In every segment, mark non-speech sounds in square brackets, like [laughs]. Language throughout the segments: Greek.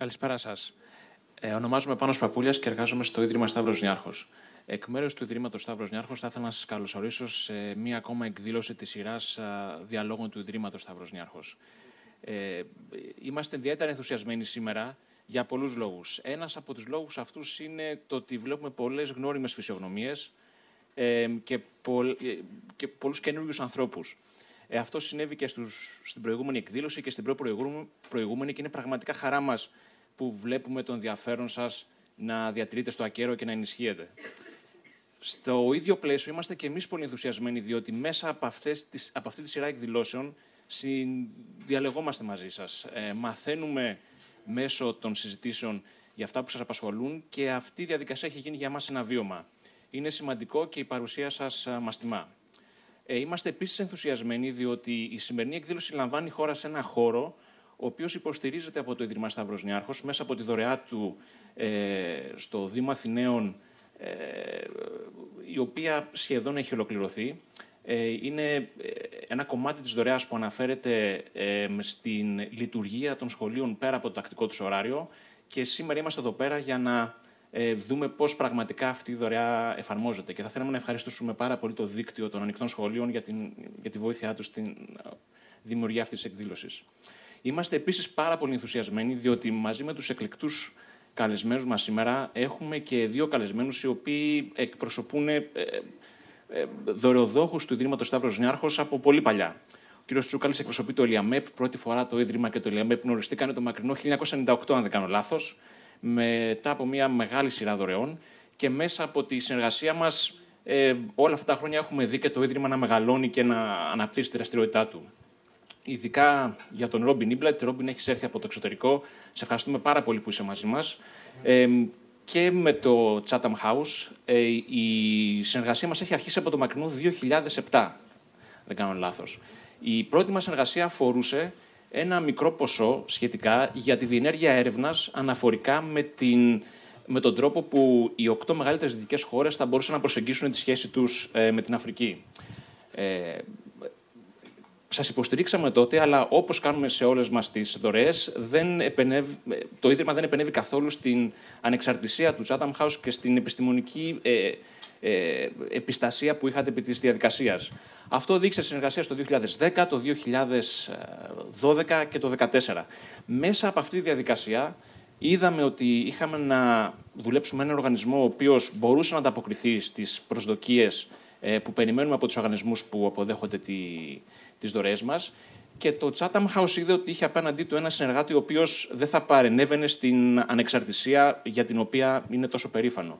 Καλησπέρα σας. Ε, ονομάζομαι Πάνος Παπούλιας και εργάζομαι στο Ίδρυμα Σταύρος Νιάρχος. Εκ μέρους του Ιδρύματος Σταύρος Νιάρχος, θα ήθελα να σας καλωσορίσω σε μία ακόμα εκδήλωση της σειράς διαλόγων του Ιδρύματος Σταύρος Νιάρχος. Ε, είμαστε ιδιαίτερα ενθουσιασμένοι σήμερα για πολλούς λόγους. Ένας από τους λόγους αυτούς είναι το ότι βλέπουμε πολλές γνώριμες φυσιογνωμίες ε, και, πο, ε, και πολλούς καινούριους ανθρώπους. Ε, αυτό συνέβη και στους, στην προηγούμενη εκδήλωση και στην προηγούμενη και είναι πραγματικά χαρά μας που βλέπουμε τον ενδιαφέρον σας να διατηρείτε στο ακέραιο και να ενισχύετε. Στο ίδιο πλαίσιο είμαστε και εμείς πολύ ενθουσιασμένοι, διότι μέσα από, αυτές, από αυτή τη σειρά εκδηλώσεων διαλεγόμαστε μαζί σας. Ε, μαθαίνουμε μέσω των συζητήσεων για αυτά που σας απασχολούν και αυτή η διαδικασία έχει γίνει για μας ένα βίωμα. Είναι σημαντικό και η παρουσία σας μας τιμά. Ε, είμαστε επίσης ενθουσιασμένοι διότι η σημερινή εκδήλωση λαμβάνει χώρα σε ένα χώρο ο οποίος υποστηρίζεται από το Ίδρυμα Σταύρος Νιάρχος μέσα από τη δωρεά του ε, στο Δήμο Αθηναίων, ε, η οποία σχεδόν έχει ολοκληρωθεί. Ε, είναι ε, ένα κομμάτι της δωρεάς που αναφέρεται στην λειτουργία των σχολείων πέρα από το τακτικό τους ωράριο και σήμερα είμαστε εδώ πέρα για να ε, δούμε πώς πραγματικά αυτή η δωρεά εφαρμόζεται. Και θα θέλαμε να ευχαριστήσουμε πάρα πολύ το δίκτυο των ανοιχτών σχολείων για, την, για τη βοήθειά τους στην ε, δημιουργία αυτής της εκδήλωσης. Είμαστε επίσης πάρα πολύ ενθουσιασμένοι, διότι μαζί με τους εκλεκτούς καλεσμένους μας σήμερα έχουμε και δύο καλεσμένους οι οποίοι εκπροσωπούν ε, ε, δωρεοδόχους του Ιδρύματος Σταύρος Νιάρχος από πολύ παλιά. Ο κ. Τσούκαλη εκπροσωπεί το ΕΛΙΑΜΕΠ. Πρώτη φορά το Ίδρυμα και το ΕΛΙΑΜΕΠ γνωριστήκαν το μακρινό 1998, αν δεν κάνω λάθος μετά από μια μεγάλη σειρά δωρεών και μέσα από τη συνεργασία μας ε, όλα αυτά τα χρόνια έχουμε δει και το Ίδρυμα να μεγαλώνει και να αναπτύσσει τη δραστηριότητά του. Ειδικά για τον Ρόμπιν Ήμπλετ. Ρόμπιν, έχεις έρθει από το εξωτερικό. Σε ευχαριστούμε πάρα πολύ που είσαι μαζί μας. Ε, και με το Chatham House. Ε, η συνεργασία μας έχει αρχίσει από το μακρινό 2007, δεν κάνω λάθος. Η πρώτη μας συνεργασία αφορούσε ένα μικρό ποσό σχετικά για τη διενέργεια έρευνας αναφορικά με, την, με τον τρόπο που οι οκτώ μεγαλύτερες δυτικές χώρες θα μπορούσαν να προσεγγίσουν τη σχέση τους ε, με την Αφρική. Ε, σας υποστηρίξαμε τότε, αλλά όπως κάνουμε σε όλες μας τις δωρεές, δεν το Ίδρυμα δεν επενεύει καθόλου στην ανεξαρτησία του Chatham House και στην επιστημονική ε, ε, επιστασία που είχατε επί της διαδικασίας. Αυτό δείξε συνεργασία στο 2010, το 2012 και το 2014. Μέσα από αυτή τη διαδικασία είδαμε ότι είχαμε να δουλέψουμε με έναν οργανισμό ο οποίος μπορούσε να ανταποκριθεί στις προσδοκίες ε, που περιμένουμε από τους οργανισμούς που αποδέχονται τη, τις δωρεές μας και το Chatham House είδε ότι είχε απέναντί του ένα συνεργάτη ο οποίος δεν θα παρενέβαινε στην ανεξαρτησία για την οποία είναι τόσο περήφανο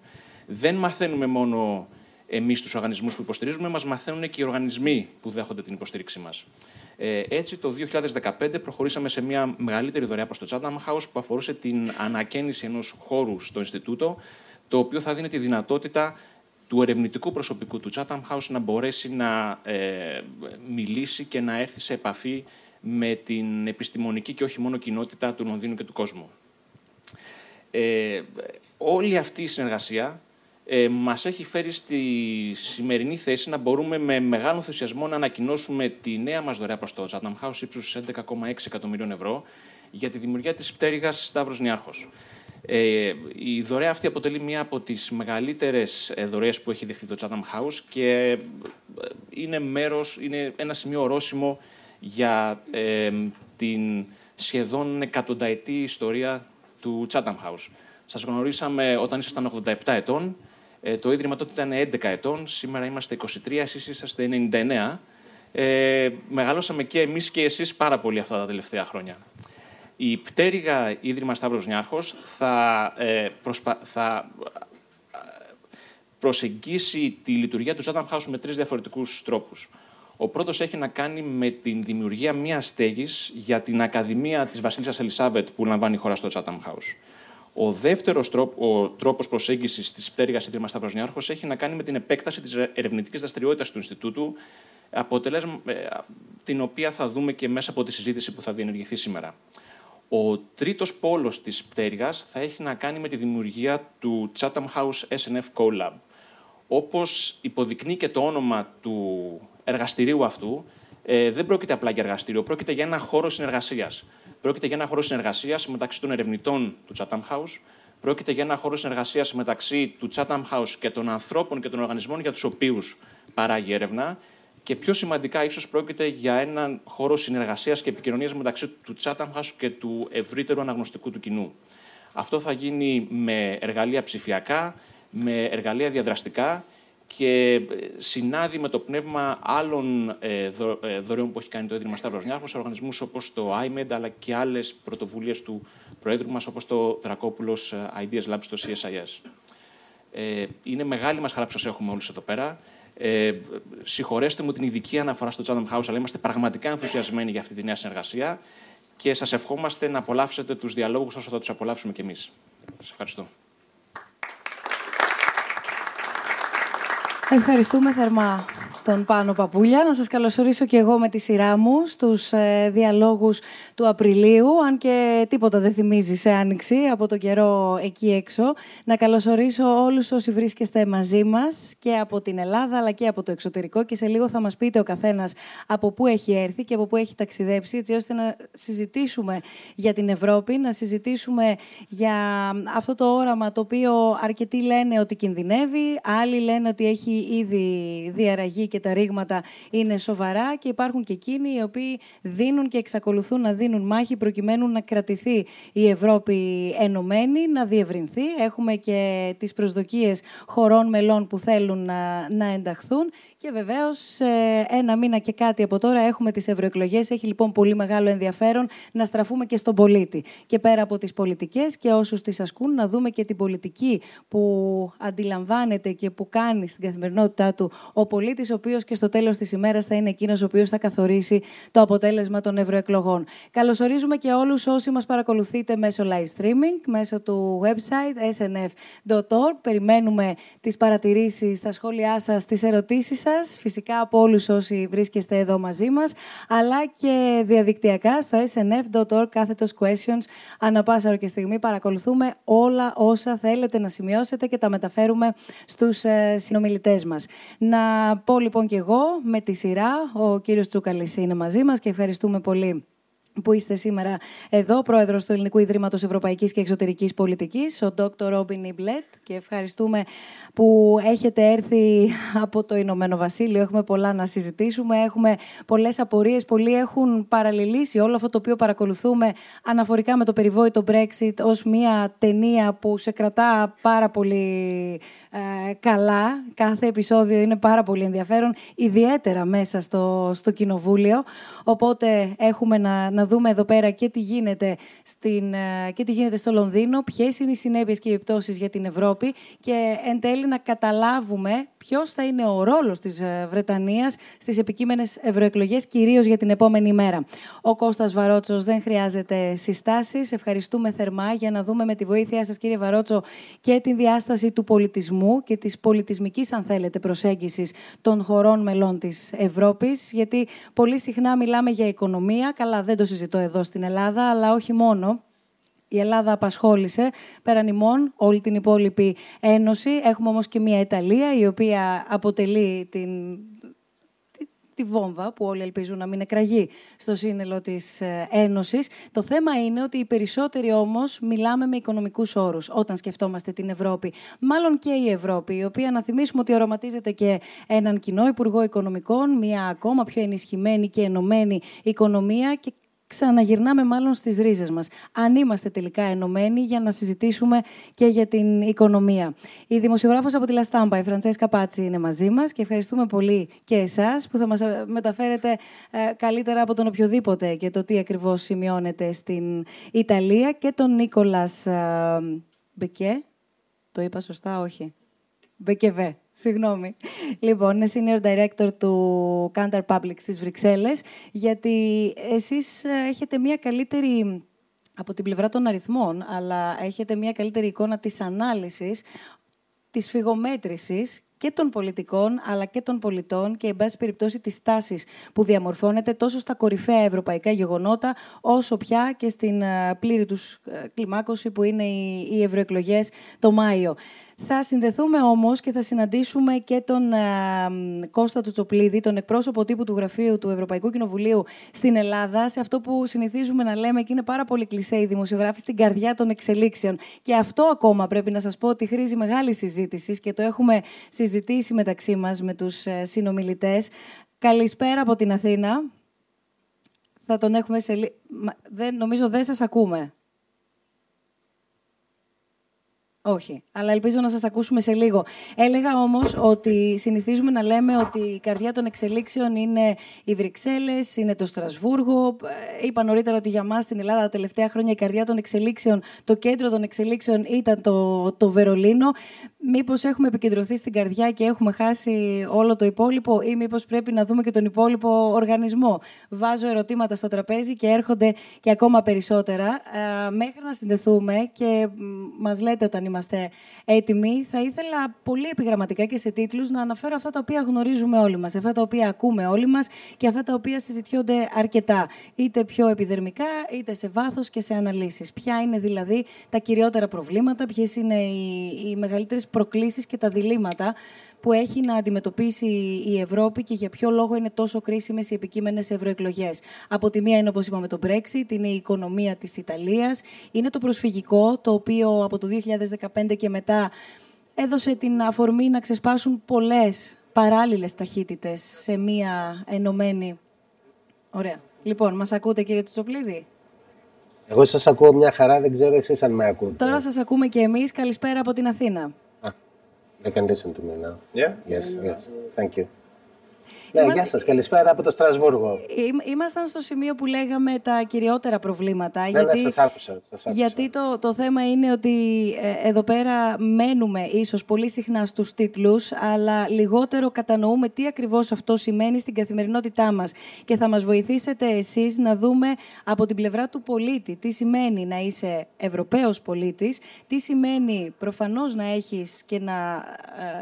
δεν μαθαίνουμε μόνο εμείς τους οργανισμούς που υποστηρίζουμε, μας μαθαίνουν και οι οργανισμοί που δέχονται την υποστήριξή μας. Ε, έτσι, το 2015 προχωρήσαμε σε μια μεγαλύτερη δωρεά προς το Chatham House που αφορούσε την ανακαίνιση ενός χώρου στο Ινστιτούτο, το οποίο θα δίνει τη δυνατότητα του ερευνητικού προσωπικού του Chatham House να μπορέσει να ε, μιλήσει και να έρθει σε επαφή με την επιστημονική και όχι μόνο κοινότητα του Λονδίνου και του κόσμου. Ε, όλη αυτή η συνεργασία ε, μας έχει φέρει στη σημερινή θέση να μπορούμε με μεγάλο ενθουσιασμό να ανακοινώσουμε τη νέα μας δωρεά προς το Chatham House ύψους 11,6 εκατομμυρίων ευρώ για τη δημιουργία της πτέρυγας Σταύρος Νιάρχος. Ε, η δωρεά αυτή αποτελεί μία από τις μεγαλύτερες ε, δωρεές που έχει δεχθεί το Chatham House και ε, είναι, μέρος, είναι ένα σημείο ορόσημο για ε, την σχεδόν εκατονταετή ιστορία του Chatham House. Σας γνωρίσαμε όταν ήσασταν 87 ετών ε, το Ίδρυμα τότε ήταν 11 ετών, σήμερα είμαστε 23, εσείς είσαστε 99. Ε, μεγαλώσαμε και εμείς και εσείς πάρα πολύ αυτά τα τελευταία χρόνια. Η πτέρυγα Ίδρυμα Σταύρος Νιάρχος θα, ε, θα ε, προσεγγίσει τη λειτουργία τους Chatham House με τρεις διαφορετικούς τρόπους. Ο πρώτος έχει να κάνει με την δημιουργία μιας στέγης για την Ακαδημία της Βασίλισσας Ελισάβετ που λαμβάνει η χώρα στο Chatham House. Ο δεύτερος τρόπο τρόπος προσέγγισης της πτέρυγας Ίδρυμα Σταυροσνιάρχο έχει να κάνει με την επέκταση της ερευνητικής δραστηριότητας του Ινστιτούτου, αποτελέσμα ε, την οποία θα δούμε και μέσα από τη συζήτηση που θα διενεργηθεί σήμερα. Ο τρίτος πόλος της πτέρυγας θα έχει να κάνει με τη δημιουργία του Chatham House SNF CoLab. Όπως υποδεικνύει και το όνομα του εργαστηρίου αυτού, ε, δεν πρόκειται απλά για εργαστήριο, πρόκειται για ένα χώρο συνεργασίας Πρόκειται για ένα χώρο συνεργασίας μεταξύ των ερευνητών του Chatham House, πρόκειται για ένα χώρο συνεργασίας μεταξύ του Chatham House και των ανθρώπων και των οργανισμών για τους οποίους παράγει έρευνα. Και πιο σημαντικά, ίσως πρόκειται για έναν χώρο συνεργασίας και επικοινωνίας μεταξύ του Chatham House και του ευρύτερου αναγνωστικού του κοινού. Αυτό θα γίνει με εργαλεία ψηφιακά, με εργαλεία διαδραστικά και ε, συνάδει με το πνεύμα άλλων ε, ε, δωρεών που έχει κάνει το Ίδρυμα Σταύρος Νιάρχος, οργανισμούς όπως το IMED, αλλά και άλλες πρωτοβουλίες του Προέδρου μας, όπως το Δρακόπουλος Ideas Lab στο CSIS. είναι μεγάλη μας χαρά που σας έχουμε όλους εδώ πέρα. Ε, συγχωρέστε μου την ειδική αναφορά στο Chatham House, αλλά είμαστε πραγματικά ενθουσιασμένοι για αυτή τη νέα συνεργασία και σας ευχόμαστε να απολαύσετε τους διαλόγους όσο θα τους απολαύσουμε κι εμείς. Σας ευχαριστώ. Ευχαριστούμε θερμά τον Πάνο Παπούλια. Να σας καλωσορίσω και εγώ με τη σειρά μου στους ε, διαλόγους του Απριλίου, αν και τίποτα δεν θυμίζει σε άνοιξη από τον καιρό εκεί έξω. Να καλωσορίσω όλους όσοι βρίσκεστε μαζί μας και από την Ελλάδα αλλά και από το εξωτερικό και σε λίγο θα μας πείτε ο καθένας από πού έχει έρθει και από πού έχει ταξιδέψει έτσι ώστε να συζητήσουμε για την Ευρώπη, να συζητήσουμε για αυτό το όραμα το οποίο αρκετοί λένε ότι κινδυνεύει, άλλοι λένε ότι έχει ήδη διαραγεί και τα ρήγματα είναι σοβαρά και υπάρχουν και εκείνοι οι οποίοι δίνουν και εξακολουθούν να δίνουν μάχη προκειμένου να κρατηθεί η Ευρώπη ενωμένη, να διευρυνθεί. Έχουμε και τις προσδοκίες χωρών μελών που θέλουν να, να ενταχθούν και βεβαίως, ένα μήνα και κάτι από τώρα έχουμε τις ευρωεκλογές. Έχει λοιπόν πολύ μεγάλο ενδιαφέρον να στραφούμε και στον πολίτη. Και πέρα από τις πολιτικές και όσους τις ασκούν, να δούμε και την πολιτική που αντιλαμβάνεται και που κάνει στην καθημερινότητά του ο πολίτης, ο οποίος και στο τέλος της ημέρας θα είναι εκείνος ο οποίος θα καθορίσει το αποτέλεσμα των ευρωεκλογών. Καλωσορίζουμε και όλους όσοι μας παρακολουθείτε μέσω live streaming, μέσω του website snf.org. Περιμένουμε τις παρατηρήσεις, τα σχόλιά σας, τις ερωτήσεις σας φυσικά από όλους όσοι βρίσκεστε εδώ μαζί μας, αλλά και διαδικτυακά στο snf.org κάθετος questions. Ανά πάσα ώρα και στιγμή παρακολουθούμε όλα όσα θέλετε να σημειώσετε και τα μεταφέρουμε στους ε, συνομιλητές μας. Να πω λοιπόν και εγώ με τη σειρά, ο κύριος Τσούκαλης είναι μαζί μας και ευχαριστούμε πολύ που είστε σήμερα εδώ, πρόεδρος του Ελληνικού Ιδρύματος Ευρωπαϊκής και Εξωτερικής Πολιτικής, ο Dr. Ρόμπιν Ιμπλέτ. Και ευχαριστούμε που έχετε έρθει από το Ηνωμένο Βασίλειο. Έχουμε πολλά να συζητήσουμε. Έχουμε πολλές απορίες. Πολλοί έχουν παραλληλήσει όλο αυτό το οποίο παρακολουθούμε αναφορικά με το περιβόητο Brexit ως μια ταινία που σε κρατά πάρα πολύ ε, καλά. Κάθε επεισόδιο είναι πάρα πολύ ενδιαφέρον, ιδιαίτερα μέσα στο, στο κοινοβούλιο. Οπότε έχουμε να, να δούμε εδώ πέρα και τι γίνεται, στην, ε, και τι γίνεται στο Λονδίνο, ποιες είναι οι συνέπειες και οι επιπτώσεις για την Ευρώπη και εν τέλει να καταλάβουμε ποιος θα είναι ο ρόλος της ε, Βρετανίας στις επικείμενες ευρωεκλογές, κυρίως για την επόμενη ημέρα. Ο Κώστας Βαρότσος δεν χρειάζεται συστάσεις. Ευχαριστούμε θερμά για να δούμε με τη βοήθειά σας, κύριε Βαρότσο, και την διάσταση του πολιτισμού και της πολιτισμικής, αν θέλετε, προσέγγισης των χωρών μελών της Ευρώπης. Γιατί πολύ συχνά μιλάμε για οικονομία. Καλά, δεν το συζητώ εδώ στην Ελλάδα, αλλά όχι μόνο. Η Ελλάδα απασχόλησε πέραν ημών όλη την υπόλοιπη Ένωση. Έχουμε όμως και μια Ιταλία η οποία αποτελεί την τη βόμβα που όλοι ελπίζουν να μην εκραγεί στο σύνολο της ε, Ένωσης. Το θέμα είναι ότι οι περισσότεροι όμως μιλάμε με οικονομικούς όρους όταν σκεφτόμαστε την Ευρώπη. Μάλλον και η Ευρώπη, η οποία να θυμίσουμε ότι αρωματίζεται και έναν κοινό Υπουργό Οικονομικών, μια ακόμα πιο ενισχυμένη και ενωμένη οικονομία και ξαναγυρνάμε μάλλον στις ρίζες μας. Αν είμαστε τελικά ενωμένοι για να συζητήσουμε και για την οικονομία. Η δημοσιογράφος από τη Λαστάμπα, η Φραντσέσκα Πάτσι, είναι μαζί μας και ευχαριστούμε πολύ και εσάς που θα μας ε, μεταφέρετε ε, καλύτερα από τον οποιοδήποτε και το τι ακριβώς σημειώνεται στην Ιταλία και τον Νίκολας ε, Μπεκέ. Το είπα σωστά, όχι. Μπεκεβέ. Συγγνώμη. Λοιπόν, είναι senior director του Cantor Public στις Βρυξέλλες, γιατί εσείς ε, έχετε μια καλύτερη από την πλευρά των αριθμών, αλλά έχετε μια καλύτερη εικόνα της ανάλυσης, της φυγομέτρησης και των πολιτικών, αλλά και των πολιτών και, εν πάση περιπτώσει, της τάσης που διαμορφώνεται τόσο στα κορυφαία ευρωπαϊκά γεγονότα, όσο πια και στην ε, πλήρη τους ε, κλιμάκωση που είναι οι ευρωεκλογές το Μάιο. Θα συνδεθούμε όμως και θα συναντήσουμε και τον ε, Κώστα Τσοτσοπλίδη, τον εκπρόσωπο τύπου του Γραφείου του Ευρωπαϊκού Κοινοβουλίου στην Ελλάδα, σε αυτό που συνηθίζουμε να λέμε και είναι πάρα πολύ κλεισέ οι δημοσιογράφοι στην καρδιά των εξελίξεων. Και αυτό ακόμα πρέπει να σας πω ότι χρήζει μεγάλη συζήτηση και το έχουμε συζητήσει μεταξύ μας με τους ε, συνομιλητές. Καλησπέρα από την Αθήνα. Θα τον έχουμε σε... Δεν, νομίζω δεν σας ακούμε. Όχι, αλλά ελπίζω να σας ακούσουμε σε λίγο. Έλεγα όμως ότι συνηθίζουμε να λέμε ότι η καρδιά των εξελίξεων είναι οι Βρυξέλλες, είναι το Στρασβούργο. Ε, είπα νωρίτερα ότι για μας στην Ελλάδα τα τελευταία χρόνια η καρδιά των εξελίξεων, το κέντρο των εξελίξεων ήταν το, το Βερολίνο. Μήπως έχουμε επικεντρωθεί στην καρδιά και έχουμε χάσει όλο το υπόλοιπο ή μήπως πρέπει να δούμε και τον υπόλοιπο οργανισμό. Βάζω ερωτήματα στο τραπέζι και έρχονται και ακόμα περισσότερα. Ε, μέχρι να συνδεθούμε και μας λέτε όταν είμαστε έτοιμοι, θα ήθελα πολύ επιγραμματικά και σε τίτλους να αναφέρω αυτά τα οποία γνωρίζουμε όλοι μας, αυτά τα οποία ακούμε όλοι μας και αυτά τα οποία συζητιόνται αρκετά, είτε πιο επιδερμικά, είτε σε βάθος και σε αναλύσεις. Ποια είναι δηλαδή τα κυριότερα προβλήματα, ποιες είναι οι, οι μεγαλύτερες προκλήσεις και τα διλήμματα που έχει να αντιμετωπίσει η Ευρώπη και για ποιο λόγο είναι τόσο κρίσιμες οι επικείμενες ευρωεκλογές. Από τη μία είναι, όπως είπαμε, το Brexit, είναι η οικονομία της Ιταλίας, είναι το προσφυγικό, το οποίο από το 2015 και μετά έδωσε την αφορμή να ξεσπάσουν πολλές παράλληλες ταχύτητες σε μία ενωμένη... Ωραία. Λοιπόν, μας ακούτε κύριε Τσοπλίδη. Εγώ σας ακούω μια χαρά, δεν ξέρω εσείς αν με ακούτε. Τώρα σας ακούμε και εμείς. Καλησπέρα από την Αθήνα. They can listen to me now. Yeah? Yes, yes. Thank you. Ναι, Είμαστε... γεια σας. Καλησπέρα από το Στρασβούργο. Ήμασταν στο σημείο που λέγαμε τα κυριότερα προβλήματα. Ναι, ναι γιατί, ναι, σας άκουσα, σας άκουσα. Γιατί το, το θέμα είναι ότι ε, εδώ πέρα μένουμε ίσως πολύ συχνά στους τίτλους, αλλά λιγότερο κατανοούμε τι ακριβώς αυτό σημαίνει στην καθημερινότητά μας. Και θα μας βοηθήσετε εσείς να δούμε από την πλευρά του πολίτη τι σημαίνει να είσαι Ευρωπαίος πολίτης, τι σημαίνει προφανώς να έχεις και να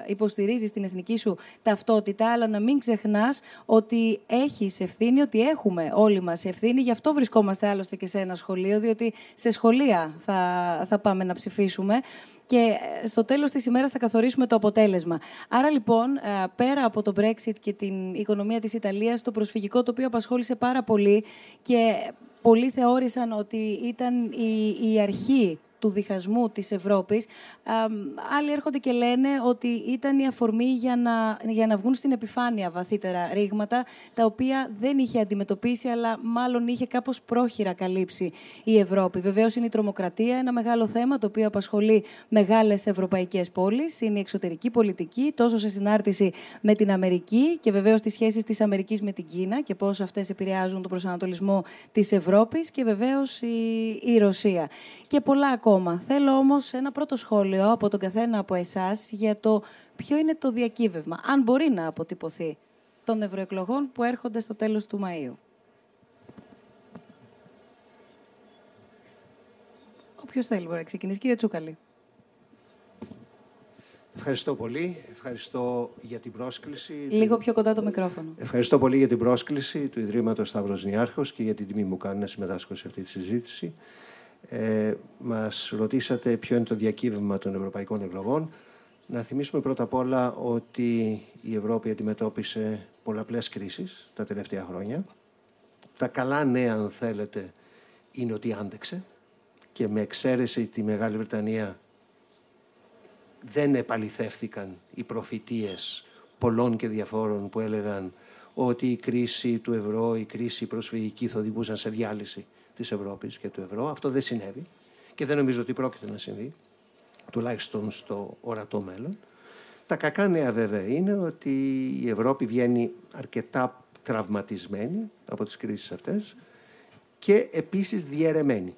ε, υποστηρίζεις την εθνική σου ταυτότητα, αλλά να μην ξεχνάς ότι έχεις ευθύνη, ότι έχουμε όλοι μας ευθύνη. Γι' αυτό βρισκόμαστε άλλωστε και σε ένα σχολείο, διότι σε σχολεία θα, θα πάμε να ψηφίσουμε και ε, στο τέλος της ημέρας θα καθορίσουμε το αποτέλεσμα. Άρα λοιπόν, ε, πέρα από το Brexit και την οικονομία της Ιταλίας, το προσφυγικό το οποίο απασχόλησε πάρα πολύ και πολλοί θεώρησαν ότι ήταν η, η αρχή του διχασμού της Ευρώπης. Άλλοι έρχονται και λένε ότι ήταν η αφορμή για να, για να βγουν στην επιφάνεια βαθύτερα ρήγματα, τα οποία δεν είχε αντιμετωπίσει, αλλά μάλλον είχε κάπως πρόχειρα καλύψει η Ευρώπη. Βεβαίως είναι η τρομοκρατία, ένα μεγάλο θέμα, το οποίο απασχολεί μεγάλες ευρωπαϊκές πόλεις. Είναι η εξωτερική πολιτική, τόσο σε συνάρτηση με την Αμερική και βεβαίως τις σχέσεις της Αμερικής με την Κίνα και πώς αυτές επηρεάζουν τον προσανατολισμό της Ευρώπης και βεβαίως η, η Ρωσία. Και πολλά ακόμα. Θέλω όμως ένα πρώτο σχόλιο από τον καθένα από εσάς για το ποιο είναι το διακύβευμα, αν μπορεί να αποτυπωθεί, των ευρωεκλογών που έρχονται στο τέλος του Μαΐου. Όποιος θέλει μπορεί να ξεκινήσει. Κύριε Τσούκαλη. Ευχαριστώ πολύ. Ευχαριστώ για την πρόσκληση. Λίγο πιο κοντά το μικρόφωνο. Ευχαριστώ πολύ για την πρόσκληση του Ιδρύματος Σταύρος Νιάρχος και για την τιμή μου κάνει να συμμετάσχω σε αυτή τη συζήτηση. Ε, μας ρωτήσατε ποιο είναι το διακύβευμα των ευρωπαϊκών εκλογών. Να θυμίσουμε πρώτα απ' όλα ότι η Ευρώπη αντιμετώπισε πολλαπλές κρίσεις τα τελευταία χρόνια. Τα καλά νέα, αν θέλετε, είναι ότι άντεξε και με εξαίρεση τη Μεγάλη Βρετανία δεν επαληθεύθηκαν οι προφητείες πολλών και διαφόρων που έλεγαν ότι η κρίση του ευρώ, η κρίση προσφυγική θα οδηγούσαν σε διάλυση της Ευρώπης και του ευρώ. Αυτό δεν συνέβη και δεν νομίζω ότι πρόκειται να συμβεί, τουλάχιστον στο ορατό μέλλον. Τα κακά νέα βέβαια είναι ότι η Ευρώπη βγαίνει αρκετά τραυματισμένη από τις κρίσεις αυτές και επίσης διαιρεμένη.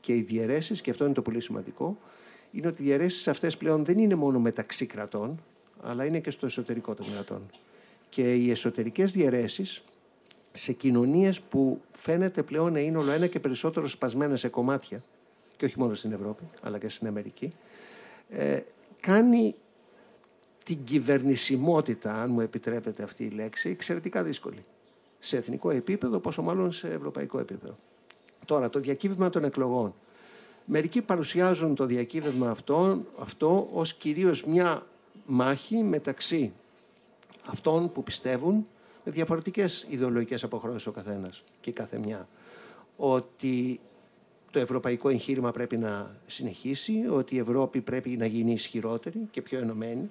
Και οι διαιρέσεις, και αυτό είναι το πολύ σημαντικό, είναι ότι οι διαιρέσεις αυτές πλέον δεν είναι μόνο μεταξύ κρατών, αλλά είναι και στο εσωτερικό των κρατών. Και οι εσωτερικές διαιρέσεις σε κοινωνίες που φαίνεται πλέον να είναι όλο ένα και περισσότερο σπασμένα σε κομμάτια, και όχι μόνο στην Ευρώπη, αλλά και στην Αμερική, ε, κάνει την κυβερνησιμότητα, αν μου επιτρέπετε αυτή η λέξη, εξαιρετικά δύσκολη. Σε εθνικό επίπεδο, πόσο μάλλον σε ευρωπαϊκό επίπεδο. Τώρα, το διακύβευμα των εκλογών. Μερικοί παρουσιάζουν το διακύβευμα αυτό, αυτό ως κυρίως μια μάχη μεταξύ αυτών που πιστεύουν με διαφορετικές ιδεολογικές αποχρώσεις ο καθένας και η κάθε μια ότι το ευρωπαϊκό εγχείρημα πρέπει να συνεχίσει, ότι η Ευρώπη πρέπει να γίνει ισχυρότερη και πιο ενωμένη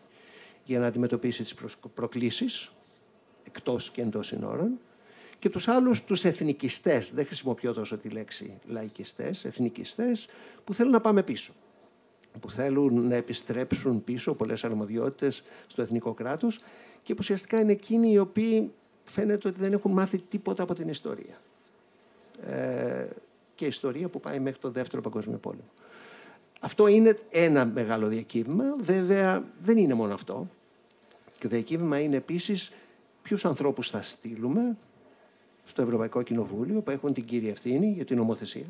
για να αντιμετωπίσει τις προκλήσεις εκτός και εντός συνόρων. Και τους άλλους τους εθνικιστές, δεν χρησιμοποιώ τόσο τη λέξη λαϊκιστές, εθνικιστές που θέλουν να πάμε πίσω. Που θέλουν να επιστρέψουν πίσω πολλές αρμοδιότητες στο εθνικό κράτος και που ουσιαστικά είναι εκείνοι οι οποίοι φαίνεται ότι δεν έχουν μάθει τίποτα από την ιστορία. Ε, και ιστορία που πάει μέχρι το Δεύτερο Παγκόσμιο Πόλεμο. Αυτό είναι ένα μεγάλο διακύβημα. Βέβαια, δεν είναι μόνο αυτό. Και το διακύβημα είναι επίσης ποιους ανθρώπους θα στείλουμε στο Ευρωπαϊκό Κοινοβούλιο που έχουν την κύρια ευθύνη για την νομοθεσία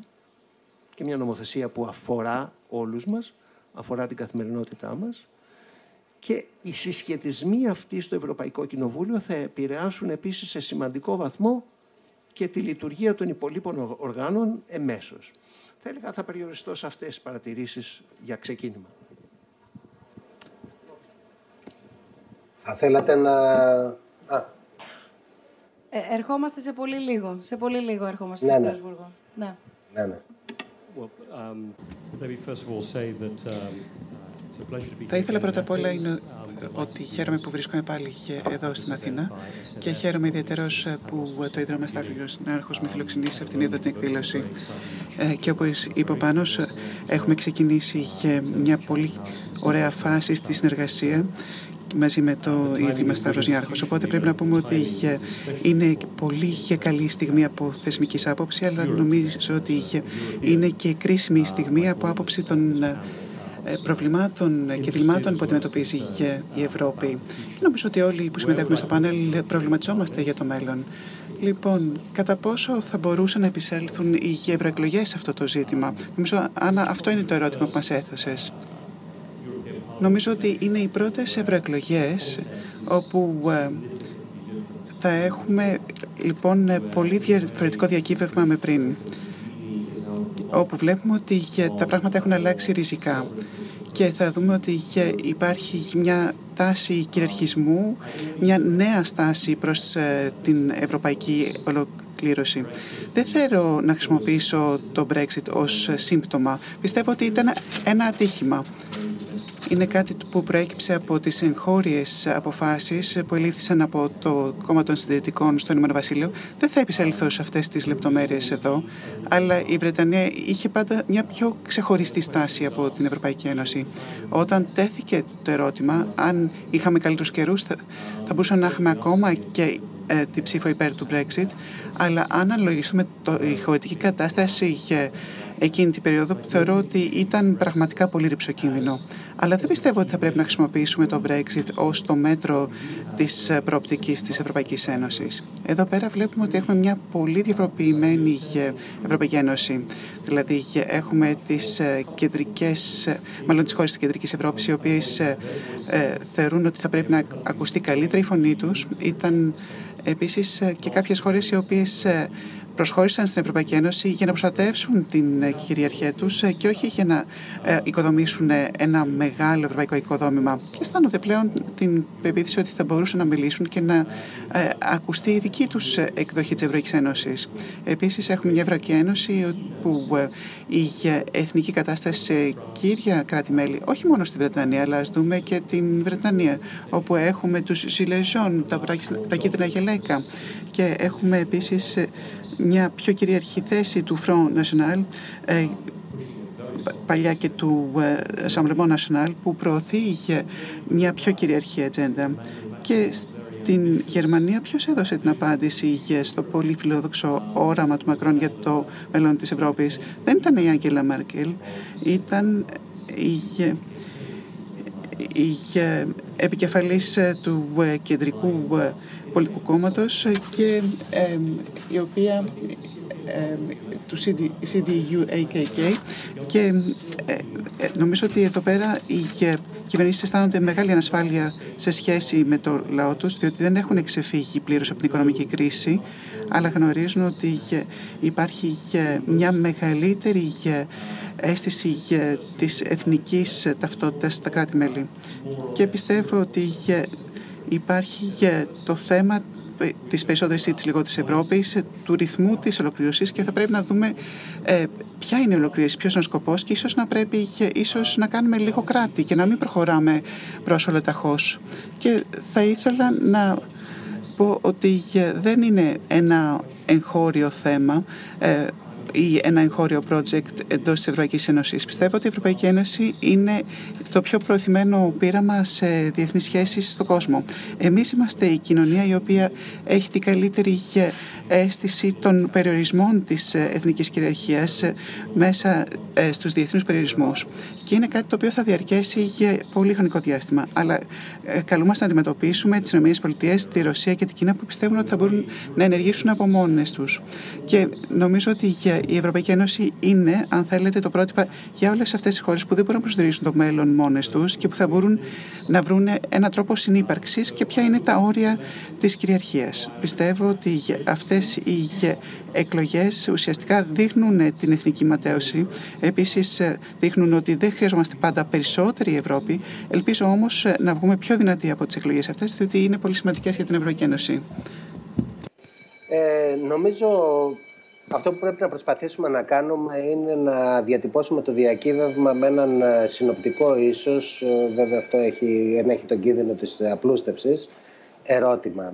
και μια νομοθεσία που αφορά όλους μας, αφορά την καθημερινότητά μας και οι συσχετισμοί αυτοί στο Ευρωπαϊκό Κοινοβούλιο θα επηρεάσουν επίσης σε σημαντικό βαθμό και τη λειτουργία των υπολείπων οργάνων εμέσως. Θα έλεγα θα περιοριστώ σε αυτές τις παρατηρήσεις για ξεκίνημα. Θα θέλατε να... Α. Ε, ερχόμαστε σε πολύ λίγο. Σε πολύ λίγο ερχόμαστε ναι, στο ναι. Στρασβούργο. Ναι. ναι, ναι. Well, um, maybe first of all say that, um, θα ήθελα πρώτα απ' όλα είναι ότι χαίρομαι που βρίσκομαι πάλι εδώ στην Αθήνα και χαίρομαι ιδιαίτερω που το Ίδρυμα Σταύριος Νάρχος με φιλοξενήσει σε αυτήν εδώ την εκδήλωση. Ε, και όπως είπε ο Πάνος, έχουμε ξεκινήσει μια πολύ ωραία φάση στη συνεργασία μαζί με το Ίδρυμα Σταύρος Νιάρχος. Οπότε πρέπει να πούμε ότι είναι πολύ καλή στιγμή από θεσμικής άποψης, αλλά νομίζω ότι είναι και κρίσιμη στιγμή από άποψη των ε, προβλημάτων και διλημάτων που αντιμετωπίζει η Ευρώπη. Και νομίζω ότι όλοι που συμμετέχουμε στο πάνελ προβληματιζόμαστε για το μέλλον. Λοιπόν, κατά πόσο θα μπορούσαν να επισέλθουν οι ευρωεκλογές σε αυτό το ζήτημα; Νομίζω, Άννα, αυτό είναι το ερώτημα που μας έθεσες. Νομίζω ότι είναι οι πρώτες ευρωεκλογές όπου ε, θα έχουμε λοιπόν πολύ διαφορετικό διακύβευμα με πριν όπου βλέπουμε ότι τα πράγματα έχουν αλλάξει ριζικά και θα δούμε ότι υπάρχει μια τάση κυριαρχισμού, μια νέα στάση προς ε, την ευρωπαϊκή ολοκλήρωση. Δεν θέλω να χρησιμοποιήσω το Brexit ως σύμπτωμα. Πιστεύω ότι ήταν ένα ατύχημα είναι κάτι που προέκυψε από τις εγχώριες αποφάσεις που ελήφθησαν από το κόμμα των συντηρητικών στο Ηνωμένο Βασίλειο. Δεν θα επισέλθω σε αυτές τις λεπτομέρειες εδώ, αλλά η Βρετανία είχε πάντα μια πιο ξεχωριστή στάση από την Ευρωπαϊκή Ένωση. Όταν τέθηκε το ερώτημα, αν είχαμε καλύτερους καιρούς, θα, θα μπορούσαμε να έχουμε ακόμα και ε, την ψήφο υπέρ του Brexit, αλλά αν αναλογιστούμε το, η χωρητική κατάσταση εκείνη την περίοδο θεωρώ ότι ήταν πραγματικά πολύ ρηψοκίνδυνο. Αλλά δεν πιστεύω ότι θα πρέπει να χρησιμοποιήσουμε το Brexit ως το μέτρο της προοπτικής της Ευρωπαϊκής Ένωσης. Εδώ πέρα βλέπουμε ότι έχουμε μια πολύ διαφοροποιημένη Ευρωπαϊκή Ένωση. Δηλαδή έχουμε τις κεντρικές, μάλλον τις χώρες της Κεντρικής Ευρώπης, οι οποίες ε, θεωρούν ότι θα πρέπει να ακουστεί καλύτερα η φωνή τους. Ήταν επίσης και κάποιες χώρες οι οποίες προσχώρησαν στην Ευρωπαϊκή Ένωση για να προστατεύσουν την ε, κυριαρχία τους ε, και όχι για να ε, οικοδομήσουν ένα μεγάλο ευρωπαϊκό οικοδόμημα. Και αισθάνονται πλέον την πεποίθηση ότι θα μπορούσαν να μιλήσουν και να ακουστεί η δική τους εκδοχή της Ευρωπαϊκής Ένωσης. Επίσης έχουμε μια Ευρωπαϊκή Ένωση που η εθνική κατάσταση σε κύρια κράτη-μέλη, όχι μόνο στη Βρετανία, αλλά ας δούμε και την Βρετανία, όπου έχουμε τους Ζιλεζόν, τα, τα κίτρινα γελέκα και έχουμε επίσης μια πιο κυρίαρχη θέση του Front National ε, παλιά και του ε, Rassemblement National που προωθεί μια πιο κυριαρχή ατζέντα. Και στην Γερμανία ποιος έδωσε την απάντηση στο πολύ φιλόδοξο όραμα του Μακρόν για το μέλλον της Ευρώπης; Δεν ήταν η Άγγελα Μέρκελ ήταν η, η επικεφαλής του ε, κεντρικού πολιτικού κόμματος και η οποία του CDU-AKK και ε, ε, νομίζω ότι εδώ πέρα οι κυβερνήσεις αισθάνονται μεγάλη ανασφάλεια σε σχέση με το λαό τους διότι δεν έχουν εξεφύγει πλήρως από την οικονομική κρίση αλλά γνωρίζουν ότι υπάρχει μια μεγαλύτερη αίσθηση της εθνικής ταυτότητας στα κράτη-μέλη. Και πιστεύω ότι υπάρχει το θέμα της περισσότερης ή της λιγότερη Ευρώπη, του ρυθμού της ολοκλήρωσης και θα πρέπει να δούμε ε, ποια είναι η ολοκλήρωση, ποιος είναι ο σκοπός και ίσως να πρέπει ίσως να κάνουμε λίγο κράτη και να μην προχωράμε προς ολοταχώ. Και θα ήθελα να πω ότι δεν είναι ένα εγχώριο θέμα. Ε, ή ένα εγχώριο project εντός της Ευρωπαϊκής Ένωσης. Πιστεύω ότι η Ευρωπαϊκή Ένωση είναι το πιο προωθημένο πείραμα σε διεθνείς σχέσεις στον κόσμο. Εμείς είμαστε η κοινωνία η οποία έχει την καλύτερη αίσθηση των περιορισμών της εθνικής κυριαρχίας μέσα ε, στους διεθνούς περιορισμούς. Και είναι κάτι το οποίο θα διαρκέσει για πολύ χρονικό διάστημα. Αλλά ε, καλούμαστε να αντιμετωπίσουμε τις ΗΠΑ, τη Ρωσία και την Κίνα που πιστεύουν ότι θα μπορούν να ενεργήσουν από μόνες τους. Και νομίζω ότι η Ευρωπαϊκή Ένωση είναι, αν θέλετε, το πρότυπα για όλες αυτές τις χώρες που δεν μπορούν να προσδιορίσουν το μέλλον μόνες τους και που θα μπορούν να βρουν ένα τρόπο συνύπαρξης και ποια είναι τα όρια της κυριαρχίας. Πιστεύω ότι αυτές οι εκλογές ουσιαστικά δείχνουν την εθνική ματέωση. Επίσης δείχνουν ότι δεν χρειαζόμαστε πάντα περισσότερη Ευρώπη. Ελπίζω όμως να βγούμε πιο δυνατοί από τις εκλογές αυτές, διότι είναι πολύ σημαντικές για την Ευρωπαϊκή Ένωση. Ε, νομίζω αυτό που πρέπει να προσπαθήσουμε να κάνουμε είναι να διατυπώσουμε το διακύβευμα με έναν ε, συνοπτικό ίσως, ε, βέβαια αυτό έχει, ενέχει τον κίνδυνο της απλούστευσης, ερώτημα.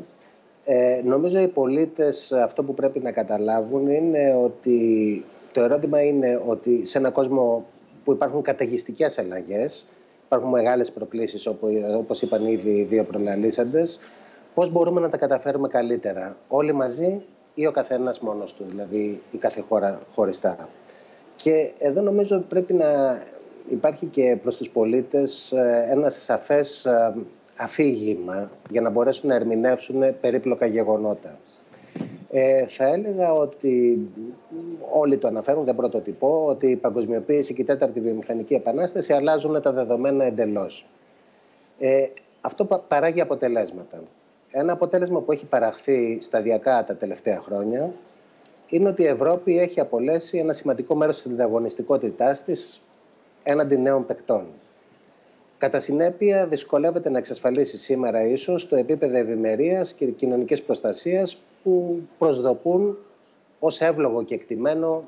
Ε, νομίζω οι πολίτες αυτό που πρέπει να καταλάβουν είναι ότι το ερώτημα είναι ότι σε έναν κόσμο που υπάρχουν καταιγιστικές αλλαγές, υπάρχουν μεγάλες προκλήσεις όπως είπαν ήδη οι δύο προλαλήσαντες, πώς μπορούμε να τα καταφέρουμε καλύτερα; Όλοι μαζί ή ο καθένας μόνος του, δηλαδή η κάθε χώρα χωριστά. Και εδώ νομίζω ότι πρέπει να υπάρχει και προς τους πολίτες ε, ένα σαφές ε, αφήγημα για να μπορέσουν να ερμηνεύσουν περίπλοκα γεγονότα. Ε, θα έλεγα ότι όλοι το αναφέρουν, δεν πρωτοτυπώ, ότι η παγκοσμιοποίηση και η τέταρτη βιομηχανική επανάσταση αλλάζουν τα δεδομένα εντελώς. Ε, αυτό παράγει αποτελέσματα. Ένα αποτέλεσμα που έχει παραχθεί σταδιακά τα τελευταία χρόνια είναι ότι η Ευρώπη έχει απολέσει ένα σημαντικό μέρος της ανταγωνιστικότητάς της έναντι νέων παικτών. Κατά συνέπεια, δυσκολεύεται να εξασφαλίσει σήμερα ίσως το επίπεδο ευημερίας και κοινωνικής προστασίας που προσδοκούν ως εύλογο και εκτιμένο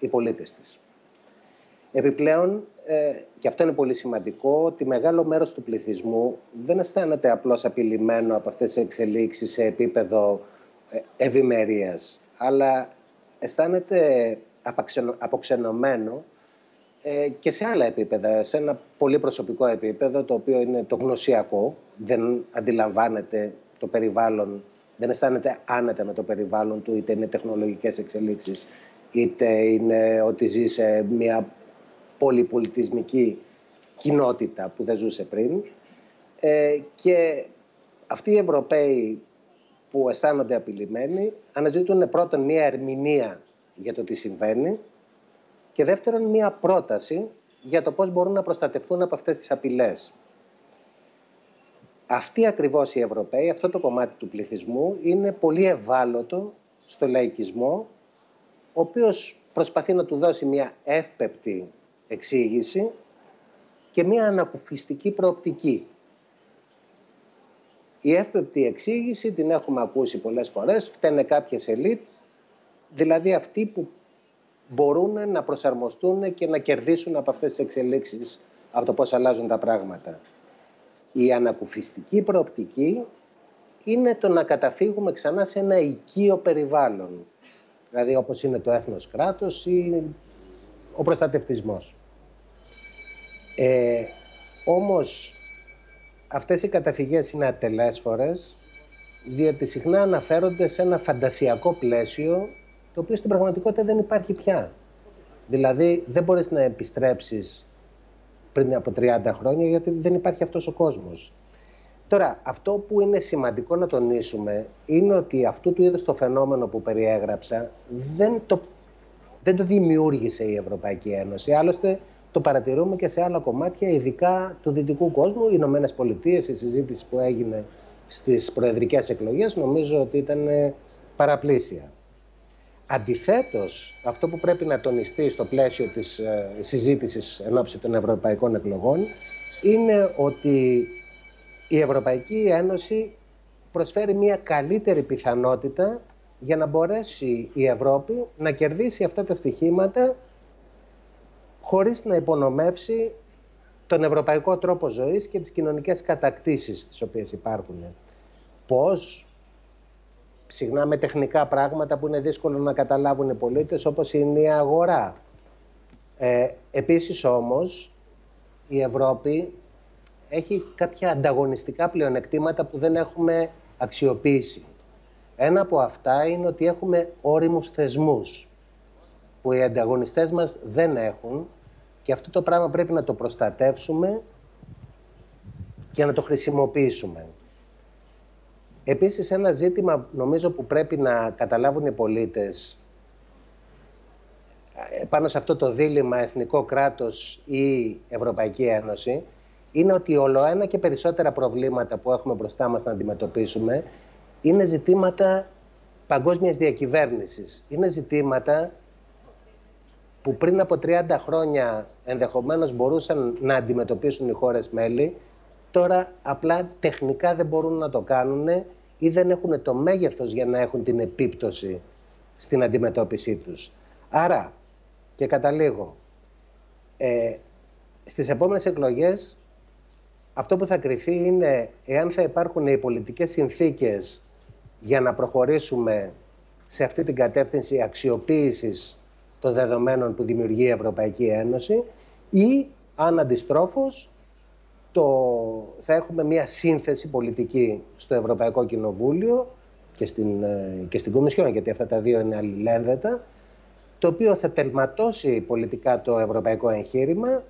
οι πολίτες της. Επιπλέον, ε, και αυτό είναι πολύ σημαντικό, ότι μεγάλο μέρος του πληθυσμού δεν αισθάνεται απλώς απειλημένο από αυτές τις εξελίξεις σε επίπεδο ε, ευημερίας, αλλά αισθάνεται αποξενωμένο ε, και σε άλλα επίπεδα, σε ένα πολύ προσωπικό επίπεδο, το οποίο είναι το γνωσιακό, δεν αντιλαμβάνεται το περιβάλλον, δεν αισθάνεται άνετα με το περιβάλλον του, είτε είναι τεχνολογικές εξελίξεις, είτε είναι ότι ζει σε μια πολυπολιτισμική κοινότητα που δεν ζούσε πριν. Ε, και αυτοί οι Ευρωπαίοι που αισθάνονται απειλημένοι αναζητούν πρώτον μία ερμηνεία για το τι συμβαίνει και δεύτερον μία πρόταση για το πώς μπορούν να προστατευτούν από αυτές τις απειλές. Αυτοί ακριβώς οι Ευρωπαίοι, αυτό το κομμάτι του πληθυσμού είναι πολύ ευάλωτο στο λαϊκισμό ο οποίος προσπαθεί να του δώσει μια εύπεπτη εξήγηση και μια ανακουφιστική προοπτική. Η εύπεπτη εξήγηση την έχουμε ακούσει πολλές φορές, φταίνε κάποιες ελίτ, δηλαδή αυτοί που μπορούν να προσαρμοστούν και να κερδίσουν από αυτές τις εξελίξεις, από το πώς αλλάζουν τα πράγματα. Η ανακουφιστική προοπτική είναι το να καταφύγουμε ξανά σε ένα οικείο περιβάλλον. Δηλαδή όπως είναι το έθνος κράτος ή ο προστατευτισμός. Ε, όμως αυτές οι καταφυγές είναι ατελέσφορες διότι συχνά αναφέρονται σε ένα φαντασιακό πλαίσιο το οποίο στην πραγματικότητα δεν υπάρχει πια. Δηλαδή δεν μπορείς να επιστρέψεις πριν από 30 χρόνια γιατί δεν υπάρχει αυτός ο κόσμος. Τώρα, αυτό που είναι σημαντικό να τονίσουμε είναι ότι αυτού του είδους το φαινόμενο που περιέγραψα δεν το, δεν το δημιούργησε η Ευρωπαϊκή Ένωση. Άλλωστε, το παρατηρούμε και σε άλλα κομμάτια, ειδικά του δυτικού κόσμου. Οι Ηνωμένες Πολιτείες, η συζήτηση που έγινε στις προεδρικές εκλογές, νομίζω ότι ήταν παραπλήσια. Αντιθέτως, αυτό που πρέπει να τονιστεί στο πλαίσιο της ε, συζήτησης εν των ευρωπαϊκών εκλογών είναι ότι η Ευρωπαϊκή Ένωση προσφέρει μια καλύτερη πιθανότητα για να μπορέσει η Ευρώπη να κερδίσει αυτά τα στοιχήματα χωρίς να υπονομεύσει τον ευρωπαϊκό τρόπο ζωής και τις κοινωνικές κατακτήσεις τις οποίες υπάρχουν. Πώς, συχνά με τεχνικά πράγματα που είναι δύσκολο να καταλάβουν οι πολίτες, όπως είναι η αγορά. Ε, επίσης όμως, η Ευρώπη έχει κάποια ανταγωνιστικά πλεονεκτήματα που δεν έχουμε αξιοποιήσει. Ένα από αυτά είναι ότι έχουμε όριμους θεσμούς που οι ανταγωνιστές μας δεν έχουν και αυτό το πράγμα πρέπει να το προστατεύσουμε και να το χρησιμοποιήσουμε. Επίσης ένα ζήτημα νομίζω που πρέπει να καταλάβουν οι πολίτες ε, πάνω σε αυτό το δίλημα εθνικό κράτος ή Ευρωπαϊκή Ένωση είναι ότι ολοένα και περισσότερα προβλήματα που έχουμε μπροστά μας να αντιμετωπίσουμε είναι ζητήματα παγκόσμιας διακυβέρνησης. Είναι ζητήματα που πριν από 30 χρόνια ενδεχομένως μπορούσαν να αντιμετωπίσουν οι χώρες μέλη, τώρα απλά τεχνικά δεν μπορούν να το κάνουν ή δεν έχουν το μέγεθος για να έχουν την επίπτωση στην αντιμετώπιση τους. Άρα, και καταλήγω, ε, στις επόμενες εκλογές αυτό που θα κρυθεί είναι εάν θα υπάρχουν οι πολιτικές συνθήκες για να προχωρήσουμε σε αυτή την κατεύθυνση αξιοποίησης των δεδομένων που δημιουργεί η Ευρωπαϊκή Ένωση ή αν αντιστρόφως το, θα έχουμε μια σύνθεση πολιτική στο Ευρωπαϊκό Κοινοβούλιο και στην, ε, και στην Κομισιόν, γιατί αυτά τα δύο είναι αλληλένδετα, το οποίο θα τελματώσει πολιτικά το ευρωπαϊκό εγχείρημα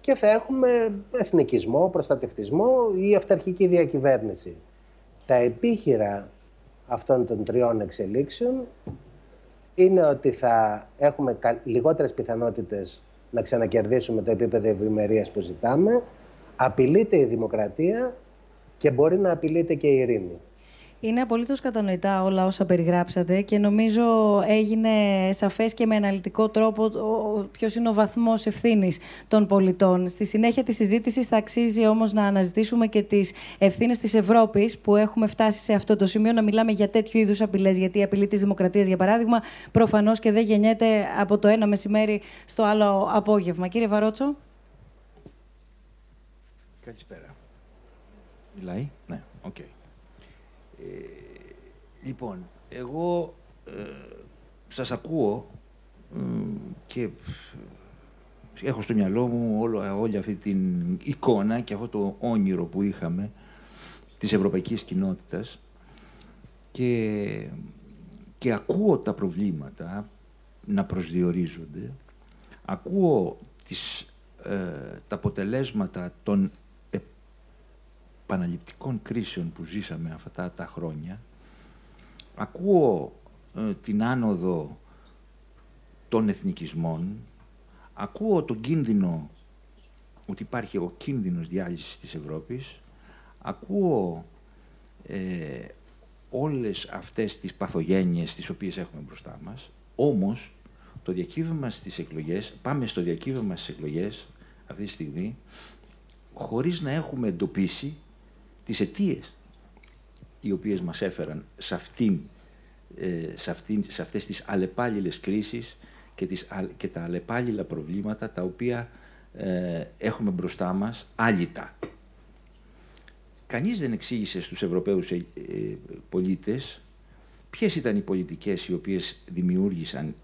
και θα έχουμε εθνικισμό, προστατευτισμό ή αυταρχική διακυβέρνηση. Τα επίχειρα αυτών των τριών εξελίξεων είναι ότι θα έχουμε λιγότερες πιθανότητες να ξανακερδίσουμε το επίπεδο ευημερίας που ζητάμε, απειλείται η δημοκρατία και μπορεί να απειλείται και η ειρήνη. Είναι απολύτως κατανοητά όλα όσα περιγράψατε και νομίζω έγινε σαφές και με αναλυτικό τρόπο ποιος είναι ο βαθμός ευθύνης των πολιτών. Στη συνέχεια της συζήτησης θα αξίζει όμως να αναζητήσουμε και τις ευθύνες της Ευρώπης που έχουμε φτάσει σε αυτό το σημείο να μιλάμε για τέτοιου είδους απειλές. Γιατί η απειλή της δημοκρατίας, για παράδειγμα, προφανώς και δεν γεννιέται από το ένα μεσημέρι στο άλλο απόγευμα. Κύριε Βαρότσο. Καλησπέρα. Μιλάει; Ναι, OK. Okay. Ε, λοιπόν, εγώ ε, σας ακούω και έχω στο μυαλό μου όλο, όλη αυτή την εικόνα και αυτό το όνειρο που είχαμε της ευρωπαϊκής κοινότητας. Και, και ακούω τα προβλήματα να προσδιορίζονται, ακούω τις, ε, τα αποτελέσματα των επαναληπτικών κρίσεων που ζήσαμε αυτά τα χρόνια, ακούω ε, την άνοδο των εθνικισμών, ακούω τον κίνδυνο, ότι υπάρχει ο κίνδυνος διάλυσης της Ευρώπης, ακούω ε, όλες αυτές τις παθογένειες τις οποίες έχουμε μπροστά μας, όμως το διακύβευμα στις εκλογές, πάμε στο διακύβευμα στις εκλογές αυτή τη στιγμή, χωρίς να έχουμε εντοπίσει τις αιτίες οι οποίες μας έφεραν σε, αυτήν, ε, σε, αυτήν, σε αυτές τις αλλεπάλληλες κρίσεις και, τις, και τα αλλεπάλληλα προβλήματα τα οποία ε, έχουμε μπροστά μας άλυτα. Κανείς δεν εξήγησε στους Ευρωπαίους ε, πολίτες ποιες ήταν οι πολιτικές οι οποίες δημιούργησαν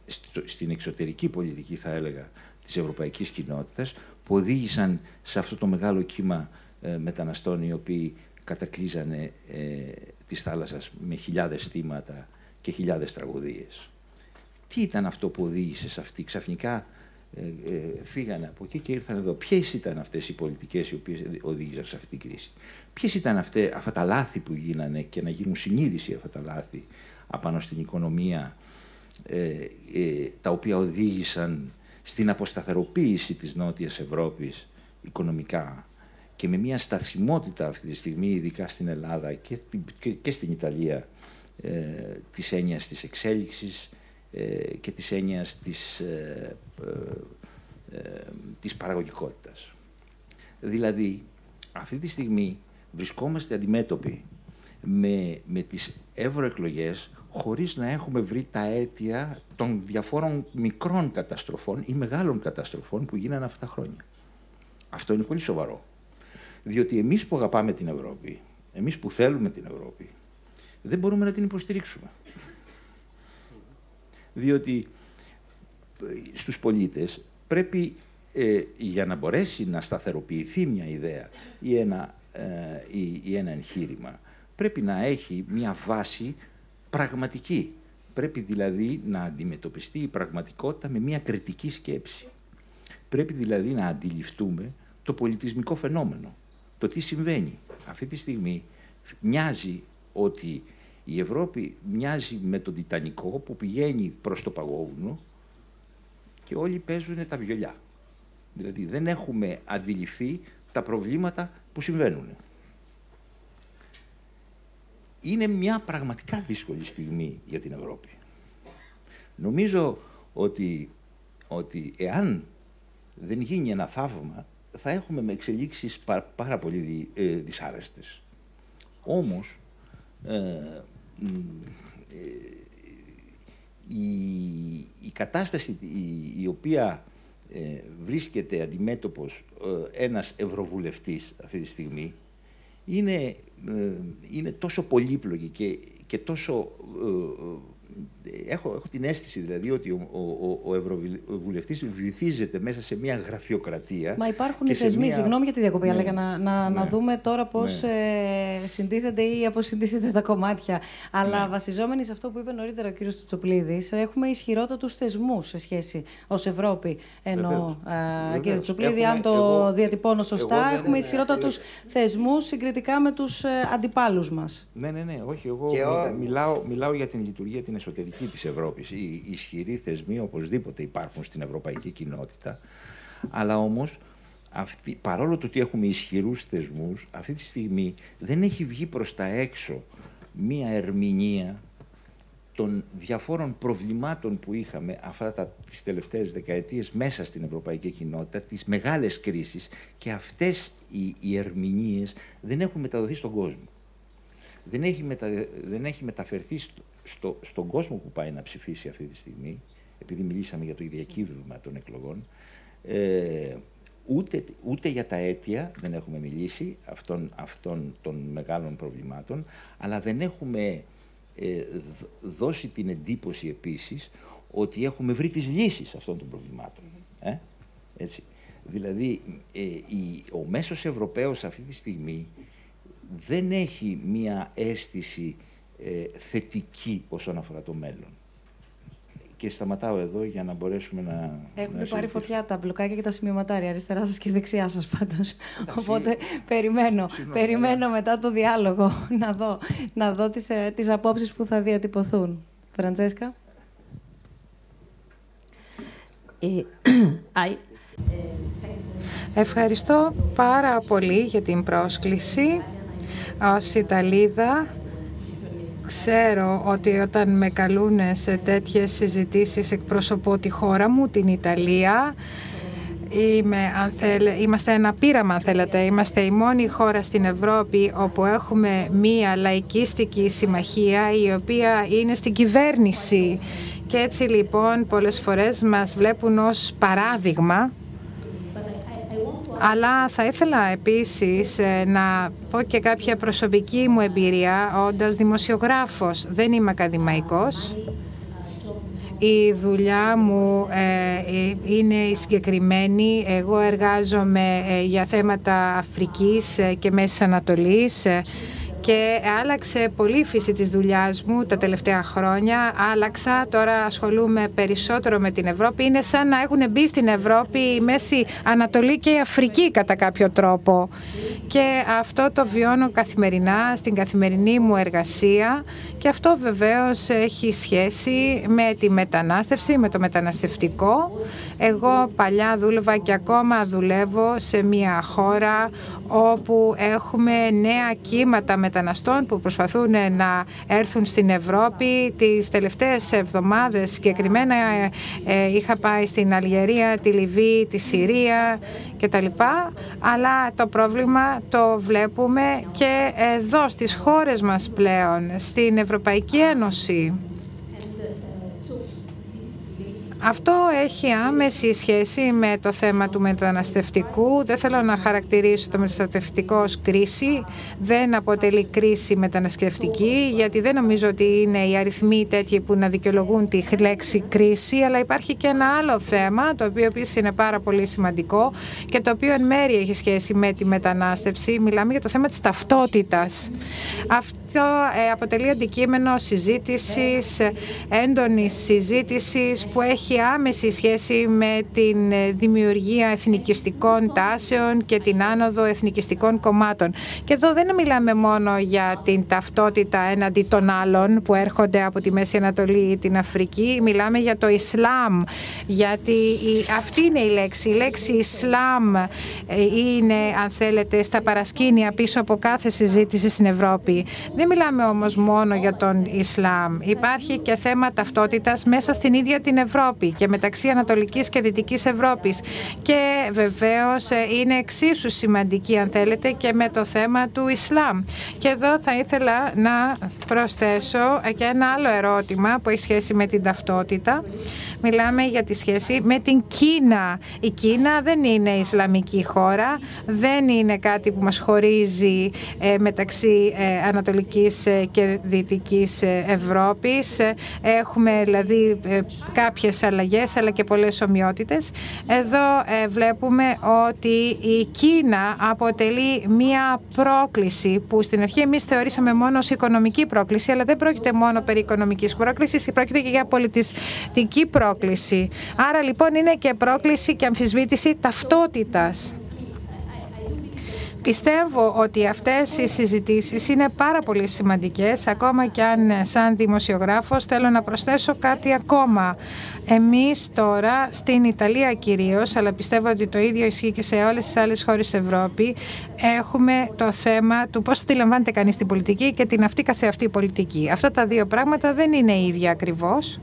στην εξωτερική πολιτική, θα έλεγα, της ευρωπαϊκής κοινότητας, που οδήγησαν σε αυτό το μεγάλο κύμα μεταναστών οι οποίοι κατακλείζανε ε, της θάλασσας με χιλιάδες θύματα και χιλιάδες τραγωδίες. Τι ήταν αυτό που οδήγησε σε αυτή; Ξαφνικά ε, ε, φύγανε από εκεί και ήρθαν εδώ. Ποιες ήταν αυτές οι πολιτικές οι οποίες οδήγησαν σε αυτή την κρίση; Ποιες ήταν αυτέ, αυτά τα λάθη που γίνανε και να γίνουν συνείδηση αυτά τα λάθη απάνω στην οικονομία ε, ε, τα οποία οδήγησαν στην αποσταθεροποίηση της Νότιας Ευρώπης οικονομικά; Και με μια στασιμότητα αυτή τη στιγμή, ειδικά στην Ελλάδα και, και, στην Ιταλία, ε, της έννοιας της εξέλιξης, και της έννοιας της, της παραγωγικότητας. Δηλαδή, αυτή τη στιγμή βρισκόμαστε αντιμέτωποι με, με τις ευρωεκλογές χωρίς να έχουμε βρει τα αίτια των διαφόρων μικρών καταστροφών ή μεγάλων καταστροφών που γίνανε αυτά τα χρόνια. Αυτό είναι πολύ σοβαρό. Διότι εμείς που αγαπάμε την Ευρώπη, εμείς που θέλουμε την Ευρώπη, δεν μπορούμε να την υποστηρίξουμε. Διότι ε, στους πολίτες πρέπει ε, για να μπορέσει να σταθεροποιηθεί μια ιδέα ή ένα, ε, ή, ή ένα εγχείρημα, πρέπει να έχει μια βάση πραγματική. Πρέπει δηλαδή να αντιμετωπιστεί η πραγματικότητα με μια κριτική σκέψη. Πρέπει δηλαδή να αντιληφθούμε το πολιτισμικό φαινόμενο, το τι συμβαίνει. Αυτή τη στιγμή μοιάζει ότι η Ευρώπη μοιάζει με τον Τιτανικό που πηγαίνει προς το παγόβουνο και όλοι παίζουν τα βιολιά. Δηλαδή δεν έχουμε αντιληφθεί τα προβλήματα που συμβαίνουν είναι μια πραγματικά δύσκολη στιγμή για την Ευρώπη. Νομίζω ότι, ότι εάν δεν γίνει ένα θαύμα, θα έχουμε με εξελίξεις πάρα, πολύ δι, ε, δυσάρεστες. Όμως, ε, ε, η, κατάσταση η, οποία ε, βρίσκεται αντιμέτωπος ένας ευρωβουλευτής αυτή τη στιγμή είναι ε, είναι τόσο πολύπλοκη και, και τόσο ε, έχω, έχω την αίσθηση δηλαδή ότι ο, ο, ο Ευρωβουλευτής βυθίζεται μέσα σε μια γραφειοκρατία. Μα υπάρχουν οι θεσμοί, μια... συγγνώμη για τη διακοπή, αλλά ναι. για να, να, να ναι. δούμε τώρα πώς ναι. ε, συντίθενται ή αποσυντίθενται τα κομμάτια. Αλλά ναι. βασιζόμενοι σε αυτό που είπε νωρίτερα ο κ. Τσοπλίδη, έχουμε ισχυρότατους θεσμούς σε σχέση ως Ευρώπη. Ενώ, ε, κύριε Τσοπλίδη, αν το εγώ, διατυπώνω σωστά, εγώ, έχουμε ισχυρότατους θεσμούς συγκριτικά με τους ε, αντιπάλους μας. Ναι, ναι, ναι. Όχι, εγώ μιλάω, μιλάω για την λειτουργία την εσωτερική της Ευρώπης. Οι ισχυροί θεσμοί οπωσδήποτε υπάρχουν στην ευρωπαϊκή κοινότητα, αλλά όμως αυτή, παρόλο το ότι έχουμε ισχυρούς θεσμούς, αυτή τη στιγμή δεν έχει βγει προς τα έξω μία ερμηνεία των διαφόρων προβλημάτων που είχαμε αυτά τα, τις τελευταίες δεκαετίες μέσα στην ευρωπαϊκή κοινότητα, τις μεγάλες κρίσεις και αυτές οι, οι ερμηνείες δεν έχουν μεταδοθεί στον κόσμο. Δεν έχει, μετα, δεν έχει μεταφερθεί στο, στον κόσμο που πάει να ψηφίσει αυτή τη στιγμή, επειδή μιλήσαμε για το διακύβευμα των εκλογών, ε, ούτε, ούτε για τα αίτια δεν έχουμε μιλήσει αυτών, αυτών των μεγάλων προβλημάτων, αλλά δεν έχουμε ε, δώσει την εντύπωση επίσης ότι έχουμε βρει τις λύσεις αυτών των προβλημάτων. Ε; Έτσι. Δηλαδή, ε, η, ο μέσος Ευρωπαίος αυτή τη στιγμή δεν έχει μία αίσθηση ε, θετική όσον αφορά το μέλλον. Και σταματάω εδώ για να μπορέσουμε να. Έχουν να πάρει φωτιά τα μπλοκάκια και τα σημειωματάρια αριστερά σας και δεξιά σας πάντως. Οπότε περιμένω, περιμένω μετά το διάλογο [laughs] να δω, να δω τις, ε, τις απόψεις που θα διατυπωθούν. Φραντζέσκα. Ε, [clears throat] Ευχαριστώ πάρα πολύ για την πρόσκληση. Ως Ιταλίδα Ξέρω ότι όταν με καλούν σε τέτοιες συζητήσεις εκπροσωπώ τη χώρα μου, την Ιταλία. Είμαι, αν είμαστε ένα πείραμα, αν θέλετε. Είμαστε η μόνη χώρα στην Ευρώπη όπου έχουμε μία λαϊκίστικη συμμαχία η οποία είναι στην κυβέρνηση. Και έτσι λοιπόν πολλές φορές μας βλέπουν ως παράδειγμα αλλά θα ήθελα επίσης ε, να πω και κάποια προσωπική μου εμπειρία όντας δημοσιογράφος. Δεν είμαι ακαδημαϊκός. Η δουλειά μου ε, ε, είναι συγκεκριμένη. Εγώ εργάζομαι για θέματα Αφρικής και Μέσης Ανατολής και άλλαξε πολύ η φύση της δουλειάς μου τα τελευταία χρόνια. Άλλαξα, τώρα ασχολούμαι περισσότερο με την Ευρώπη. Είναι σαν να έχουν μπει στην Ευρώπη η Μέση Ανατολή και η Αφρική κατά κάποιο τρόπο. και αυτό το βιώνω καθημερινά στην καθημερινή μου εργασία και αυτό βεβαίως έχει σχέση με τη μετανάστευση, με το μεταναστευτικό. Εγώ παλιά δούλευα και ακόμα δουλεύω σε μια χώρα όπου έχουμε νέα κύματα μεταναστών που προσπαθούν να έρθουν στην Ευρώπη. Τις τελευταίες εβδομάδες συγκεκριμένα ε, ε, είχα πάει στην Αλγερία, τη Λιβύη, τη Συρία κτλ. Αλλά το πρόβλημα το βλέπουμε και εδώ στις χώρες μας πλέον, στην Ευρωπαϊκή Ένωση. Αυτό έχει άμεση σχέση με το θέμα του μεταναστευτικού. Δεν θέλω να χαρακτηρίσω το μεταναστευτικό ως κρίση. Δεν αποτελεί κρίση μεταναστευτική, γιατί δεν νομίζω ότι είναι οι αριθμοί τέτοιοι που να δικαιολογούν τη λέξη κρίση, αλλά υπάρχει και ένα άλλο θέμα, το οποίο επίσης είναι πάρα πολύ σημαντικό και το οποίο εν μέρει έχει σχέση με τη μετανάστευση. Μιλάμε για το θέμα της ταυτότητας. Αυτό ε, αποτελεί αντικείμενο συζήτησης, έντονης συζήτησης που έχει έχει άμεση σχέση με την ε, δημιουργία εθνικιστικών τάσεων και την άνοδο εθνικιστικών κομμάτων. Και εδώ δεν μιλάμε μόνο για την ταυτότητα έναντι των άλλων που έρχονται από τη Μέση Ανατολή ή την Αφρική, μιλάμε για το Ισλάμ, γιατί αυτή είναι η λέξη. Η λέξη Ισλάμ ε, είναι, αν θέλετε, στα παρασκήνια πίσω από κάθε συζήτηση στην Ευρώπη. Δεν μιλάμε όμως μόνο για τον Ισλάμ. Υπάρχει και θέμα ταυτότητας μέσα στην ίδια την Ευρώπη και μεταξύ Ανατολικής και Δυτικής Ευρώπης και βεβαίως ε, είναι εξίσου σημαντική αν θέλετε και με το θέμα του Ισλάμ. Και εδώ θα ήθελα να προσθέσω και ένα άλλο ερώτημα που έχει σχέση με την ταυτότητα. Μιλάμε για τη σχέση με την Κίνα. Η Κίνα δεν είναι Ισλαμική χώρα, δεν είναι κάτι που μας χωρίζει ε, μεταξύ ε, Ανατολικής και Δυτικής Ευρώπης. Έχουμε δηλαδή κάποιες αλλαγές αλλά και πολλές ομοιότητες. Εδώ ε, βλέπουμε ότι η Κίνα αποτελεί μία πρόκληση που στην αρχή εμείς θεωρήσαμε μόνο ως οικονομική πρόκληση αλλά δεν πρόκειται μόνο περί οικονομικής πρόκλησης, πρόκειται και για πολιτιστική πρόκληση. Άρα λοιπόν είναι και πρόκληση και αμφισβήτηση ταυτότητας. Πιστεύω ότι αυτές οι συζητήσεις είναι πάρα πολύ σημαντικές, ακόμα και αν σαν δημοσιογράφος θέλω να προσθέσω κάτι ακόμα. Εμείς τώρα στην Ιταλία κυρίως, αλλά πιστεύω ότι το ίδιο ισχύει και σε όλες τις άλλες χώρες της Ευρώπη, έχουμε το θέμα του πώς αντιλαμβάνεται κανείς την πολιτική και την αυτή καθεαυτή πολιτική. Αυτά τα δύο πράγματα δεν είναι ίδια ακριβώς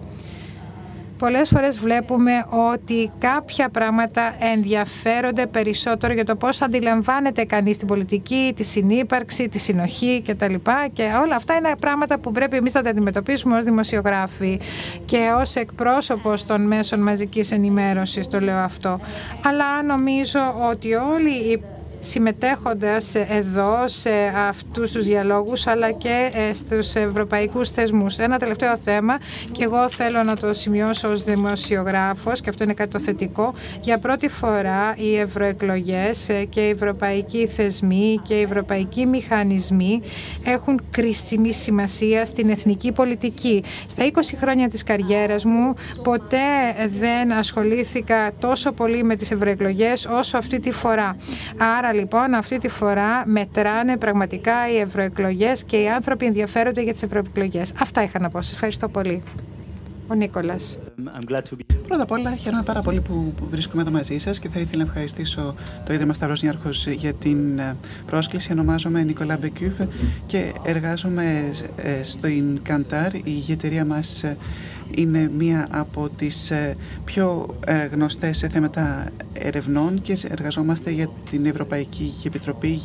πολλές φορές βλέπουμε ότι κάποια πράγματα ενδιαφέρονται περισσότερο για το πώς αντιλαμβάνεται κανείς την πολιτική, τη συνύπαρξη, τη συνοχή κτλ. Και όλα αυτά είναι πράγματα που πρέπει εμείς να τα αντιμετωπίσουμε ως δημοσιογράφοι και ως εκπρόσωπος των μέσων μαζικής ενημέρωσης το λέω αυτό. Αλλά νομίζω ότι όλοι οι συμμετέχοντας εδώ σε αυτούς τους διαλόγους αλλά και ε, στους ευρωπαϊκούς θεσμούς. Ένα τελευταίο θέμα και εγώ θέλω να το σημειώσω ως δημοσιογράφος και αυτό είναι κάτι το θετικό. Για πρώτη φορά οι ευρωεκλογές ε, και οι ευρωπαϊκοί θεσμοί και οι ευρωπαϊκοί μηχανισμοί έχουν κρίσιμη σημασία στην εθνική πολιτική. Στα 20 χρόνια της καριέρας μου ποτέ δεν ασχολήθηκα τόσο πολύ με τις ευρωεκλογές όσο αυτή τη φορά. Άρα λοιπόν αυτή τη φορά μετράνε πραγματικά οι ευρωεκλογές και οι άνθρωποι ενδιαφέρονται για τις ευρωεκλογές. Αυτά είχα να πω. Σας ευχαριστώ πολύ. Ο Νίκολας. Πρώτα απ' όλα, χαίρομαι πάρα πολύ που βρίσκομαι εδώ μαζί σας και θα ήθελα να ευχαριστήσω το Ίδρυμα Σταυρός Νιάρχος για την ε, πρόσκληση. Ονομάζομαι Νικολά Μπεκιούφ και εργάζομαι ε, στο Καντάρ. Η εταιρεία μας ε, είναι μία από τις ε, πιο ε, γνωστές σε θέματα ερευνών και εργαζόμαστε για την Ευρωπαϊκή Επιτροπή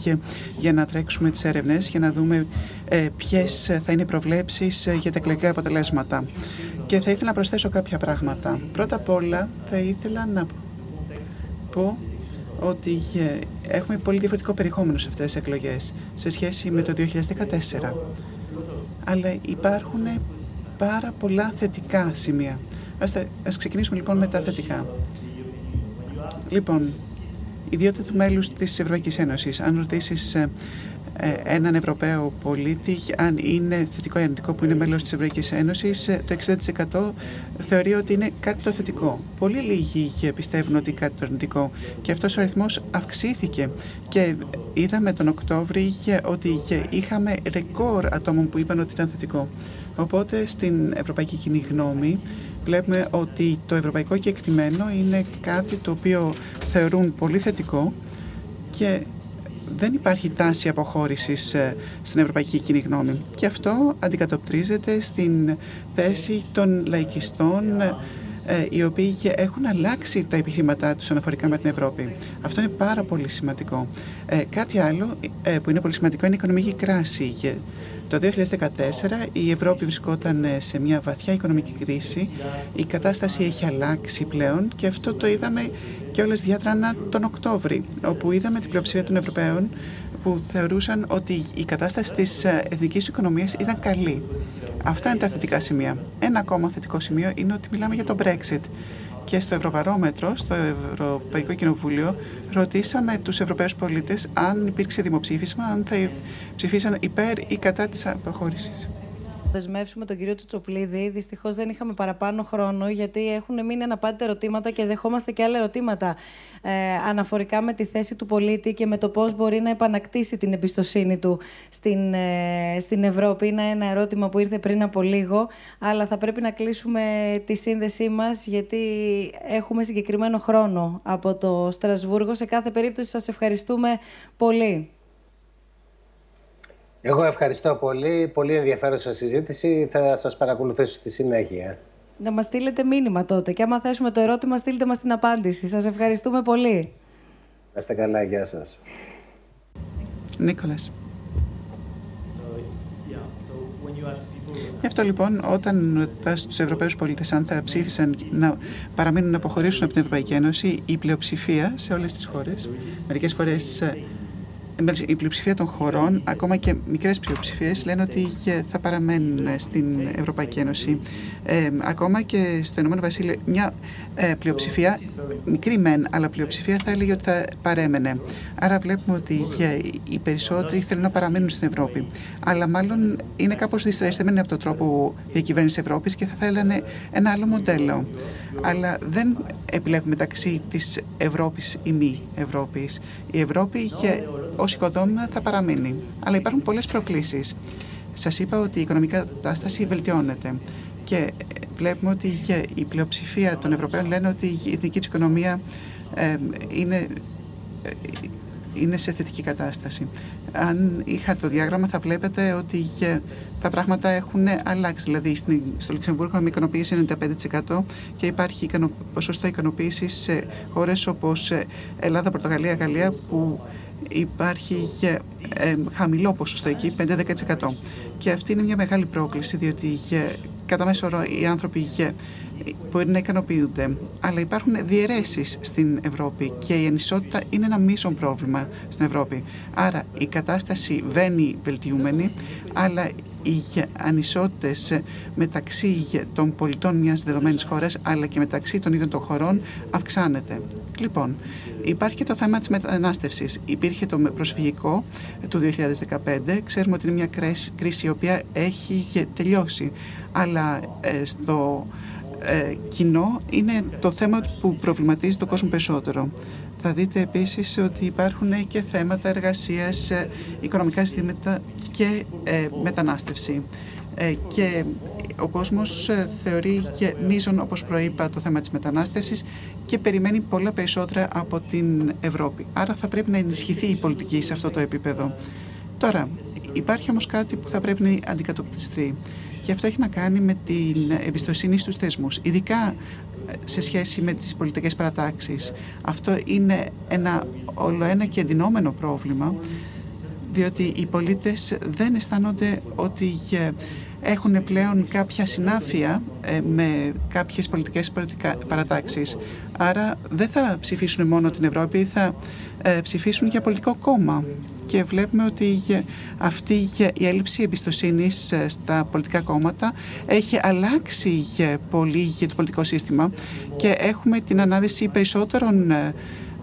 για να τρέξουμε τις έρευνες, για να δούμε ε, ποιες θα είναι οι προβλέψεις για τα εκλογικά αποτελέσματα. Και θα ήθελα να προσθέσω κάποια πράγματα. Πρώτα απ' όλα θα ήθελα να πω ότι έχουμε πολύ διαφορετικό περιεχόμενο σε αυτές τις εκλογές σε σχέση με το 2014. Αλλά υπάρχουν πάρα πολλά θετικά σημεία. Ας, ας ξεκινήσουμε λοιπόν με τα θετικά. Λοιπόν, ιδιότητα του μέλους της Ευρωπαϊκής Ένωσης. Αν ρωτήσεις ε, έναν Ευρωπαίο πολίτη, αν είναι θετικό ή αρνητικό που είναι μέλος της Ευρωπαϊκής Ένωσης, το 60% θεωρεί ότι είναι κάτι το θετικό. Πολύ λίγοι πιστεύουν ότι είναι κάτι το αρνητικό και αυτός ο αριθμός αυξήθηκε και είδαμε τον Οκτώβρη ότι είχαμε ρεκόρ ατόμων που είπαν ότι ήταν θετικό. Οπότε στην Ευρωπαϊκή Κοινή Γνώμη βλέπουμε ότι το ευρωπαϊκό κεκτημένο είναι κάτι το οποίο θεωρούν πολύ θετικό και δεν υπάρχει τάση αποχώρησης ε, στην ευρωπαϊκή κοινή γνώμη. Και αυτό αντικατοπτρίζεται στην θέση των λαϊκιστών ε, οι οποίοι έχουν αλλάξει τα επιχειρήματά τους αναφορικά με την Ευρώπη. Αυτό είναι πάρα πολύ σημαντικό. Ε, κάτι άλλο που είναι πολύ σημαντικό είναι η οικονομική κράση. Το 2014 η Ευρώπη βρισκόταν σε μια βαθιά οικονομική κρίση. Η κατάσταση έχει αλλάξει πλέον και αυτό το είδαμε και όλες διάτρανα τον Οκτώβρη, όπου είδαμε την πλειοψηφία των Ευρωπαίων που θεωρούσαν ότι η κατάσταση της εθνικής οικονομίας ήταν καλή. Αυτά είναι τα θετικά σημεία. Ένα ακόμα θετικό σημείο είναι ότι μιλάμε για το Brexit και στο Ευρωβαρόμετρο, στο Ευρωπαϊκό Κοινοβούλιο, ρωτήσαμε τους Ευρωπαίους πολίτες αν υπήρξε δημοψήφισμα, αν θα ψηφίσαν υπέρ ή κατά της αποχώρησης δεσμεύσουμε τον κύριο Τσοτσοπλίδη. Δυστυχώς δεν είχαμε παραπάνω χρόνο, γιατί έχουν μείνει αναπάντητα ερωτήματα και δεχόμαστε και άλλα ερωτήματα ε, αναφορικά με τη θέση του πολίτη και με το πώς μπορεί να επανακτήσει την εμπιστοσύνη του στην, ε, στην Ευρώπη. Είναι ένα ερώτημα που ήρθε πριν από λίγο, αλλά θα πρέπει να κλείσουμε τη σύνδεσή μας, γιατί έχουμε συγκεκριμένο χρόνο από το Στρασβούργο. Σε κάθε περίπτωση, σας ευχαριστούμε πολύ. Εγώ ευχαριστώ πολύ. Πολύ ενδιαφέρουσα συζήτηση. Θα σας παρακολουθήσω στη συνέχεια. Να μας στείλετε μήνυμα τότε και άμα θέσουμε το ερώτημα στείλτε μας την απάντηση. Σας ευχαριστούμε πολύ. Να είστε καλά. Γεια σας. Νίκολας. Γι' αυτό λοιπόν, όταν ρωτάς στου Ευρωπαίους πολίτες αν θα ψήφισαν να παραμείνουν να αποχωρήσουν από την Ευρωπαϊκή Ένωση, η πλειοψηφία σε όλες τις χώρες, μερικές φορές η πλειοψηφία των χωρών, ακόμα και μικρές πλειοψηφίες, λένε ότι θα παραμένουν στην Ευρωπαϊκή Ένωση. Ε, ακόμα και στο Ηνωμένο Βασίλειο, μια ε, πλειοψηφία, μικρή μεν, αλλά πλειοψηφία θα έλεγε ότι θα παρέμενε. Άρα βλέπουμε ότι οι περισσότεροι θέλουν να παραμείνουν στην Ευρώπη. Αλλά μάλλον είναι κάπως διστρεστημένοι από τον τρόπο διακυβέρνηση Ευρώπης και θα θέλανε ένα άλλο μοντέλο. Αλλά δεν επιλέγουμε μεταξύ της Ευρώπης ή μη Ευρώπης. Η Ευρώπη είχε ω οικοδόμημα θα παραμείνει. Αλλά υπάρχουν πολλές προκλήσεις. Σας είπα ότι η οικονομική κατάσταση βελτιώνεται. Και βλέπουμε ότι η πλειοψηφία των Ευρωπαίων λένε ότι η εθνική τους οικονομία είναι, ε, είναι σε θετική κατάσταση. Αν είχα το διάγραμμα θα βλέπετε ότι τα πράγματα έχουν αλλάξει. Δηλαδή στο Λουξεμβούργο έχουμε ικανοποίηση 95% και υπάρχει ποσοστό ικανοποίησης σε χώρες όπως ε, Ελλάδα, Πορτογαλία, Γαλλία που υπάρχει ε, χαμηλό ποσοστό εκεί, 5-10%. Και αυτή είναι μια μεγάλη πρόκληση, διότι κατά μέσο όρο οι άνθρωποι μπορεί να ικανοποιούνται. Αλλά υπάρχουν διαιρέσεις στην Ευρώπη και η ανισότητα είναι ένα μείζον πρόβλημα στην Ευρώπη. Άρα η κατάσταση βαίνει βελτιούμενη, αλλά οι ανισότητες μεταξύ των πολιτών μιας δεδομένης χώρας αλλά και μεταξύ των ίδιων των χωρών αυξάνεται. Λοιπόν, υπάρχει και το θέμα της μετανάστευσης. Υπήρχε το προσφυγικό του 2015. Ξέρουμε ότι είναι μια κρίση η οποία έχει τελειώσει. Αλλά ε, στο ε, κοινό είναι το θέμα που προβληματίζει τον κόσμο περισσότερο. Θα δείτε επίσης ότι υπάρχουν και θέματα εργασίας, ε, οικονομικά ζητήματα και ε, μετανάστευση. Ε, και ο κόσμος θεωρεί και μείζον, όπως προείπα, το θέμα της μετανάστευσης και περιμένει πολλά περισσότερα από την Ευρώπη. Άρα θα πρέπει να ενισχυθεί η πολιτική σε αυτό το επίπεδο. Τώρα, υπάρχει όμως κάτι που θα πρέπει να αντικατοπτριστεί. Και αυτό έχει να κάνει με την εμπιστοσύνη στους θεσμούς, ειδικά σε σχέση με τις πολιτικές παρατάξεις. Αυτό είναι ένα ολοένα και εντυνόμενο πρόβλημα, διότι οι πολίτες δεν αισθάνονται ότι έχουν πλέον κάποια συνάφεια ε, με κάποιες πολιτικές παρατάξεις. Άρα δεν θα ψηφίσουν μόνο την Ευρώπη, θα ε, ψηφίσουν για πολιτικό κόμμα. Και βλέπουμε ότι αυτή η έλλειψη εμπιστοσύνης ε, στα πολιτικά κόμματα έχει αλλάξει πολύ για το πολιτικό σύστημα και έχουμε την ανάδυση περισσότερων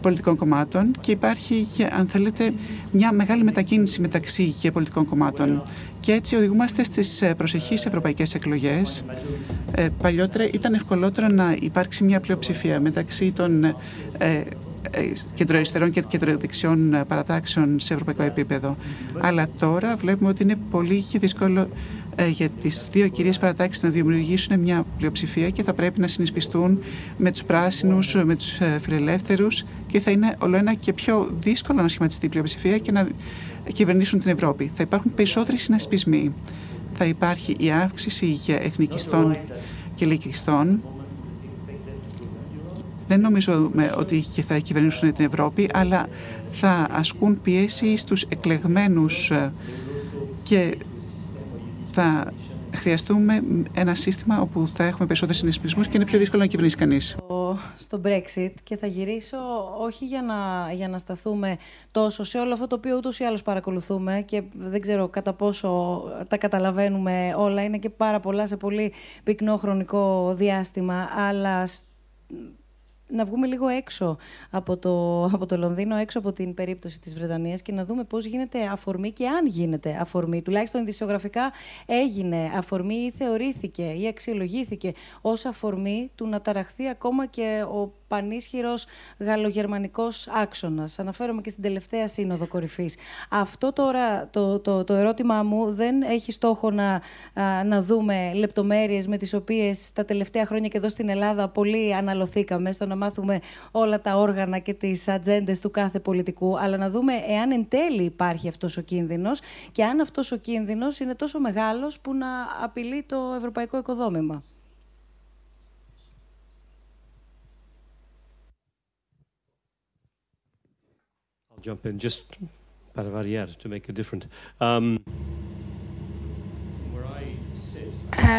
πολιτικών κομμάτων και υπάρχει, αν θέλετε, μια μεγάλη μετακίνηση μεταξύ πολιτικών κομμάτων. Και έτσι οδηγούμαστε στις ε, προσεχείς ευρωπαϊκές εκλογές. Ε, παλιότερα ήταν ευκολότερο να υπάρξει μια πλειοψηφία μεταξύ των ε, ε κεντροαριστερών και κεντροδεξιών παρατάξεων σε ευρωπαϊκό επίπεδο. Αλλά τώρα βλέπουμε ότι είναι πολύ δύσκολο ε, για τις δύο κυρίες παρατάξεις να δημιουργήσουν μια πλειοψηφία και θα πρέπει να συνεισπιστούν με τους πράσινους, με τους ε, φιλελεύθερους και θα είναι όλο ένα και πιο δύσκολο να σχηματιστεί η πλειοψηφία και να κυβερνήσουν την Ευρώπη. Θα υπάρχουν περισσότεροι συνασπισμοί. Θα υπάρχει η αύξηση για εθνικιστών και λαϊκιστών. Δεν νομίζω ότι και θα κυβερνήσουν την Ευρώπη, αλλά θα ασκούν πίεση στους εκλεγμένους ε, και θα χρειαστούμε ένα σύστημα όπου θα έχουμε περισσότερους συναισθησμούς και είναι πιο δύσκολο να κυβερνήσει κανείς. Στο Brexit και θα γυρίσω όχι για να, για να σταθούμε τόσο σε όλο αυτό το οποίο ούτως ή άλλως παρακολουθούμε και δεν ξέρω κατά πόσο τα καταλαβαίνουμε όλα, είναι και πάρα πολλά σε πολύ πυκνό χρονικό διάστημα, αλλά να βγούμε λίγο έξω από το, από το Λονδίνο, έξω από την περίπτωση της Βρετανίας και να δούμε πώς γίνεται αφορμή και αν γίνεται αφορμή. Τουλάχιστον ειδησιογραφικά έγινε αφορμή ή θεωρήθηκε ή αξιολογήθηκε ως αφορμή του να ταραχθεί ακόμα και ο πανίσχυρος γαλλογερμανικός άξονας. Αναφέρομαι και στην τελευταία σύνοδο κορυφής. Αυτό τώρα το, το, το ερώτημά μου δεν έχει στόχο να, να δούμε λεπτομέρειες με τις οποίες τα τελευταία χρόνια και εδώ στην Ελλάδα πολύ αναλωθήκαμε στο να μάθουμε όλα τα όργανα και τις ατζέντες του κάθε πολιτικού, αλλά να δούμε εάν εν τέλει υπάρχει αυτός ο κίνδυνος και αν αυτός ο κίνδυνος είναι τόσο μεγάλος που να απειλεί το ευρωπαϊκό οικοδόμημα. Jump in just para variar to make it different. Um,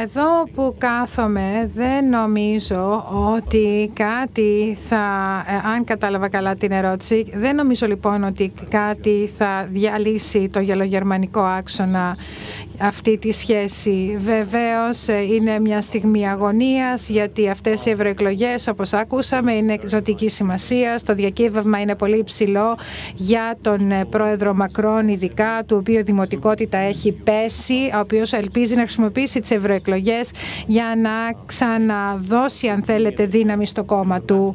Εδώ που κάθομαι δεν νομίζω ότι κάτι θα, ε, αν κατάλαβα καλά την ερώτηση, δεν νομίζω λοιπόν ότι κάτι θα διαλύσει το γελογερμανικό άξονα αυτή τη σχέση. Βεβαίως ε, είναι μια στιγμή αγωνίας γιατί αυτές οι ευρωεκλογές, όπως ακούσαμε είναι ζωτική σημασία. Το διακύβευμα είναι πολύ υψηλό για τον ε, πρόεδρο Μακρόν ειδικά, του οποίου η δημοτικότητα έχει πέσει, ο οποίος ελπίζει να χρησιμοποιήσει τις ευρωεκλογές για να ξαναδώσει αν θέλετε δύναμη στο κόμμα του.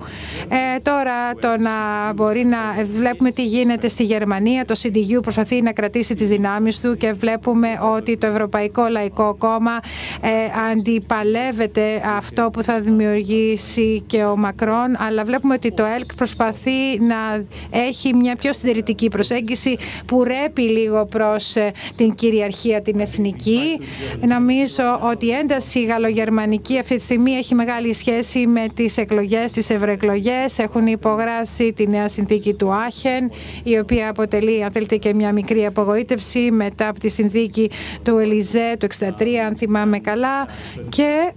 Ε, τώρα το να μπορεί να βλέπουμε τι γίνεται στη Γερμανία, το CDU προσπαθεί να κρατήσει τις δυνάμεις του και βλέπουμε ότι ότι το Ευρωπαϊκό Λαϊκό Κόμμα ε, αντιπαλεύεται αυτό που θα δημιουργήσει και ο Μακρόν, αλλά βλέπουμε ότι το ΕΛΚ προσπαθεί να έχει μια πιο συντηρητική προσέγγιση που ρέπει λίγο προς ε, την κυριαρχία την εθνική. Νομίζω ότι η ένταση γαλλογερμανική αυτή τη στιγμή έχει μεγάλη σχέση με τις εκλογές, τις ευρωεκλογές. Έχουν υπογράσει τη νέα συνθήκη του Άχεν, η οποία αποτελεί, αν θέλετε, και μια μικρή απογοήτευση μετά από τη συνθήκη του Ελιζέ του 63 αν θυμάμαι καλά. Και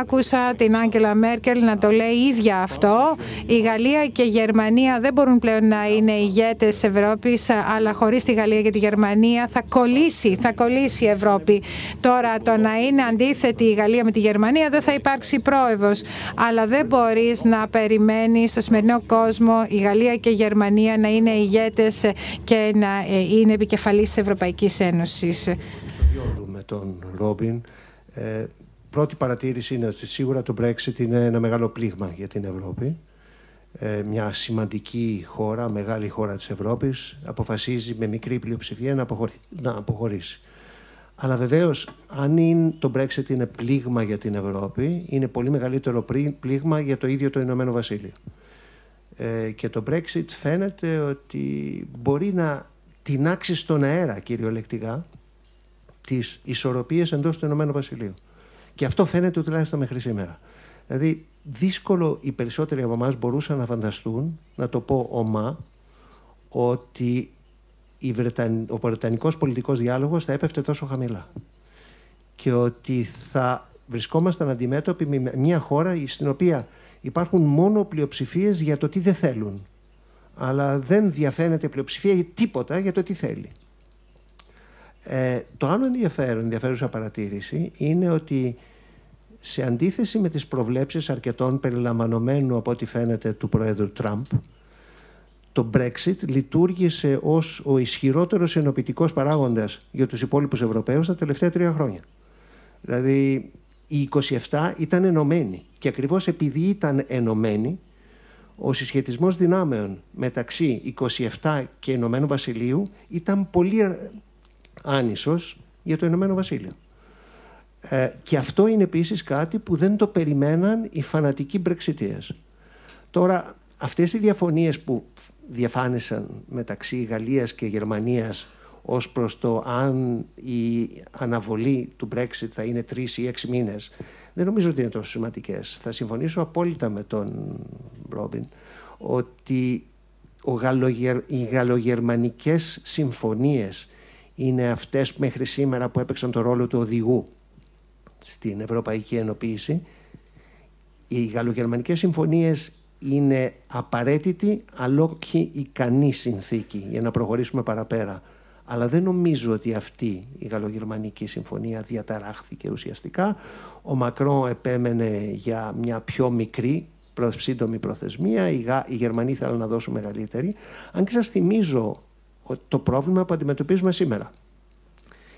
Άκουσα την Άγγελα Μέρκελ να το λέει ίδια αυτό. Η Γαλλία και η Γερμανία δεν μπορούν πλέον να είναι ηγέτες της Ευρώπης, αλλά χωρίς τη Γαλλία και τη Γερμανία θα κολλήσει, θα κολλήσει η Ευρώπη. Τώρα το να είναι αντίθετη η Γαλλία με τη Γερμανία δεν θα υπάρξει πρόεδρος, αλλά δεν μπορείς να περιμένεις στο σημερινό κόσμο η Γαλλία και η Γερμανία να είναι ηγέτες και να είναι επικεφαλής της Ευρωπαϊκής Ένωσης. Με τον Ρόμπιν, ε, πρώτη παρατήρηση είναι ότι σίγουρα το Brexit είναι ένα μεγάλο πλήγμα για την Ευρώπη. Ε, μια σημαντική χώρα, μεγάλη χώρα της Ευρώπης, αποφασίζει με μικρή πλειοψηφία να, να αποχωρήσει. Αλλά βεβαίως, αν είναι, το Brexit είναι πλήγμα για την Ευρώπη, είναι πολύ μεγαλύτερο πλήγμα για το ίδιο το Ηνωμένο Βασίλειο. Ε, και το Brexit φαίνεται ότι μπορεί να τεινάξει στον αέρα, κυριολεκτικά, τις ισορροπίες εντός του Ηνωμένου Βασιλείου. Και αυτό φαίνεται τουλάχιστον μέχρι σήμερα. Δηλαδή, δύσκολο οι περισσότεροι από εμάς μπορούσαν να φανταστούν, να το πω ομά, ότι η Βρεταν... ο Βρετανικός πολιτικός διάλογος θα έπεφτε τόσο χαμηλά. Και ότι θα βρισκόμασταν αντιμέτωποι με μια χώρα στην οποία υπάρχουν μόνο πλειοψηφίες για το τι δεν θέλουν. Αλλά δεν διαφαίνεται πλειοψηφία για τίποτα για το τι θέλει. Ε, το άλλο ενδιαφέρον, ενδιαφέρουσα παρατήρηση είναι ότι σε αντίθεση με τις προβλέψεις αρκετών περιλαμβανομένου από ό,τι φαίνεται του Προέδρου Τραμπ, το Brexit λειτουργήσε ως ο ισχυρότερος ενοποιητικός παράγοντας για τους υπόλοιπους Ευρωπαίους τα τελευταία τρία χρόνια. Δηλαδή, οι 27 ήταν ενωμένοι και ακριβώς επειδή ήταν ενωμένοι, ο συσχετισμός δυνάμεων μεταξύ 27 και Ηνωμένου Βασιλείου ήταν πολύ άνισος για το Ηνωμένο Βασίλειο. Ε, και αυτό είναι επίσης κάτι που δεν το περιμέναν οι φανατικοί Brexiteers. Τώρα, αυτές οι διαφωνίες που διαφάνησαν μεταξύ Γαλλίας και Γερμανίας ως προς το αν η αναβολή του Brexit θα είναι τρεις ή έξι μήνες, δεν νομίζω ότι είναι τόσο σημαντικές. Θα συμφωνήσω απόλυτα με τον Ρόμπιν ότι ο γαλλογερ... οι γαλλογερμανικές συμφωνίες είναι αυτές μέχρι σήμερα που έπαιξαν το ρόλο του οδηγού στην Ευρωπαϊκή Ενοποίηση. Οι γαλλογερμανικές συμφωνίες είναι απαραίτητη αλλά όχι ικανή συνθήκη για να προχωρήσουμε παραπέρα. Αλλά δεν νομίζω ότι αυτή η γαλλογερμανική συμφωνία διαταράχθηκε ουσιαστικά. Ο Μακρό επέμενε για μια πιο μικρή σύντομη προθεσμία, οι, οι Γερμανοί ήθελαν να δώσουν μεγαλύτερη. Αν και σας θυμίζω το πρόβλημα που αντιμετωπίζουμε σήμερα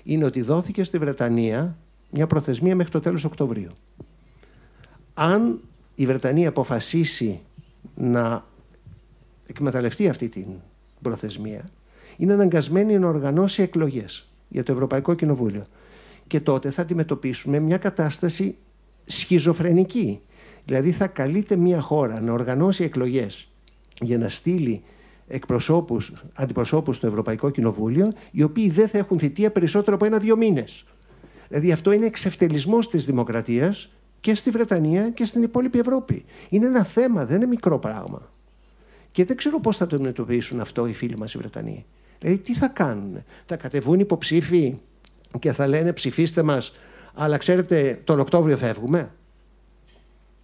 είναι ότι δόθηκε στη Βρετανία μια προθεσμία μέχρι το τέλος Οκτωβρίου. Αν η Βρετανία αποφασίσει να εκμεταλλευτεί αυτή την προθεσμία, είναι αναγκασμένη να οργανώσει εκλογές για το Ευρωπαϊκό Κοινοβούλιο. Και τότε θα αντιμετωπίσουμε μια κατάσταση σχιζοφρενική. Δηλαδή θα καλείται μια χώρα να οργανώσει εκλογές για να στείλει εκπροσώπους, αντιπροσώπους στο Ευρωπαϊκό Κοινοβούλιο, οι οποίοι δεν θα έχουν θητεία περισσότερο από ένα-δύο μήνες. Δηλαδή αυτό είναι εξευτελισμός της δημοκρατίας και στη Βρετανία και στην υπόλοιπη Ευρώπη. Είναι ένα θέμα, δεν είναι μικρό πράγμα. Και δεν ξέρω πώς θα το αντιμετωπίσουν αυτό οι φίλοι μας οι Βρετανοί. Δηλαδή τι θα κάνουν, θα κατεβούν υποψήφοι και θα λένε ψηφίστε μας, αλλά ξέρετε τον Οκτώβριο φεύγουμε.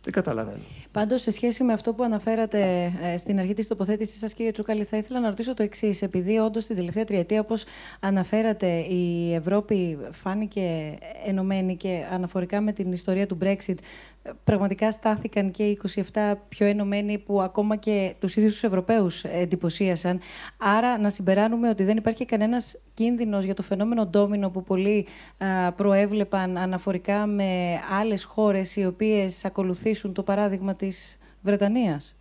Δεν καταλαβαίνω. Πάντως, σε σχέση με αυτό που αναφέρατε ε, στην αρχή της τοποθέτησής σας, κύριε Τσούκαλη, θα ήθελα να ρωτήσω το εξής. Επειδή όντως την τελευταία τριετία, όπως αναφέρατε, η Ευρώπη φάνηκε ενωμένη και αναφορικά με την ιστορία του Brexit, πραγματικά στάθηκαν και οι 27 πιο ενωμένοι που ακόμα και τους ίδιους τους Ευρωπαίους εντυπωσίασαν. Άρα να συμπεράνουμε ότι δεν υπάρχει κανένας κίνδυνος για το φαινόμενο ντόμινο που πολλοί προέβλεπαν αναφορικά με άλλες χώρες οι οποίες ακολουθήσουν το παράδειγμα της Βρετανίας.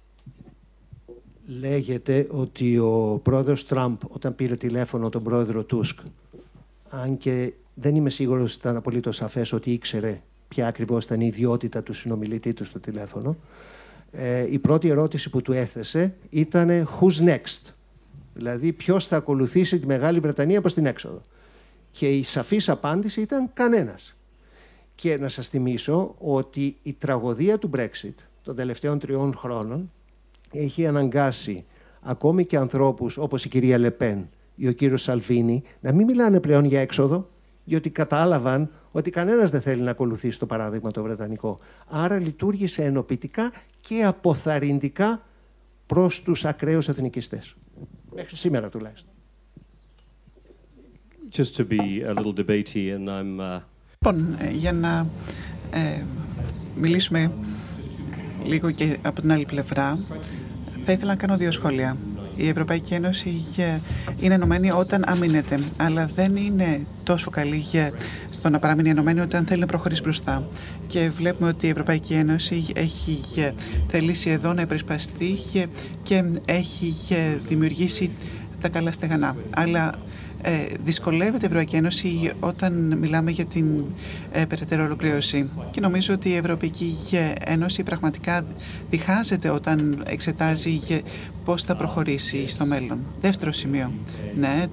Λέγεται ότι ο πρόεδρος Τραμπ όταν πήρε τηλέφωνο τον πρόεδρο Τούσκ αν και δεν είμαι σίγουρος ότι ήταν απολύτως σαφές ότι ήξερε ποια ακριβώς ήταν η ιδιότητα του συνομιλητή του στο τηλέφωνο, ε, η πρώτη ερώτηση που του έθεσε ήταν «Who's next?» Δηλαδή, ποιος θα ακολουθήσει τη Μεγάλη Βρετανία προς την έξοδο. Και η σαφής απάντηση ήταν κανένας. Και να σας θυμίσω ότι η τραγωδία του Brexit των τελευταίων τριών χρόνων έχει αναγκάσει ακόμη και ανθρώπους όπως η κυρία Λεπέν ή ο κύριος Σαλβίνη να μην μιλάνε πλέον για έξοδο, διότι κατάλαβαν ότι κανένας δεν θέλει να ακολουθήσει το παράδειγμα το βρετανικό. Άρα λειτουργήσε ενοποιητικά και αποθαρρυντικά προς τους ακραίους εθνικιστές. Μέχρι σήμερα τουλάχιστον. Just to be a little debatey and I'm, uh... Λοιπόν, ε, για να ε, μιλήσουμε λίγο και από την άλλη πλευρά, θα ήθελα να κάνω δύο σχόλια. Η Ευρωπαϊκή Ένωση είναι ενωμένη όταν αμήνεται, αλλά δεν είναι τόσο καλή στο να παραμείνει ενωμένη όταν θέλει να προχωρήσει μπροστά. Και βλέπουμε ότι η Ευρωπαϊκή Ένωση έχει θελήσει εδώ να επρισπαστεί και έχει δημιουργήσει τα καλά στεγανά. Αλλά ε, δυσκολεύεται η Ευρωπαϊκή Ένωση όταν μιλάμε για την ε, περαιτέρω ολοκλήρωση. Και νομίζω ότι η Ευρωπαϊκή Ένωση πραγματικά διχάζεται όταν εξετάζει πώς θα προχωρήσει στο μέλλον. Δεύτερο σημείο. Ναι,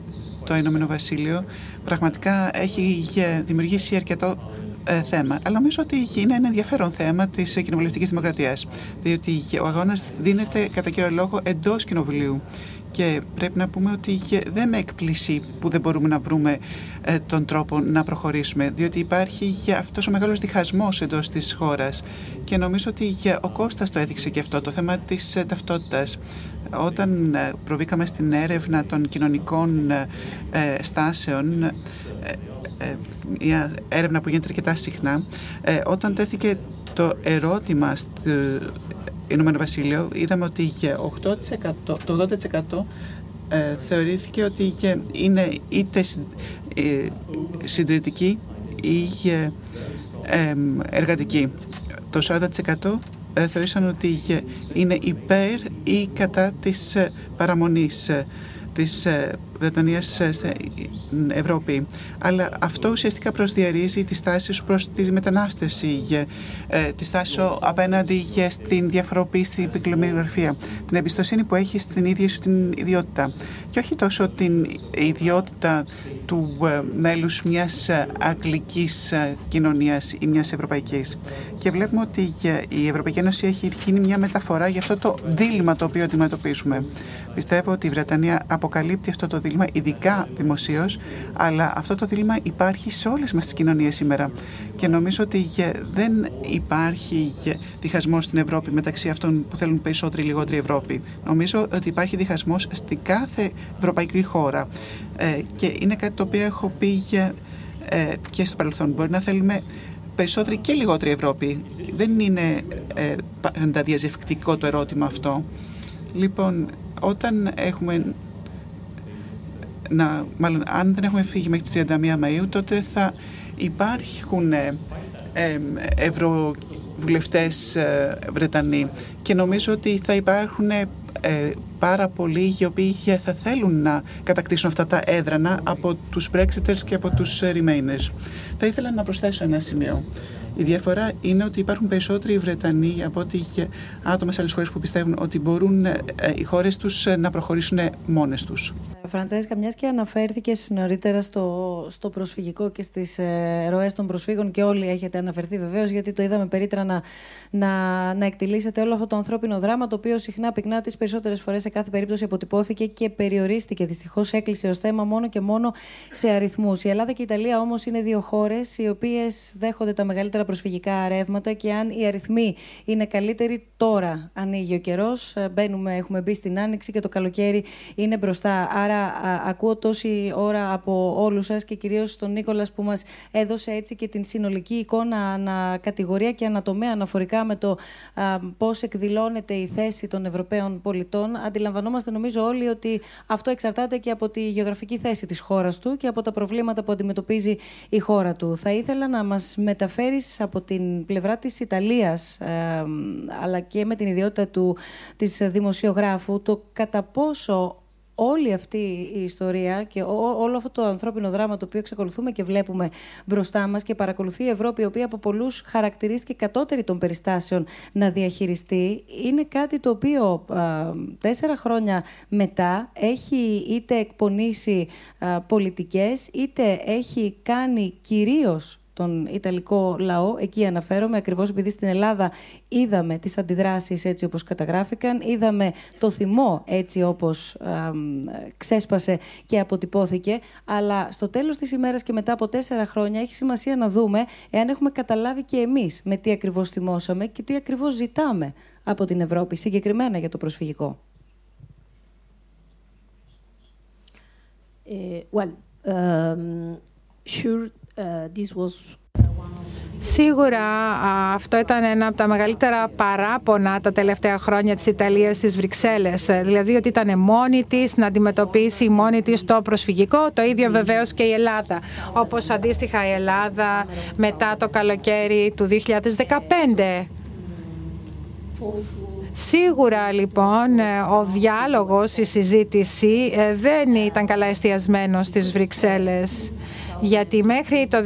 το Ηνωμένο Βασίλειο πραγματικά έχει δημιουργήσει αρκετό ε, θέμα. Αλλά νομίζω ότι είναι ένα ενδιαφέρον θέμα της κοινοβουλευτικής δημοκρατίας. Διότι ο αγώνας δίνεται κατά κύριο λόγο εντός κοινοβουλίου. Και πρέπει να πούμε ότι δεν με εκπλήσει που δεν μπορούμε να βρούμε ε, τον τρόπο να προχωρήσουμε, διότι υπάρχει αυτός ο μεγάλος διχασμός εντός της χώρας και νομίζω ότι ο Κώστας το έδειξε και αυτό, το θέμα της ε, ταυτότητας. Όταν προβήκαμε στην έρευνα των κοινωνικών στάσεων, μια έρευνα που γίνεται αρκετά συχνά, όταν τέθηκε το ερώτημα στο Ηνωμένο Βασίλειο, είδαμε ότι 8%, το 80% θεωρήθηκε ότι είναι είτε συντηρητική ή εργατική. Το 40% ε, θεωρήσαν ότι είναι υπέρ ή κατά της ε, παραμονής ε, της Βρετανίας στην Ευρώπη. Αλλά αυτό ουσιαστικά προσδιορίζει τη στάση σου προς τη μετανάστευση, ε, τη στάση σου απέναντι στην διαφοροποίηση στην ποικιλομοιογραφία, την εμπιστοσύνη που έχεις στην ίδια σου την ιδιότητα. Και όχι τόσο την ιδιότητα του ε, μέλους μιας αγγλικής ε, κοινωνίας ή μιας ευρωπαϊκής. Και βλέπουμε ότι η Ευρωπαϊκή Ένωση έχει γίνει μια μεταφορά για αυτό το δίλημα το οποίο αντιμετωπίζουμε. Πιστεύω ότι η Βρετανία αποκαλύπτει αυτό το δίλημα, ειδικά δημοσίως, αλλά αυτό το δίλημα υπάρχει σε όλες μας τις κοινωνίες σήμερα. Και νομίζω ότι δεν υπάρχει διχασμός στην Ευρώπη μεταξύ αυτών που θέλουν περισσότερη ή λιγότερη Ευρώπη. Νομίζω ότι υπάρχει διχασμός στην κάθε ευρωπαϊκή χώρα. Ε, και είναι κάτι το οποίο έχω πει ε, και στο παρελθόν. Μπορεί να θέλουμε περισσότερη και λιγότερη Ευρώπη. Δεν είναι ε, πάντα διαζευκτικό το ερώτημα αυτό. Λοιπόν, όταν έχουμε να, μάλλον αν δεν έχουμε φύγει μέχρι τις 31 Μαΐου, τότε θα υπάρχουν ε, ε, ευρωβουλευτές ε, Βρετανοί και νομίζω ότι θα υπάρχουν ε, πάρα πολλοί οι οποίοι θα θέλουν να κατακτήσουν αυτά τα έδρανα από τους Brexiters και από τους Remainers. Θα ήθελα να προσθέσω ένα σημείο. Η διαφορά είναι ότι υπάρχουν περισσότεροι Βρετανοί από ότι άτομα σε άλλες χώρες που πιστεύουν ότι μπορούν ε, οι χώρες τους ε, να προχωρήσουν μόνες τους. Φραντσέσκα, μιας και αναφέρθηκες νωρίτερα στο, στο προσφυγικό και στις ε, ροές των προσφύγων και όλοι έχετε αναφερθεί βεβαίως, γιατί το είδαμε περίτρα να, να, να εκτιλήσετε όλο αυτό το ανθρώπινο δράμα, το οποίο συχνά πυκνά τις περισσότερες φορές σε κάθε περίπτωση αποτυπώθηκε και περιορίστηκε. Δυστυχώς έκλεισε ως θέμα μόνο και μόνο σε αριθμούς. Η Ελλάδα και η Ιταλία όμως είναι δύο χώρες οι οποίες δέχονται τα μεγαλύτερα προσφυγικά ρεύματα και αν οι αριθμοί είναι καλύτεροι, τώρα ανοίγει ο καιρός. Ε, μπαίνουμε, έχουμε μπει στην άνοιξη και το καλοκαίρι είναι μπροστά. Άρα, ακούω τόση ώρα από όλους σας και κυρίως τον Νίκολας που μας έδωσε έτσι και την συνολική εικόνα ανακατηγορία και ανατομέα αναφορικά με το πώς εκδηλώνεται η θέση των Ευρωπαίων πολιτών. Αντιλαμβανόμαστε, νομίζω, όλοι ότι αυτό εξαρτάται και από τη γεωγραφική θέση της χώρας του και από τα προβλήματα που αντιμετωπίζει η χώρα του. Θα ήθελα να μας μεταφέρεις από την πλευρά της Ιταλίας, αλλά και με την ιδιότητα του, της δημοσιογράφου, το κατά πόσο όλη αυτή η ιστορία και όλο αυτό το ανθρώπινο δράμα το οποίο εξακολουθούμε και βλέπουμε μπροστά μας και παρακολουθεί η Ευρώπη, η οποία από πολλούς χαρακτηρίστηκε κατώτερη των περιστάσεων να διαχειριστεί, είναι κάτι το οποίο τέσσερα χρόνια μετά έχει είτε εκπονήσει α, πολιτικές, είτε έχει κάνει κυρίως τον Ιταλικό λαό. Εκεί αναφέρομαι ακριβώς επειδή στην Ελλάδα είδαμε τις αντιδράσεις έτσι όπως καταγράφηκαν, είδαμε το θυμό έτσι όπως ξέσπασε και αποτυπώθηκε, αλλά στο τέλος της ημέρας και μετά από τέσσερα χρόνια έχει σημασία να δούμε εάν έχουμε καταλάβει και εμείς με τι ακριβώς θυμώσαμε και τι ακριβώς ζητάμε από την Ευρώπη, συγκεκριμένα για το προσφυγικό. Ε, well, um, sure Uh, Σίγουρα αυτό ήταν ένα από τα μεγαλύτερα παράπονα τα τελευταία χρόνια της Ιταλίας στις Βρυξέλλες. Δηλαδή ότι ήταν μόνη της να αντιμετωπίσει μόνη της το προσφυγικό. Το ίδιο βεβαίως και η Ελλάδα. Όπως αντίστοιχα η Ελλάδα μετά το καλοκαίρι του 2015. Σίγουρα λοιπόν ο διάλογος, η συζήτηση ε, δεν ήταν καλά εστιασμένος στις Βρυξέλλες γιατί μέχρι το 2015-2016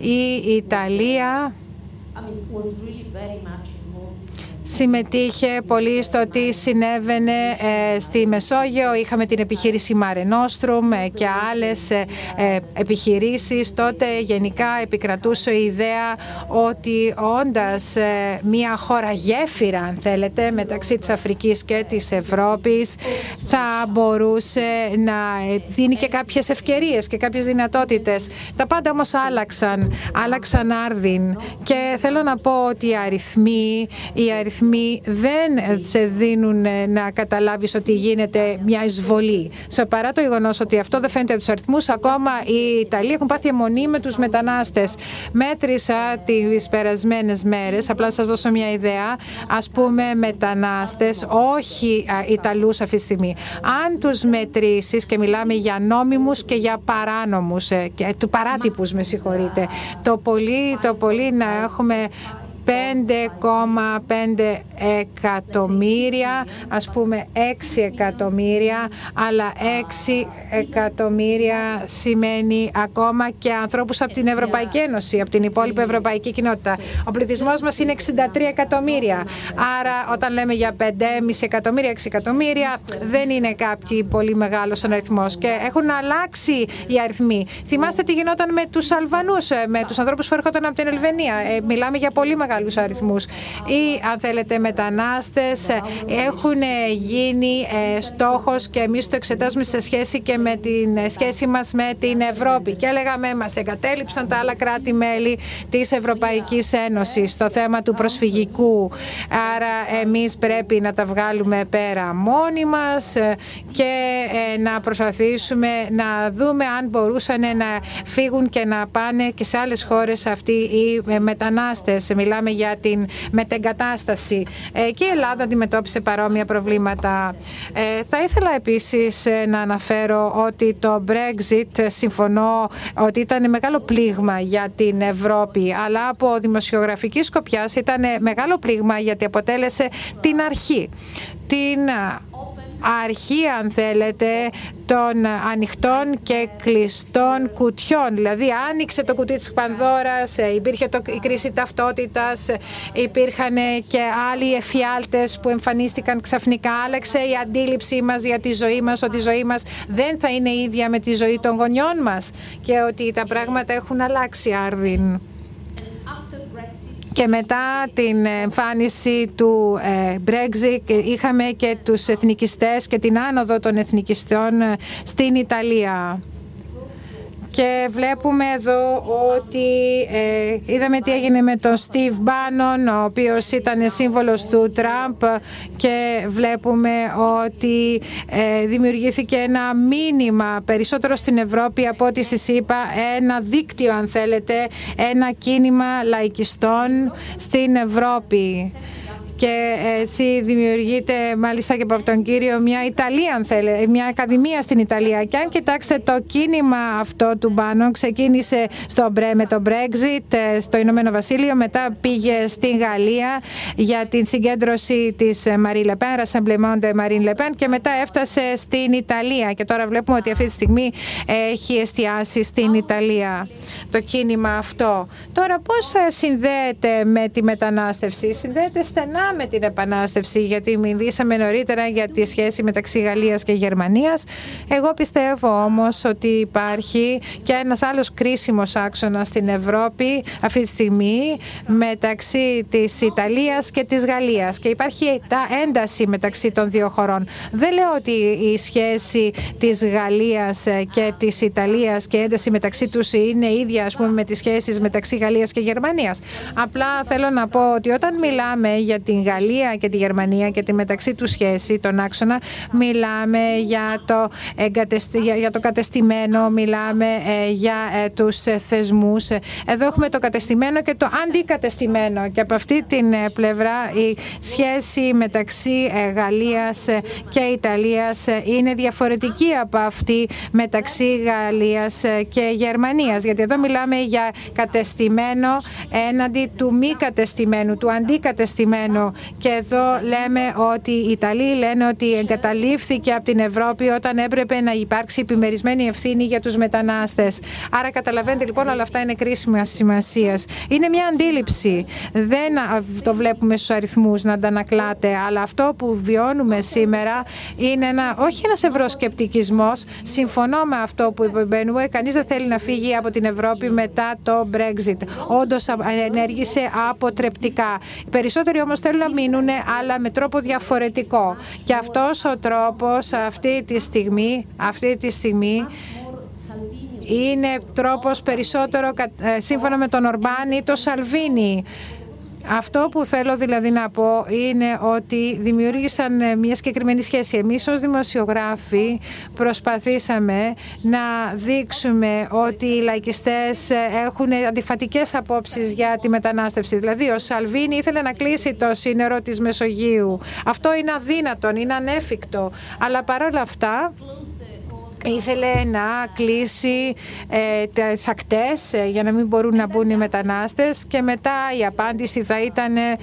η Ιταλία συμμετείχε πολύ στο τι συνέβαινε ε, στη Μεσόγειο. Είχαμε την επιχείρηση Mare Nostrum ε, και άλλες ε, επιχειρήσεις. Τότε γενικά επικρατούσε η ιδέα ότι όντας μια χώρα γέφυρα, αν θέλετε, μεταξύ της Αφρικής και της Ευρώπης, θα μπορούσε να δίνει και κάποιες ευκαιρίες και κάποιες δυνατότητες. Τα πάντα όμως άλλαξαν, άλλαξαν άρδιν και θέλω να πω ότι οι αριθμοί, οι αριθμοί αριθμοί δεν σε δίνουν να καταλάβεις ότι γίνεται μια εισβολή. Σε παρά το γεγονός ότι αυτό δεν φαίνεται από τους αριθμούς, ακόμα οι Ιταλοί έχουν πάθει αιμονή με τους μετανάστες. Μέτρησα τις περασμένες μέρες, απλά να σας δώσω μια ιδέα, ας πούμε μετανάστες, όχι Ιταλούς αυτή τη στιγμή. Αν τους μετρήσεις και μιλάμε για νόμιμους και για παράνομους, ε, και του παράτυπους με συγχωρείτε, το πολύ, το πολύ να έχουμε 5,5 εκατομμύρια, ας πούμε 6 εκατομμύρια, αλλά 6 εκατομμύρια σημαίνει ακόμα και ανθρώπους από την Ευρωπαϊκή Ένωση, από την υπόλοιπη Ευρωπαϊκή Κοινότητα. Ο πληθυσμός μας είναι 63 εκατομμύρια, άρα όταν λέμε για 5,5 εκατομμύρια, 6 εκατομμύρια, δεν είναι κάποιοι πολύ μεγάλος αριθμός και έχουν αλλάξει οι αριθμοί. Θυμάστε τι γινόταν με τους Αλβανούς, με τους ανθρώπους που έρχονταν από την Ελβενία. Ε, μιλάμε για πολύ μεγάλο μεγάλους αριθμούς. Ή αν θέλετε μετανάστες έχουν γίνει ε, στόχος και εμείς το εξετάζουμε σε σχέση και με την σχέση μας με την Ευρώπη. Και έλεγαμε μας εγκατέλειψαν τα άλλα κράτη-μέλη της Ευρωπαϊκής Ένωσης στο θέμα του προσφυγικού. Άρα εμείς πρέπει να τα βγάλουμε πέρα μόνοι μας και ε, να προσπαθήσουμε να δούμε αν μπορούσαν να φύγουν και να πάνε και σε άλλες χώρες αυτοί οι μετανάστες. Μιλάμε για την μετεγκατάσταση ε, και η Ελλάδα αντιμετώπισε παρόμοια προβλήματα. Ε, θα ήθελα επίσης ε, να αναφέρω ότι το Brexit συμφωνώ ότι ήταν μεγάλο πλήγμα για την Ευρώπη αλλά από δημοσιογραφική σκοπιάς ήταν μεγάλο πλήγμα γιατί αποτέλεσε την αρχή την αρχή αν θέλετε των ανοιχτών και κλειστών κουτιών. Δηλαδή άνοιξε το κουτί της Πανδώρας, ε, υπήρχε το, η κρίση ταυτότητας, ε, υπήρχαν και άλλοι εφιάλτες που εμφανίστηκαν ξαφνικά. Άλλαξε η αντίληψή μας για τη ζωή μας, ότι η ζωή μας δεν θα είναι ίδια με τη ζωή των γονιών μας και ότι τα πράγματα έχουν αλλάξει άρδιν και μετά την εμφάνιση του ε, Brexit είχαμε και τους εθνικιστές και την άνοδο των εθνικιστών ε, στην Ιταλία και βλέπουμε εδώ ότι ε, είδαμε τι έγινε με τον Steve Bannon ο οποίος ήταν σύμβολος του Τραμπ και βλέπουμε ότι ε, δημιουργήθηκε ένα μήνυμα περισσότερο στην Ευρώπη από ό,τι στη ΣΥΠΑ ένα δίκτυο αν θέλετε ένα κίνημα λαϊκιστών στην Ευρώπη και έτσι δημιουργείται μάλιστα και από τον κύριο μια Ιταλία αν θέλετε, μια ακαδημία στην Ιταλία και αν κοιτάξετε το κίνημα αυτό του Μπάνον ξεκίνησε στο, με το Brexit ε, στο Ηνωμένο Βασίλειο μετά πήγε στην Γαλλία για την συγκέντρωση της Marie Le Pen, Rassemblement de Marine Le Pen και μετά έφτασε στην Ιταλία και τώρα βλέπουμε ότι αυτή τη στιγμή έχει εστιάσει στην Ιταλία το κίνημα αυτό. Τώρα πώς συνδέεται με τη μετανάστευση, συνδέεται στενά με την Επανάστευση, γιατί μιλήσαμε νωρίτερα για τη σχέση μεταξύ Γαλλίας και Γερμανίας. Εγώ πιστεύω όμως ότι υπάρχει και ένας άλλος κρίσιμος άξονας στην Ευρώπη αυτή τη στιγμή μεταξύ της Ιταλίας και της Γαλλίας και υπάρχει τα ένταση μεταξύ των δύο χωρών. Δεν λέω ότι η σχέση της Γαλλίας και της Ιταλίας και η ένταση μεταξύ τους είναι ίδια ας πούμε, με τις σχέσεις μεταξύ Γαλλίας και Γερμανίας. Απλά θέλω να πω ότι όταν μιλάμε για την Γαλλία και τη Γερμανία και τη μεταξύ τους σχέση, τον άξονα, μιλάμε για το, για το κατεστημένο, μιλάμε ε, για ε, τους θεσμούς. Εδώ έχουμε το κατεστημένο και το αντικατεστημένο. Και από αυτή την ε, πλευρά η σχέση μεταξύ Γαλλίας και Ιταλίας είναι διαφορετική από αυτή μεταξύ Γαλλίας και Γερμανίας. Γιατί εδώ μιλάμε για κατεστημένο έναντι του μη κατεστημένου, του αντικατεστημένου και εδώ λέμε ότι οι Ιταλοί λένε ότι εγκαταλείφθηκε από την Ευρώπη όταν έπρεπε να υπάρξει επιμερισμένη ευθύνη για τους μετανάστες. Άρα καταλαβαίνετε λοιπόν όλα αυτά είναι κρίσιμα σημασίας. Είναι μια αντίληψη. Δεν το βλέπουμε στους αριθμούς να αντανακλάται, αλλά αυτό που βιώνουμε σήμερα είναι ένα, όχι ένας ευρωσκεπτικισμός. Συμφωνώ με αυτό που είπε ο Μπένουε. Κανείς δεν θέλει να φύγει από την Ευρώπη μετά το Brexit. Όντως ενέργησε αποτρεπτικά. Οι περισσότεροι όμως θέλουν να μείνουν, αλλά με τρόπο διαφορετικό. Και αυτός ο τρόπος αυτή τη στιγμή, αυτή τη στιγμή είναι τρόπος περισσότερο ε, σύμφωνα με τον Ορμπάν ή το Σαλβίνι Αυτό που θέλω δηλαδή να πω είναι ότι δημιούργησαν ε, μια συγκεκριμένη σχέση. Εμείς ως δημοσιογράφοι προσπαθήσαμε να δείξουμε ότι οι λαϊκιστές ε, έχουν αντιφατικές απόψεις για τη μετανάστευση. Δηλαδή ο Σαλβίνη ήθελε να κλείσει το σύνορο της Μεσογείου. Αυτό είναι αδύνατον, είναι ανέφικτο. Αλλά παρόλα αυτά ήθελε να κλείσει ε, τις ακτές ε, για να μην μπορούν να μπουν οι μετανάστες και μετά η απάντηση θα ήταν ε,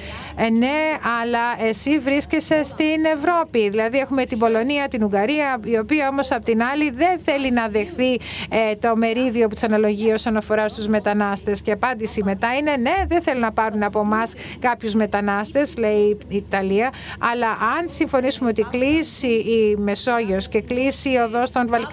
ναι, αλλά εσύ βρίσκεσαι στην Ευρώπη. Δηλαδή έχουμε την Πολωνία, την Ουγγαρία, η οποία όμως απ' την άλλη δεν θέλει να δεχθεί ε, το μερίδιο που του αναλογεί όσον αφορά στους μετανάστες. Και απάντηση μετά είναι ναι, δεν θέλουν να πάρουν από εμάς κάποιους μετανάστες, λέει η Ιταλία, αλλά αν συμφωνήσουμε ότι κλείσει η Μεσόγειος και κλείσει η οδός των Βαλκανίων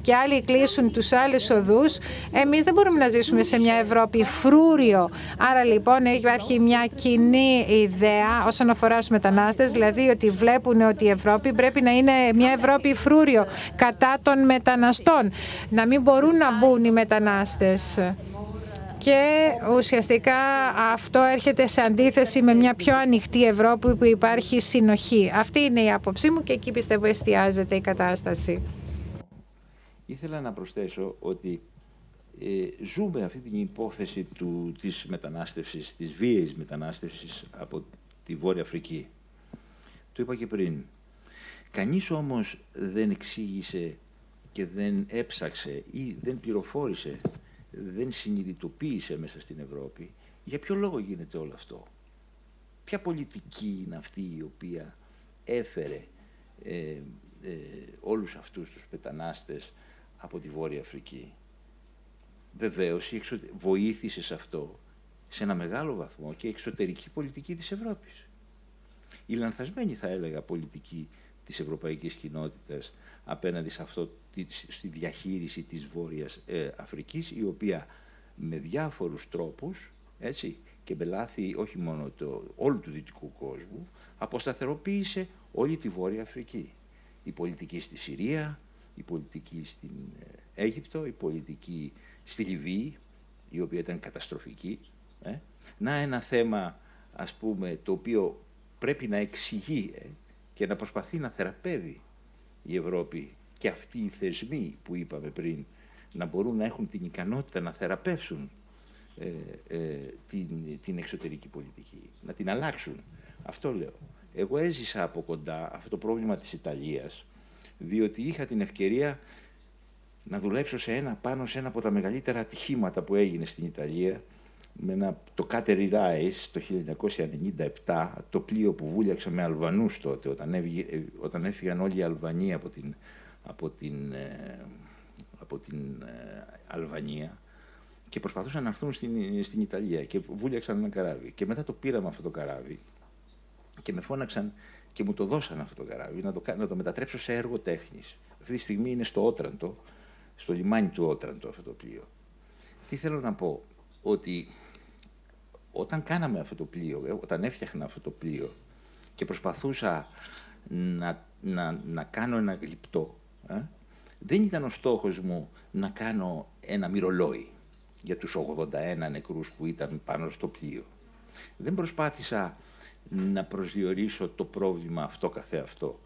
και άλλοι κλείσουν τους άλλους οδούς, εμείς δεν μπορούμε να ζήσουμε σε μια Ευρώπη φρούριο. Άρα λοιπόν υπάρχει μια κοινή ιδέα όσον αφορά τους μετανάστες, δηλαδή ότι βλέπουν ότι η Ευρώπη πρέπει να είναι μια Ευρώπη φρούριο κατά των μεταναστών. Να μην μπορούν να μπουν οι μετανάστες και ουσιαστικά αυτό έρχεται σε αντίθεση με μια πιο ανοιχτή Ευρώπη που υπάρχει συνοχή. Αυτή είναι η άποψή μου και εκεί πιστεύω εστιάζεται η κατάσταση. Ήθελα να προσθέσω ότι ε, ζούμε αυτή την υπόθεση του, της μετανάστευσης, της βίαιης μετανάστευσης από τη Βόρεια Αφρική. Το είπα και πριν. Κανείς όμως δεν εξήγησε και δεν έψαξε ή δεν πληροφόρησε, δεν συνειδητοποίησε μέσα στην Ευρώπη για ποιο λόγο γίνεται όλο αυτό. Ποια πολιτική είναι αυτή η οποία έφερε ε, ε, όλους αυτούς τους μετανάστες από τη Βόρεια Αφρική. Βεβαίως βοήθησε σε αυτό σε ένα μεγάλο βαθμό και η εξωτερική πολιτική της Ευρώπης. Η λανθασμένη θα έλεγα πολιτική της ευρωπαϊκής κοινότητας απέναντι σε αυτό, στη διαχείριση της Βόρειας ε, Αφρικής, η οποία με διάφορους τρόπους, έτσι, και μπελάθη όχι μόνο το, όλου του δυτικού κόσμου, αποσταθεροποίησε όλη τη Βόρεια Αφρική. Η πολιτική στη Συρία, η πολιτική στην ε, Αίγυπτο, η πολιτική στη Λιβύη, η οποία ήταν καταστροφική. Ε. Να ένα θέμα, ας πούμε, το οποίο πρέπει να εξηγεί ε, και να προσπαθεί να θεραπεύει η Ευρώπη και αυτοί οι θεσμοί που είπαμε πριν, να μπορούν να έχουν την ικανότητα να θεραπεύσουν ε, ε, την, την εξωτερική πολιτική, να την αλλάξουν. Αυτό λέω. Εγώ έζησα από κοντά αυτό το πρόβλημα της Ιταλίας, διότι είχα την ευκαιρία να δουλέψω σε ένα, πάνω σε ένα από τα μεγαλύτερα ατυχήματα που έγινε στην Ιταλία, με ένα, το Κάτερι Rise το 1997, το πλοίο που βούλιαξε με Αλβανούς τότε, όταν, έβγε, όταν έφυγαν όλοι οι Αλβανοί από την, από την, ε, από την ε, Αλβανία και προσπαθούσαν να έρθουν στην, στην Ιταλία και βούλιαξαν ένα καράβι. Και μετά το πήραμε αυτό το καράβι και με φώναξαν και μου το δώσαν αυτό το καράβι να το, να το μετατρέψω σε έργο τέχνης. Αυτή τη στιγμή είναι στο Ότραντο, στο λιμάνι του Ότραντο αυτό το πλοίο. Τι θέλω να πω, ότι όταν κάναμε αυτό το πλοίο, ε, όταν έφτιαχνα αυτό το πλοίο και προσπαθούσα να, να, να κάνω ένα γλυπτό, ε, δεν ήταν ο στόχος μου να κάνω ένα μυρολόι για τους 81 νεκρούς που ήταν πάνω στο πλοίο. Δεν προσπάθησα να προσδιορίσω το πρόβλημα αυτό καθεαυτό.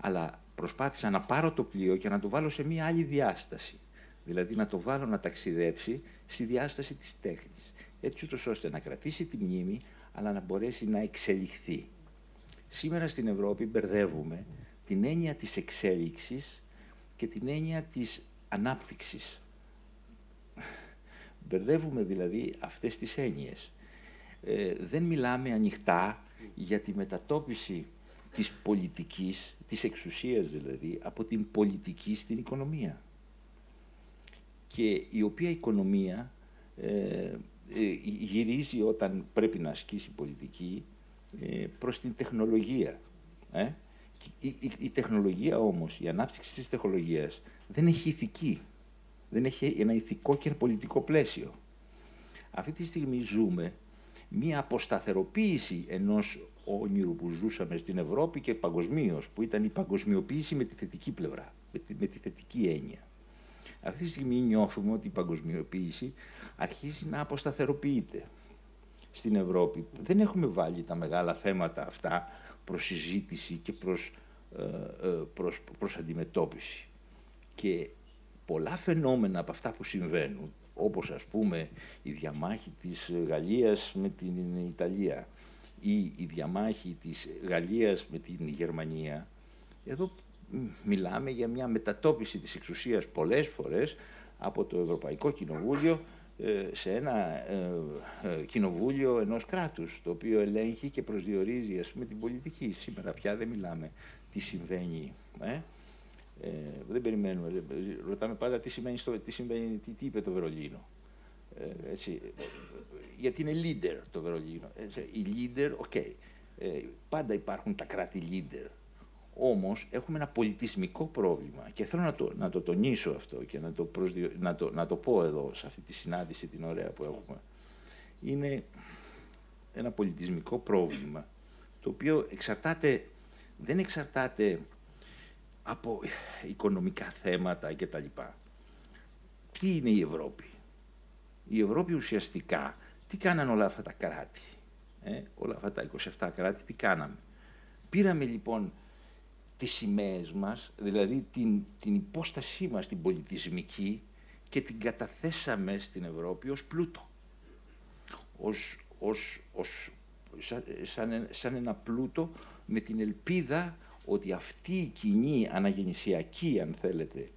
Αλλά προσπάθησα να πάρω το πλοίο και να το βάλω σε μία άλλη διάσταση. Δηλαδή να το βάλω να ταξιδέψει στη διάσταση της τέχνης. Έτσι ούτως ώστε να κρατήσει τη μνήμη, αλλά να μπορέσει να εξελιχθεί. Σήμερα στην Ευρώπη μπερδεύουμε την έννοια της εξέλιξης και την έννοια της ανάπτυξης. Μπερδεύουμε δηλαδή αυτές τις έννοιες. Ε, δεν μιλάμε ανοιχτά για τη μετατόπιση της πολιτικής, της εξουσίας δηλαδή, από την πολιτική στην οικονομία. Και η οποία οικονομία ε, ε, γυρίζει όταν πρέπει να ασκήσει πολιτική ε, προς την τεχνολογία. Ε. Η, η, τεχνολογία όμως, η ανάπτυξη της τεχνολογίας δεν έχει ηθική. Δεν έχει ένα ηθικό και ένα πολιτικό πλαίσιο. Αυτή τη στιγμή ζούμε μία αποσταθεροποίηση ενός όνειρου που ζούσαμε στην Ευρώπη και παγκοσμίως, που ήταν η παγκοσμιοποίηση με τη θετική πλευρά, με τη, με τη θετική έννοια. Αυτή τη στιγμή νιώθουμε ότι η παγκοσμιοποίηση αρχίζει να αποσταθεροποιείται. στην Ευρώπη δεν έχουμε βάλει τα μεγάλα θέματα αυτά προς συζήτηση και προς, ε, ε, προς, προς αντιμετώπιση. Και πολλά φαινόμενα από αυτά που συμβαίνουν, όπως ας πούμε η διαμάχη της Γαλλίας με την Ιταλία ή η διαμάχη της Γαλλίας με την Γερμανία, εδώ μιλάμε για μια μετατόπιση της εξουσίας πολλές φορές από το Ευρωπαϊκό Κοινοβούλιο ε, σε ένα ε, ε, κοινοβούλιο ενός κράτους, το οποίο ελέγχει και προσδιορίζει ας πούμε, την πολιτική. Σήμερα πια δεν μιλάμε τι συμβαίνει. Ε; Ε, δεν περιμένουμε. Ρωτάμε πάντα τι, σημαίνει στο, τι, συμβαίνει, τι, τι είπε το Βερολίνο. Ε, έτσι, γιατί είναι leader το Βερολίνο. Έτσι, οι leader, OK. Okay. Ε, πάντα υπάρχουν τα κράτη leader. Όμως έχουμε ένα πολιτισμικό πρόβλημα και θέλω να το, να το τονίσω αυτό και να το, προσδιο... να, το, να το πω εδώ σε αυτή τη συνάντηση την ωραία που έχουμε. Είναι ένα πολιτισμικό πρόβλημα το οποίο εξαρτάται, δεν εξαρτάται από οικονομικά θέματα κτλ. Τι είναι η Ευρώπη; Η Ευρώπη ουσιαστικά, τι κάναν όλα αυτά τα κράτη. Ε, όλα αυτά τα 27 κράτη, τι κάναμε; Πήραμε λοιπόν τις σημαίες μας, δηλαδή την, την υπόστασή μας, την πολιτισμική και την καταθέσαμε στην Ευρώπη ως πλούτο. Ως, ως, ως, σαν, σαν ένα πλούτο με την ελπίδα ότι αυτή η κοινή αναγεννησιακή, αν θέλετε,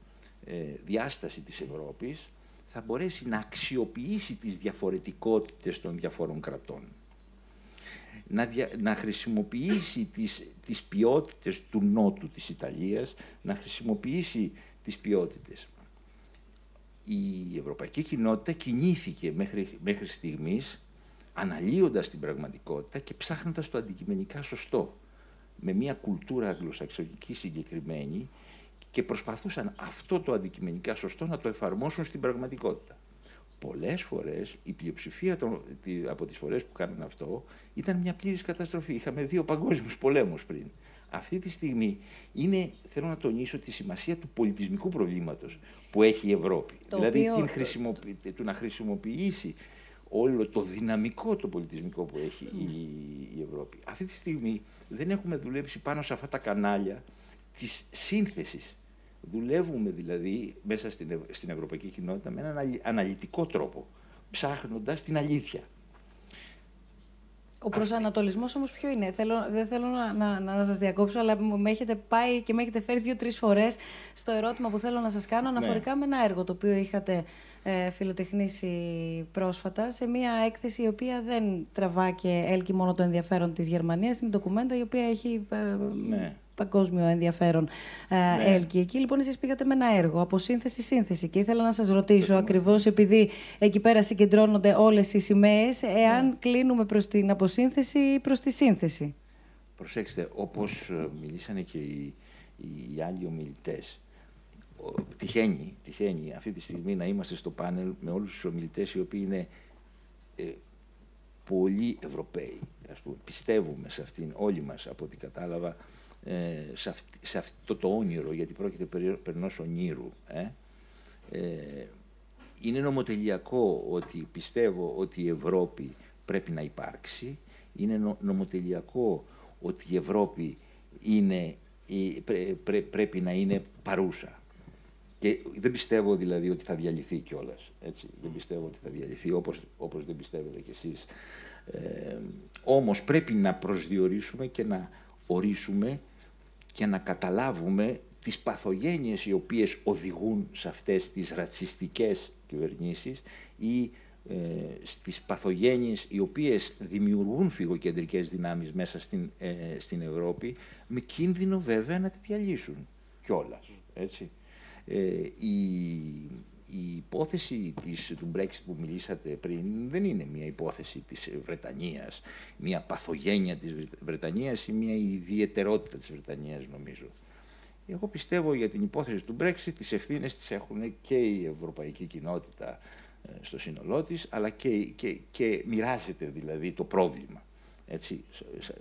ε, διάσταση της Ευρώπης θα μπορέσει να αξιοποιήσει τις διαφορετικότητες των διαφόρων κρατών να, να χρησιμοποιήσει τις, τις ποιότητες του νότου της Ιταλίας, να χρησιμοποιήσει τις ποιότητες. Η ευρωπαϊκή κοινότητα κινήθηκε μέχρι, μέχρι στιγμής αναλύοντας την πραγματικότητα και ψάχνοντας το αντικειμενικά σωστό με μια κουλτούρα αγγλοσαξονική συγκεκριμένη και προσπαθούσαν αυτό το αντικειμενικά σωστό να το εφαρμόσουν στην πραγματικότητα πολλές φορές η πλειοψηφία των, από τις φορές που κάνουν αυτό ήταν μια πλήρης καταστροφή. Είχαμε δύο παγκόσμιους πολέμους πριν. Αυτή τη στιγμή είναι, θέλω να τονίσω τη σημασία του πολιτισμικού προβλήματος που έχει η Ευρώπη. δηλαδή την χρησιμοποιη... του να χρησιμοποιήσει όλο το δυναμικό το πολιτισμικό που έχει η... η Ευρώπη. Αυτή τη στιγμή δεν έχουμε δουλέψει πάνω σε αυτά τα κανάλια της σύνθεσης Δουλεύουμε δηλαδή μέσα στην, στην ευρωπαϊκή κοινότητα με έναν αναλυτικό ψάχνοντας την αλήθεια. Ο προσανατολισμός όμως ποιο είναι; Θέλω, δεν θέλω να, να, να σας διακόψω, αλλά με έχετε πάει και με έχετε φέρει δύο-τρεις φορές στο ερώτημα που θέλω να σας κάνω ναι. αναφορικά με ένα έργο το οποίο είχατε ε, φιλοτεχνήσει πρόσφατα σε μια έκθεση η οποία δεν τραβά και έλκει μόνο το ενδιαφέρον της Γερμανίας. Είναι ντοκουμέντα η οποία έχει ε, ναι παγκόσμιο ενδιαφέρον ε, ναι. έλκει. Εκεί λοιπόν εσείς πήγατε με ένα έργο από σύνθεση-σύνθεση και ήθελα να σας ρωτήσω ακριβώς επειδή εκεί πέρα συγκεντρώνονται όλες οι σημαίες εάν ναι. κλείνουμε προς την αποσύνθεση ή προς τη σύνθεση; Προσέξτε, όπως ε, μιλήσανε και οι, οι άλλοι ομιλητές, τυχαίνει, τυχαίνει αυτή τη στιγμή να είμαστε στο πάνελ με όλους τους ομιλητές οι οποίοι είναι ε, πολύ Ευρωπαίοι. Ας πούμε. Πιστεύουμε σε αυτήν όλοι μας από ό,τι κατάλαβα ε, σε, αυτό το όνειρο, γιατί πρόκειται περί ενός ονείρου. Ε. Ε, είναι νομοτελειακό ότι πιστεύω ότι η Ευρώπη πρέπει να υπάρξει. Είναι νομοτελειακό ότι η Ευρώπη είναι, πρέπει να είναι παρούσα. Και δεν πιστεύω δηλαδή ότι θα διαλυθεί κιόλας. Δεν πιστεύω ότι θα διαλυθεί όπως, όπως δεν πιστεύετε κι εσείς. Ε, όμως πρέπει να προσδιορίσουμε και να ορίσουμε και να καταλάβουμε τις παθογένειες οι οποίες οδηγούν σε αυτές τις ρατσιστικές κυβερνήσεις ή ε, στις παθογένειες οι οποίες δημιουργούν φυγοκεντρικές δυνάμεις μέσα στην, ε, στην Ευρώπη με κίνδυνο βέβαια να τη διαλύσουν κιόλας. Έτσι. Ε, η, η υπόθεση της, του Brexit που μιλήσατε πριν δεν είναι μια υπόθεση της Βρετανίας, μια παθογένεια της Βρετανίας ή μια ιδιαιτερότητα της Βρετανίας νομίζω. Εγώ πιστεύω για την υπόθεση του Brexit τις ευθύνες τις έχουν και η ευρωπαϊκή κοινότητα ε, στο σύνολό της, αλλά και, και, και μοιράζεται δηλαδή το πρόβλημα. Έτσι,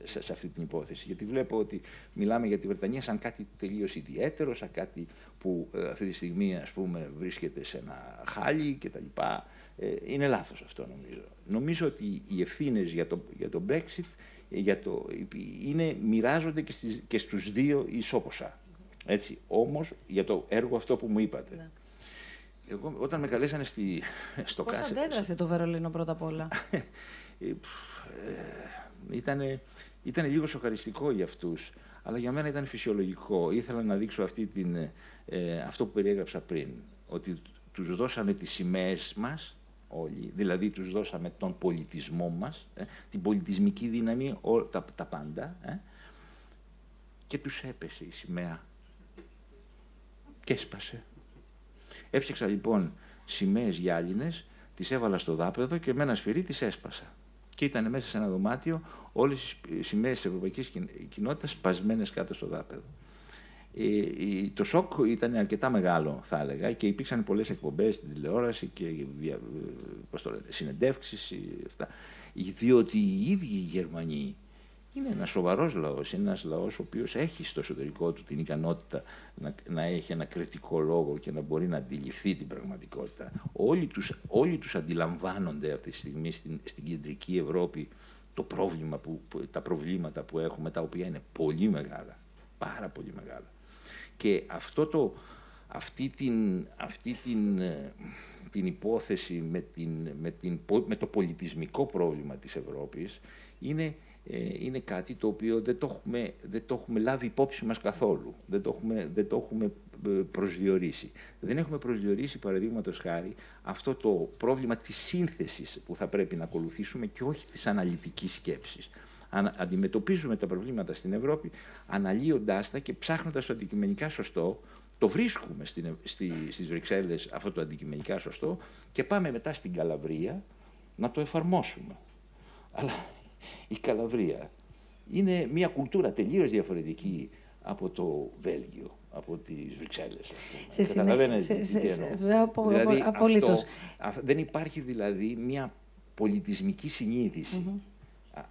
σε, σε, αυτή την υπόθεση. Γιατί βλέπω ότι μιλάμε για τη Βρετανία σαν κάτι τελείως ιδιαίτερο, σαν κάτι που ε, αυτή τη στιγμή ας πούμε, βρίσκεται σε ένα χάλι κτλ. Ε, είναι λάθος αυτό νομίζω. Νομίζω ότι οι ευθύνες για το, για το Brexit ε, για το, είναι, μοιράζονται και, στις, και στους δύο ισόποσα. Έτσι. Όμως για το έργο αυτό που μου είπατε. Ναι. Εγώ, όταν με καλέσανε στη, στο Πώς Πώς αντέδρασε το Βερολίνο πρώτα απ' όλα; [laughs] ήταν, ήταν λίγο σοκαριστικό για αυτούς, αλλά για μένα ήταν φυσιολογικό. Ήθελα να δείξω αυτή την, ε, αυτό που περιέγραψα πριν, ότι τους δώσαμε τις σημαίες μας, όλοι, δηλαδή τους δώσαμε τον πολιτισμό μας, ε, την πολιτισμική δύναμη, ό, τα, τα πάντα, ε, και τους έπεσε η σημαία. Και έσπασε. Έφτιαξα λοιπόν σημαίες γυάλινες, τις έβαλα στο δάπεδο και με ένα σφυρί τις έσπασα και ήταν μέσα σε ένα δωμάτιο όλες οι σημαίες της Ευρωπαϊκής Κοινότητας σπασμένες κάτω στο δάπεδο. Ε, το σοκ ήταν αρκετά μεγάλο, θα έλεγα, και υπήρξαν πολλές εκπομπές στην τηλεόραση και συνεντεύξεις. Διότι οι ίδιοι οι Γερμανοί είναι ένας σοβαρός λαός. Είναι ένας λαός ο οποίος έχει στο εσωτερικό του την ικανότητα να, να έχει ένα κριτικό λόγο και να μπορεί να αντιληφθεί την πραγματικότητα. Όλοι τους όλοι τους αντιλαμβάνονται αυτή τη στιγμή στην, στην κεντρική Ευρώπη το πρόβλημα που, τα προβλήματα που έχουμε, τα οποία είναι πολύ μεγάλα. Πάρα πολύ μεγάλα. Και αυτό το, αυτή, την, αυτή την, ε, την υπόθεση με, την, με, την, με το πολιτισμικό πρόβλημα της Ευρώπης είναι ε, είναι κάτι το οποίο δεν το, έχουμε, δεν το έχουμε λάβει υπόψη μας καθόλου. Δεν το έχουμε, δεν το έχουμε ε, προσδιορίσει. Δεν έχουμε προσδιορίσει, παραδείγματος χάρη, αυτό το πρόβλημα της σύνθεσης που θα πρέπει να ακολουθήσουμε και όχι της αναλυτικής σκέψης. Αν αντιμετωπίζουμε τα προβλήματα στην Ευρώπη αναλύοντάς τα και ψάχνοντας το αντικειμενικά σωστό, το βρίσκουμε στην, στη, στις Βρυξέλλες αυτό το αντικειμενικά σωστό και πάμε μετά στην Καλαβρία να το εφαρμόσουμε. Αλλά η Καλαβρία είναι μια κουλτούρα τελείως διαφορετική από το Βέλγιο, από τις Βρυξέλλες. Σε Καταλαβαίνετε τι εννοώ. Δηλαδή, απολύτως. δεν υπάρχει δηλαδή μια πολιτισμική συνείδηση.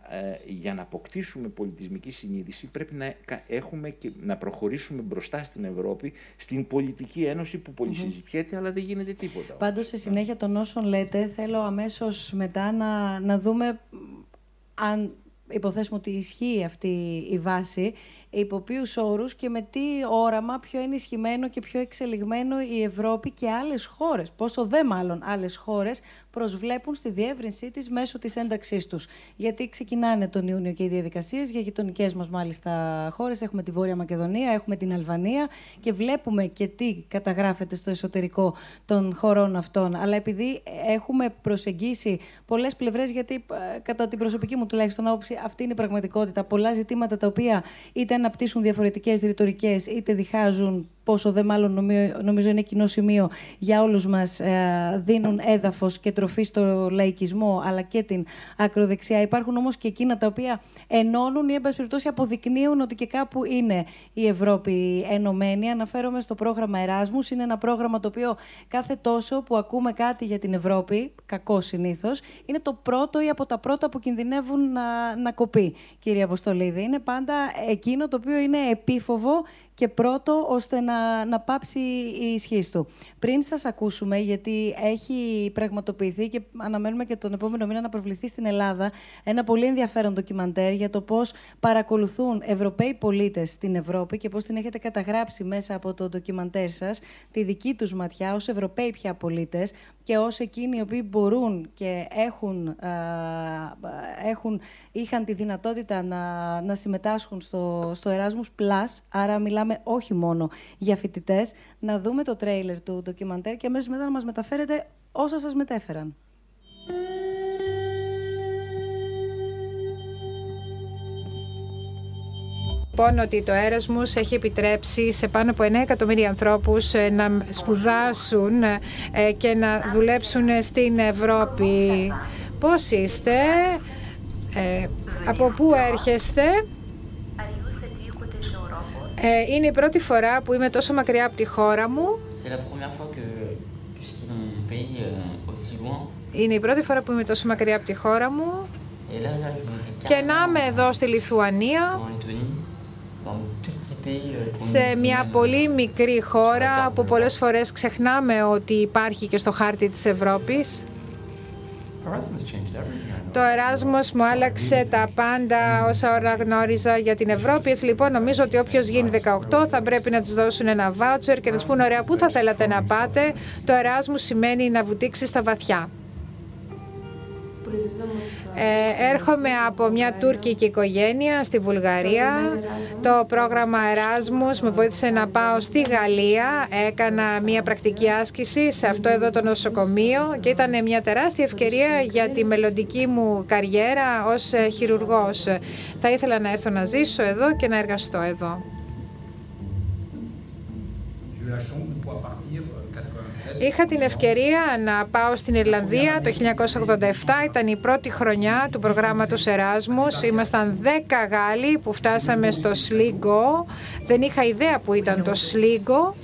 Ε, για να αποκτήσουμε πολιτισμική συνείδηση πρέπει να έχουμε και να προχωρήσουμε μπροστά στην Ευρώπη στην πολιτική ένωση που πολυσυζητιέται αλλά δεν γίνεται τίποτα. Πάντως σε συνέχεια των όσων λέτε θέλω αμέσως μετά να, να δούμε αν υποθέσουμε ότι ισχύει αυτή η βάση, υπό ποιους όρους και με τι όραμα πιο ενισχυμένο και πιο εξελιγμένο η Ευρώπη και άλλες χώρες. Πόσο δε μάλλον άλλες χώρες προσβλέπουν στη διεύρυνσή της μέσω της ένταξής τους. Γιατί ξεκινάνε τον Ιούνιο και οι διαδικασίες για γειτονικές μας μάλιστα χώρες. Έχουμε τη Βόρεια Μακεδονία, έχουμε την Αλβανία και βλέπουμε και τι καταγράφεται στο εσωτερικό των χωρών αυτών. Αλλά επειδή έχουμε προσεγγίσει πολλές πλευρές, γιατί ε, κατά την προσωπική μου τουλάχιστον άποψη αυτή είναι η πραγματικότητα. Πολλά ζητήματα τα οποία είτε αναπτύσσουν διαφορετικές ρητορικές, είτε διχάζουν πόσο δε μάλλον νομίζω είναι κοινό σημείο για όλους μας ε, δίνουν έδαφος και τροφή στο λαϊκισμό αλλά και την ακροδεξιά. Υπάρχουν όμως και εκείνα τα οποία ενώνουν ή εν περιπτώσει αποδεικνύουν ότι και κάπου είναι η Ευρώπη ενωμένη. Αναφέρομαι στο πρόγραμμα Εράσμους. Είναι ένα πρόγραμμα το οποίο κάθε τόσο που ακούμε κάτι για την Ευρώπη, κακό συνήθως, είναι το πρώτο ή από τα πρώτα που κινδυνεύουν να, να κοπεί, κύριε Αποστολίδη. Είναι πάντα εκείνο το οποίο είναι επίφοβο και πρώτο ώστε να, να πάψει η ισχύς του. Πριν σας ακούσουμε, γιατί έχει πραγματοποιηθεί και αναμένουμε και τον επόμενο μήνα να προβληθεί στην Ελλάδα ένα πολύ ενδιαφέρον ντοκιμαντέρ για το πώς παρακολουθούν Ευρωπαίοι πολίτες στην Ευρώπη και πώς την έχετε καταγράψει μέσα από το ντοκιμαντέρ σας, τη δική τους ματιά ως Ευρωπαίοι πια πολίτες και ως εκείνοι οι οποίοι μπορούν και έχουν, έχουν, είχαν τη δυνατότητα να, να συμμετάσχουν στο, στο Erasmus Plus, άρα μιλάμε όχι μόνο για φοιτητές, να δούμε το τρέιλερ του ντοκιμαντέρ και αμέσως μετά να μας μεταφέρετε όσα σας μετέφεραν. Λοιπόν ότι το Erasmus έχει επιτρέψει σε πάνω από 9 εκατομμύρια ανθρώπους ε, να σπουδάσουν ε, και να δουλέψουν στην Ευρώπη. Πώς είστε, ε, από πού έρχεστε; Είναι η πρώτη φορά που είμαι τόσο μακριά από τη χώρα μου. Είναι η πρώτη φορά που είμαι τόσο μακριά από τη χώρα μου. Και να είμαι εδώ στη Λιθουανία, σε μια πολύ μικρή χώρα που πολλές φορές ξεχνάμε ότι υπάρχει και στο χάρτη της Ευρώπης. Το Εράσμος μου άλλαξε τα πάντα όσα ώρα γνώριζα για την Ευρώπη. Έτσι λοιπόν νομίζω ότι όποιος γίνει 18 θα πρέπει να τους δώσουν ένα βάουτσερ και να τους πούνε ωραία πού θα θέλατε να πάτε; Το Εράσμος σημαίνει να βουτήξεις στα βαθιά. Ε, έρχομαι από μια τουρκική οικογένεια στη Βουλγαρία. Το πρόγραμμα Εράσμους με βοήθησε να πάω στη Γαλλία. Έκανα μια πρακτική άσκηση σε αυτό εδώ το νοσοκομείο και ήταν μια τεράστια ευκαιρία για τη μελλοντική μου καριέρα ως χειρουργός. Θα ήθελα να έρθω να ζήσω εδώ και να εργαστώ εδώ. Είχα την ευκαιρία να πάω στην Ιρλανδία το 1987. Ήταν η πρώτη χρονιά του προγράμματος Εράσμους. Ήμασταν 10 Γάλλοι που φτάσαμε στο Σλίγκο. Δεν είχα ιδέα που ήταν το Σλίγκο.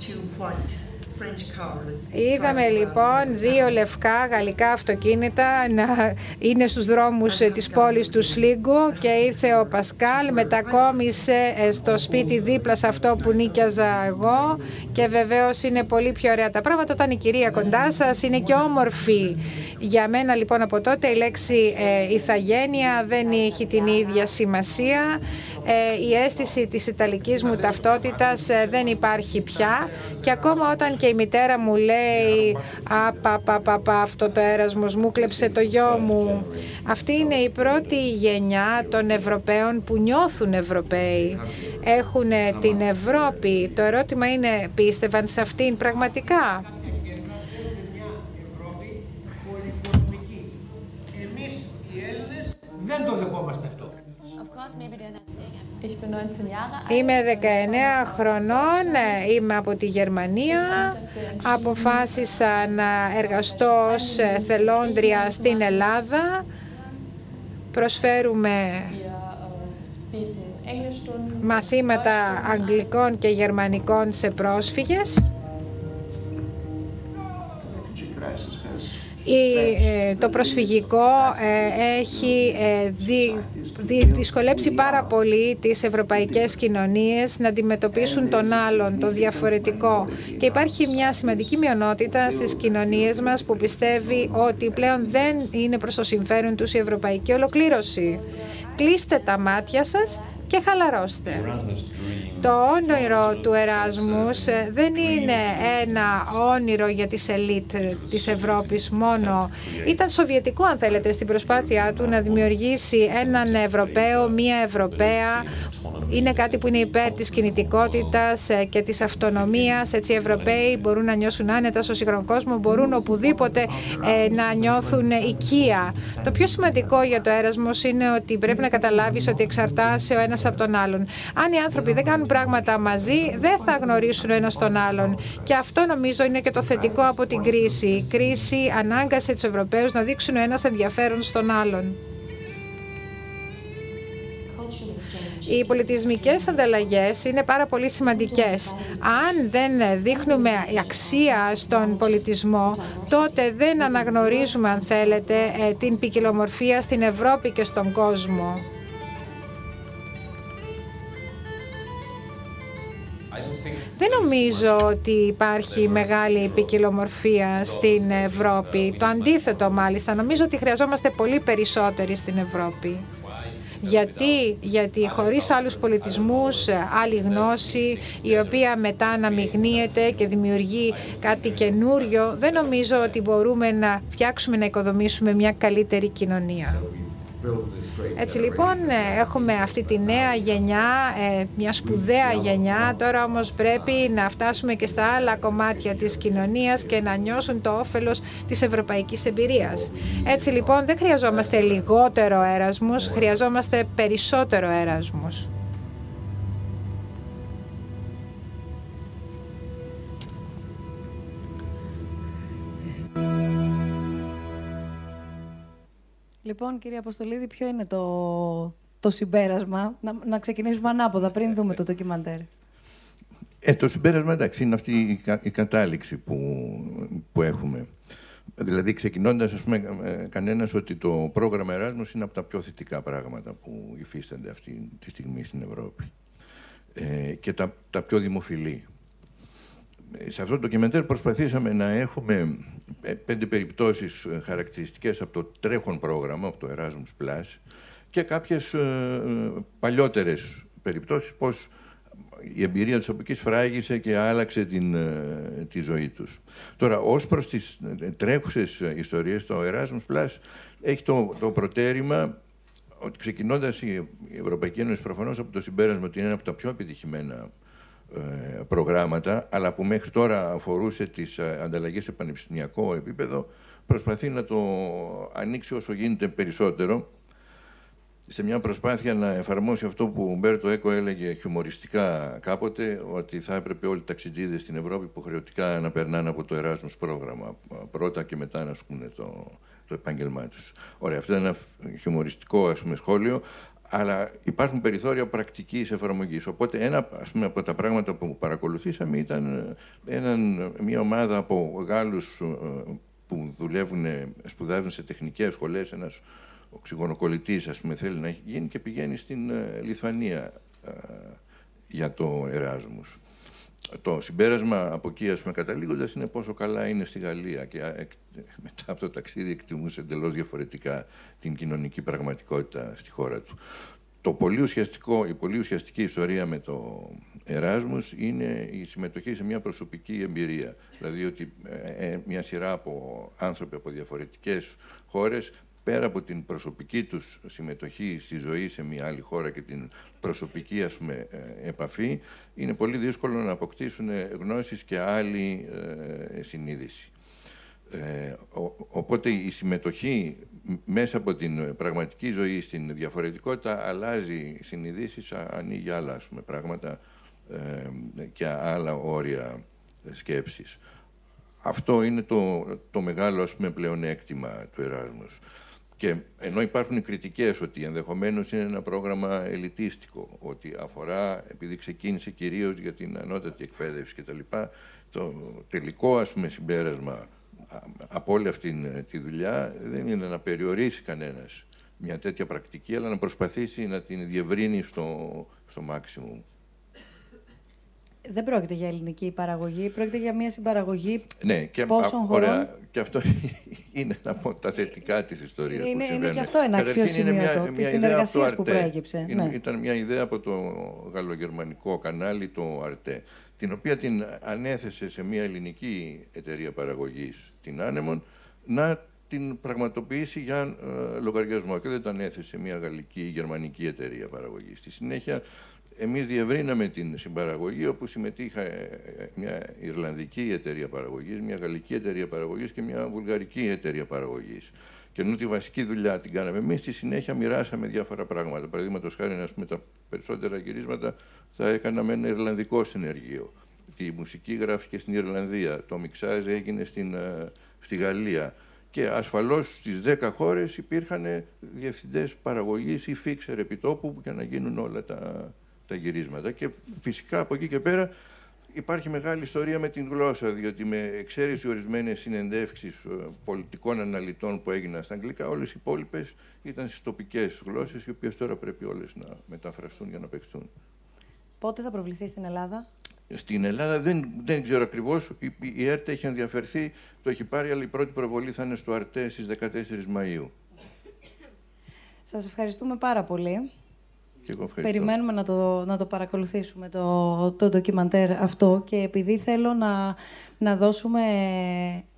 Είδαμε λοιπόν δύο λευκά γαλλικά αυτοκίνητα να είναι στους δρόμους της πόλης του Σλίγκο και ήρθε ο Πασκάλ, μετακόμισε ε, στο σπίτι δίπλα σε αυτό που νίκιαζα εγώ και βεβαίως είναι πολύ πιο ωραία τα πράγματα. Όταν η κυρία κοντά σας είναι και όμορφη. Για μένα λοιπόν από τότε η λέξη ε, ηθαγένεια δεν έχει την ίδια σημασία. Ε, η αίσθηση της ιταλικής μου ταυτότητας ε, δεν υπάρχει πια. Και ακόμα όταν και η μητέρα μου λέει «Απα, αυτό το έρασμος μου κλέψε το γιο μου». Αυτή είναι η πρώτη γενιά των Ευρωπαίων που νιώθουν Ευρωπαίοι. Έχουν την Ευρώπη. Το ερώτημα είναι πίστευαν σε αυτήν πραγματικά; Εμείς οι Έλληνες δεν το δεχόμαστε αυτό. Είμαι 19 χρονών, είμαι από τη Γερμανία. Αποφάσισα να εργαστώ ως θελόντρια στην Ελλάδα. Προσφέρουμε μαθήματα αγγλικών και γερμανικών σε πρόσφυγες. Ε, το προσφυγικό ε, έχει ε, δυσκολέψει πάρα πολύ τις ευρωπαϊκές κοινωνίες να αντιμετωπίσουν τον άλλον, το διαφορετικό. Και υπάρχει μια σημαντική μειονότητα στις κοινωνίες μας που πιστεύει ότι πλέον δεν είναι προς το συμφέρον τους η ευρωπαϊκή ολοκλήρωση. Κλείστε τα μάτια σας και χαλαρώστε. Το όνειρο του Εράσμους ε, δεν είναι ένα όνειρο για τις ελίτ της Ευρώπης μόνο. Ήταν σοβιετικό, αν θέλετε, στην προσπάθειά του να δημιουργήσει έναν Ευρωπαίο, μία Ευρωπαία. Είναι κάτι που είναι υπέρ της κινητικότητας ε, και της αυτονομίας. Έτσι οι Ευρωπαίοι μπορούν να νιώσουν άνετα στο σύγχρονο κόσμο, μπορούν οπουδήποτε ε, να νιώθουν οικία. Το πιο σημαντικό για το Έρασμος είναι ότι πρέπει να καταλάβεις ότι εξαρτάσαι ο ένας από τον άλλον. Αν οι άνθρωποι δεν κάνουν πράγματα μαζί, δεν θα γνωρίσουν ένας τον άλλον. Και αυτό νομίζω είναι και το θετικό από την κρίση. Η κρίση ανάγκασε τους Ευρωπαίους να δείξουν ένας ενδιαφέρον στον άλλον. Οι πολιτισμικές ανταλλαγές είναι πάρα πολύ σημαντικές. Αν δεν δείχνουμε αξία στον πολιτισμό, τότε δεν αναγνωρίζουμε, αν θέλετε, ε, την ποικιλομορφία στην Ευρώπη και στον κόσμο. Δεν νομίζω ότι υπάρχει μεγάλη ποικιλομορφία στην Ευρώπη. Το αντίθετο μάλιστα. Νομίζω ότι χρειαζόμαστε πολύ περισσότεροι στην Ευρώπη. Γιατί, γιατί χωρίς άλλους πολιτισμούς, άλλη γνώση, η οποία μετά αναμειγνύεται και δημιουργεί κάτι καινούριο, δεν νομίζω ότι μπορούμε να φτιάξουμε, να οικοδομήσουμε μια καλύτερη κοινωνία. Έτσι λοιπόν ε, έχουμε αυτή τη νέα γενιά, ε, μια σπουδαία γενιά, τώρα όμως πρέπει να φτάσουμε και στα άλλα κομμάτια της κοινωνίας και να νιώσουν το όφελος της ευρωπαϊκής εμπειρίας. Έτσι λοιπόν δεν χρειαζόμαστε λιγότερο έρασμους, χρειαζόμαστε περισσότερο έρασμους. Λοιπόν, κύριε Αποστολίδη, ποιο είναι το, το συμπέρασμα; Να, να ξεκινήσουμε ανάποδα πριν δούμε το ντοκιμαντέρ. Ε, το συμπέρασμα, εντάξει, είναι αυτή η, κατάληξη που, που έχουμε. Δηλαδή, ξεκινώντας, ας πούμε, ε, κανένας ότι το πρόγραμμα Εράσμο είναι από τα πιο θετικά πράγματα που υφίστανται αυτή τη στιγμή στην Ευρώπη. Ε, και τα, τα πιο δημοφιλή. Ε, σε αυτό το ντοκιμεντέρ προσπαθήσαμε να έχουμε πέντε περιπτώσεις χαρακτηριστικές από το τρέχον πρόγραμμα, από το Erasmus Plus, και κάποιες ε, παλιότερες περιπτώσεις, πώς η εμπειρία της τοπικής φράγησε και άλλαξε την, ε, τη ζωή τους. Τώρα, ως προς τις ε, τρέχουσες ιστορίες, το Erasmus Plus έχει το, το προτέρημα ότι ξεκινώντας η Ευρωπαϊκή Ένωση προφανώς από το συμπέρασμα ότι είναι ένα από τα πιο επιτυχημένα ε, προγράμματα, αλλά που μέχρι τώρα αφορούσε τις ανταλλαγές σε πανεπιστημιακό επίπεδο, προσπαθεί να το ανοίξει όσο γίνεται περισσότερο σε μια προσπάθεια να εφαρμόσει αυτό που ο Μπέρτο Έκο έλεγε χιουμοριστικά κάποτε, ότι θα έπρεπε όλοι οι ταξιδίδες στην Ευρώπη υποχρεωτικά να περνάνε από το Erasmus πρόγραμμα πρώτα και μετά να ασκούν το, το επάγγελμά τους. Ωραία, αυτό είναι ένα χιουμοριστικό ας πούμε, σχόλιο, αλλά υπάρχουν περιθώρια πρακτικής εφαρμογής. Οπότε, ένα ας πούμε, από τα πράγματα που παρακολουθήσαμε ήταν έναν, μια ομάδα από Γάλλους ε, που δουλεύουν, σπουδάζουν σε τεχνικές σχολές, ένας οξυγονοκολλητής ας πούμε θέλει να γίνει και πηγαίνει στην ε, Λιθουανία ε, για το Εράσμους. Το συμπέρασμα από εκεί, ας πούμε, καταλήγοντας, είναι πόσο καλά είναι στη Γαλλία και μετά από το ταξίδι εκτιμούσε εντελώς διαφορετικά την κοινωνική πραγματικότητα στη χώρα του. Το πολύ ουσιαστικό, η πολύ ουσιαστική ιστορία με το Εράσμους είναι η συμμετοχή σε μια προσωπική εμπειρία. Δηλαδή ότι ε, μια σειρά από άνθρωποι από διαφορετικές χώρες πέρα από την προσωπική τους συμμετοχή στη ζωή σε μια άλλη χώρα και την προσωπική ας πούμε, ε, επαφή, είναι πολύ δύσκολο να αποκτήσουν γνώσεις και άλλη ε, συνείδηση. Ε, οπότε η συμμετοχή μέσα από την πραγματική ζωή στην διαφορετικότητα αλλάζει συνειδήσεις, ανοίγει άλλα ας πούμε, πράγματα και άλλα όρια σκέψης. Αυτό είναι το, το μεγάλο ας πούμε, πλεονέκτημα του Εράσμους. Και ενώ υπάρχουν κριτικές ότι ενδεχομένως είναι ένα πρόγραμμα ελιτίστικο, ότι αφορά, επειδή ξεκίνησε κυρίως για την ανώτατη εκπαίδευση κτλ., το τελικό ας πούμε συμπέρασμα από όλη αυτή τη δουλειά δεν είναι να περιορίσει κανένας μια τέτοια πρακτική, αλλά να προσπαθήσει να την διευρύνει στο, στο maximum δεν πρόκειται για ελληνική παραγωγή, πρόκειται για μια συμπαραγωγή ναι, και πόσων χωρών. Και αυτό [laughs] είναι από τα θετικά της ιστορίας. Είναι, που είναι και αυτό ένα αξιοσημείωτο της συνεργασίας που προέκυψε. Είναι, ναι. Ήταν μια ιδέα από το γαλλογερμανικό κανάλι, το ΑΡΤΕ, την οποία την ανέθεσε σε μια ελληνική εταιρεία παραγωγής, την Άνεμον, να την πραγματοποιήσει για ε, λογαριασμό και δεν την ανέθεσε σε μια γαλλική ή γερμανική εταιρεία παραγωγής. Στη συνέχεια εμείς διευρύναμε την συμπαραγωγή όπου συμμετείχα ε, ε, μια Ιρλανδική εταιρεία παραγωγής, μια Γαλλική εταιρεία παραγωγής και μια Βουλγαρική εταιρεία παραγωγής. Και ενώ τη βασική δουλειά την κάναμε εμείς, στη συνέχεια μοιράσαμε διάφορα πράγματα. Παραδείγματος χάρη, α πούμε, τα περισσότερα γυρίσματα θα έκανα με ένα Ιρλανδικό συνεργείο. Τη μουσική γράφηκε στην Ιρλανδία. Το μιξάζ έγινε στην, ε, στη Γαλλία. Και ασφαλώς στις 10 χώρες υπήρχαν διευθυντές παραγωγής ή φίξερ επιτόπου για να γίνουν όλα τα, τα γυρίσματα. Και φυσικά από εκεί και πέρα υπάρχει μεγάλη ιστορία με την γλώσσα, διότι με εξαίρεση ορισμένες συνεντεύξεις ε, πολιτικών αναλυτών που έγιναν στα αγγλικά, όλες οι υπόλοιπες ήταν στις τοπικές γλώσσες, οι οποίες τώρα πρέπει όλες να μεταφραστούν για να παιχτούν. Πότε θα προβληθεί στην Ελλάδα; Στην Ελλάδα δεν, δεν ξέρω ακριβώς. Η, η ΕΡΤ έχει ενδιαφερθεί, το έχει πάρει, αλλά η πρώτη προβολή θα είναι στο ΑΡΤΕ στις 14 Μαου. Σας ευχαριστούμε πάρα πολύ. Περιμένουμε να το, να το παρακολουθήσουμε το, το ντοκιμαντέρ αυτό και επειδή θέλω να, να δώσουμε ε,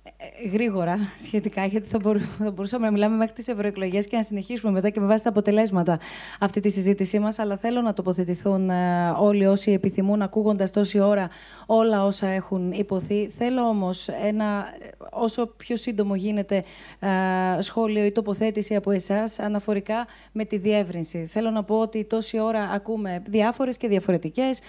γρήγορα σχετικά, γιατί θα, θα μπορούσαμε να μιλάμε μέχρι τις ευρωεκλογές και να συνεχίσουμε μετά και με βάση τα αποτελέσματα αυτή τη συζήτησή μας. Αλλά θέλω να τοποθετηθούν ε, όλοι όσοι επιθυμούν, ακούγοντας τόση ώρα όλα όσα έχουν υποθεί. Θέλω όμως ένα όσο πιο σύντομο γίνεται ε, σχόλιο ή τοποθέτηση από εσάς αναφορικά με τη διεύρυνση. Θέλω να πω ότι τόση ώρα ακούμε διάφορες και διαφορετικές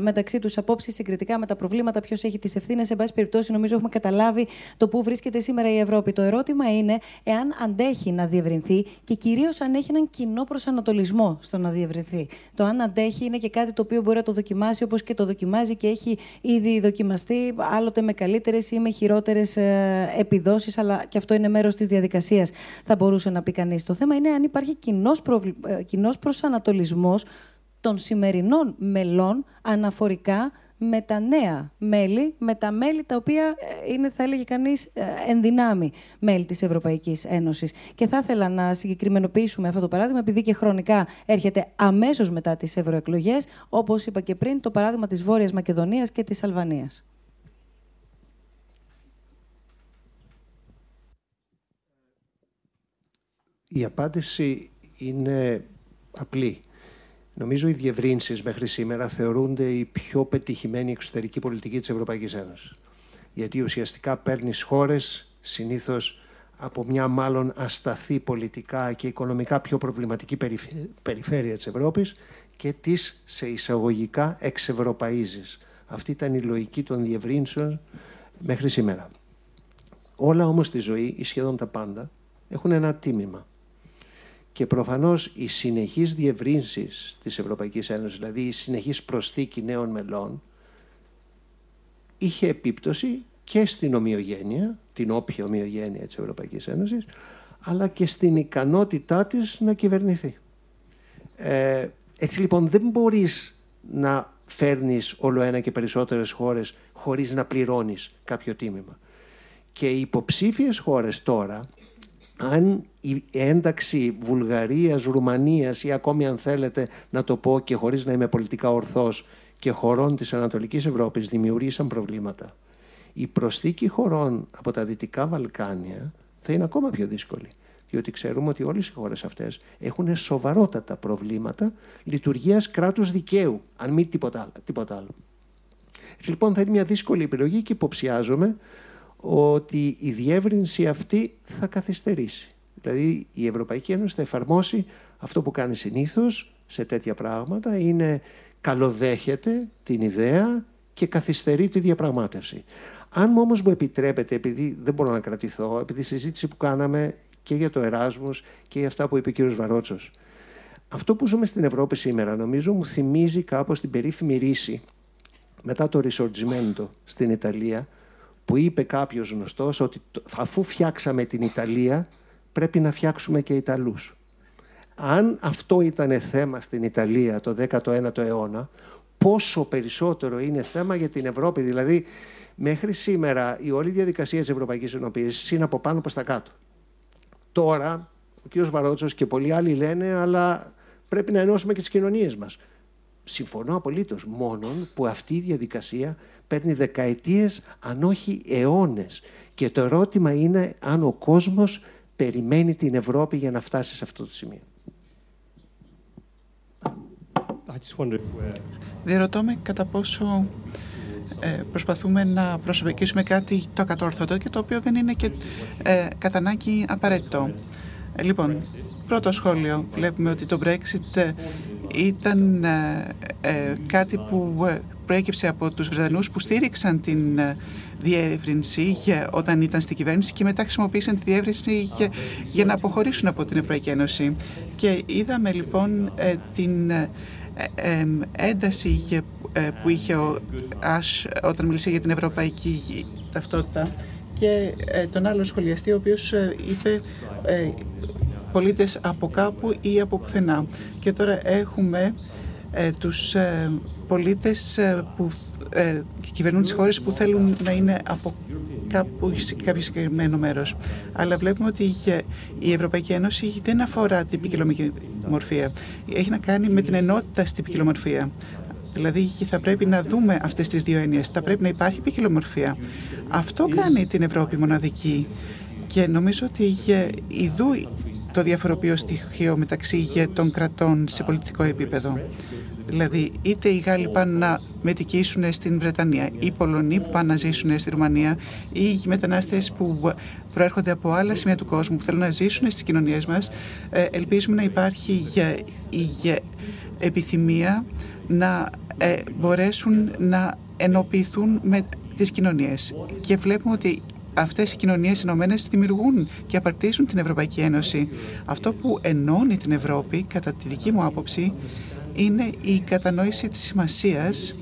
μεταξύ τους απόψεις συγκριτικά με τα προβλήματα, ποιος έχει τις ευθύνες. Σε πάση περιπτώσει, νομίζω έχουμε καταλάβει το πού βρίσκεται σήμερα η Ευρώπη. Το ερώτημα είναι εάν αντέχει να διευρυνθεί και κυρίως αν έχει έναν κοινό προσανατολισμό στο να διευρυνθεί. Το αν αντέχει είναι και κάτι το οποίο μπορεί να το δοκιμάσει όπως και το δοκιμάζει και έχει ήδη δοκιμαστεί άλλοτε με καλύτερες ή με χειρότερες επιδόσεις, αλλά και αυτό είναι μέρος της διαδικασίας, θα μπορούσε να πει κανείς. Το θέμα είναι αν υπάρχει κοινός προβλη... Ε, προσανατολισμός των σημερινών μελών αναφορικά με τα νέα μέλη, με τα μέλη τα οποία ε, είναι, θα έλεγε κανείς, ε, ενδυνάμει μέλη της Ευρωπαϊκής Ένωσης. Και θα ήθελα να συγκεκριμενοποιήσουμε αυτό το παράδειγμα, επειδή και χρονικά έρχεται αμέσως μετά τις ευρωεκλογές, όπως είπα και πριν, το παράδειγμα της Βόρειας Μακεδονίας και της Αλβανίας. Η απάντηση είναι απλή. Νομίζω οι διευρύνσεις μέχρι σήμερα θεωρούνται η πιο πετυχημένη εξωτερική πολιτική της Ευρωπαϊκής Ένωσης. Γιατί ουσιαστικά παίρνεις χώρες συνήθως από μια μάλλον ασταθή πολιτικά και οικονομικά πιο προβληματική περιφέρεια της Ευρώπης και τις σε εισαγωγικά εξευρωπαίζεις. Αυτή ήταν η λογική των διευρύνσεων μέχρι σήμερα. Όλα όμως στη ζωή, ή σχεδόν τα πάντα, έχουν ένα τίμημα. Και προφανώς οι συνεχείς διευρύνσεις της Ευρωπαϊκής Ένωσης, δηλαδή η συνεχής προσθήκη νέων μελών, είχε επίπτωση και στην ομοιογένεια, την όποια ομοιογένεια της Ευρωπαϊκής Ένωσης, αλλά και στην ικανότητά της να κυβερνηθεί. Ε, έτσι λοιπόν δεν μπορείς να φέρνεις όλο ένα και περισσότερες χώρες χωρίς να πληρώνεις κάποιο τίμημα. Και οι υποψήφιες χώρες τώρα αν η ένταξη Βουλγαρίας, Ρουμανίας ή ακόμη αν θέλετε να το πω και χωρίς να είμαι πολιτικά ορθός και χωρών της Ανατολικής Ευρώπης δημιουργήσαν προβλήματα. Η προσθήκη χωρών από τα Δυτικά Βαλκάνια θα είναι ακόμα πιο δύσκολη. Διότι ξέρουμε ότι όλες οι χώρες αυτές έχουν σοβαρότατα προβλήματα λειτουργίας κράτους δικαίου, αν μη τίποτα άλλο. Τίποτα άλλο. Έτσι λοιπόν θα είναι μια δύσκολη επιλογή και υποψιάζομαι ότι η διεύρυνση αυτή θα καθυστερήσει. Δηλαδή η Ευρωπαϊκή Ένωση θα εφαρμόσει αυτό που κάνει συνήθως σε τέτοια πράγματα, είναι καλοδέχεται την ιδέα και καθυστερεί τη διαπραγμάτευση. Αν όμως μου επιτρέπετε, επειδή δεν μπορώ να κρατηθώ, επειδή η συζήτηση που κάναμε και για το Εράσμος και για αυτά που είπε ο κ. Βαρότσος, αυτό που ζούμε στην Ευρώπη σήμερα νομίζω μου θυμίζει κάπως την περίφημη ρίση μετά το Risorgimento στην Ιταλία, που είπε κάποιος γνωστός ότι αφού φτιάξαμε την Ιταλία πρέπει να φτιάξουμε και Ιταλούς. Αν αυτό ήταν θέμα στην Ιταλία το 19ο αιώνα, πόσο περισσότερο είναι θέμα για την Ευρώπη. Δηλαδή, μέχρι σήμερα η όλη διαδικασία της Ευρωπαϊκής Ενωπήσης είναι από πάνω προς τα κάτω. Τώρα, ο κ. Βαρότσος και πολλοί άλλοι λένε, αλλά πρέπει να ενώσουμε και τις κοινωνίες μας. Συμφωνώ απολύτως, μόνον που αυτή η διαδικασία παίρνει δεκαετίες, αν όχι αιώνες. Και το ερώτημα είναι αν ο κόσμος περιμένει την Ευρώπη για να φτάσει σε αυτό το σημείο. Διερωτώ με κατά πόσο ε, προσπαθούμε να προσωπικήσουμε κάτι το κατόρθωτο και το οποίο δεν είναι και ε, κατά ανάγκη απαραίτητο. Ε, λοιπόν, πρώτο σχόλιο. Βλέπουμε ότι το Brexit ε, ήταν ε, κάτι που προέκυψε από τους Βρετανούς που στήριξαν την ε, διεύρυνση όταν ήταν στην κυβέρνηση και μετά χρησιμοποίησαν τη διεύρυνση για, να αποχωρήσουν από την Ευρωπαϊκή Ένωση. Και είδαμε λοιπόν ε, την ε, ένταση που είχε ο Άσ όταν μίλησε για την ευρωπαϊκή ταυτότητα και τον άλλο σχολιαστή ο οποίος είπε πολίτες από κάπου ή από πουθενά. Και τώρα έχουμε ε, τους ε, πολίτες ε, που κυβερνούν τις χώρες που θέλουν να είναι από κάπου σε κάποιο συγκεκριμένο μέρος. Αλλά βλέπουμε ότι η Ευρωπαϊκή Ένωση δεν αφορά την ποικιλομορφία. Έχει να κάνει με την ενότητα στην ποικιλομορφία. Δηλαδή θα πρέπει να δούμε αυτές τις δύο έννοιες. Θα πρέπει να υπάρχει ποικιλομορφία. Αυτό κάνει την Ευρώπη μοναδική. Και νομίζω ότι ιδού το διαφοροποιώ στοιχείο μεταξύ των κρατών σε πολιτικό επίπεδο. Δηλαδή, είτε οι Γάλλοι πάνε να μετικήσουν στην Βρετανία, ή οι Πολωνοί που πάνε να ζήσουν στη Ρουμανία, ή οι μετανάστες που προέρχονται από άλλα σημεία του κόσμου που θέλουν να ζήσουν στις κοινωνίες μας, ε, ελπίζουμε να υπάρχει η επιθυμία να ε, μπορέσουν να ενοποιηθούν με τις κοινωνίες. Και βλέπουμε ότι αυτές οι κοινωνίες ενωμένε δημιουργούν και απαρτίζουν την Ευρωπαϊκή Ένωση. Αυτό που ενώνει την Ευρώπη, κατά τη δική μου άποψη, είναι η κατανόηση της σημασίας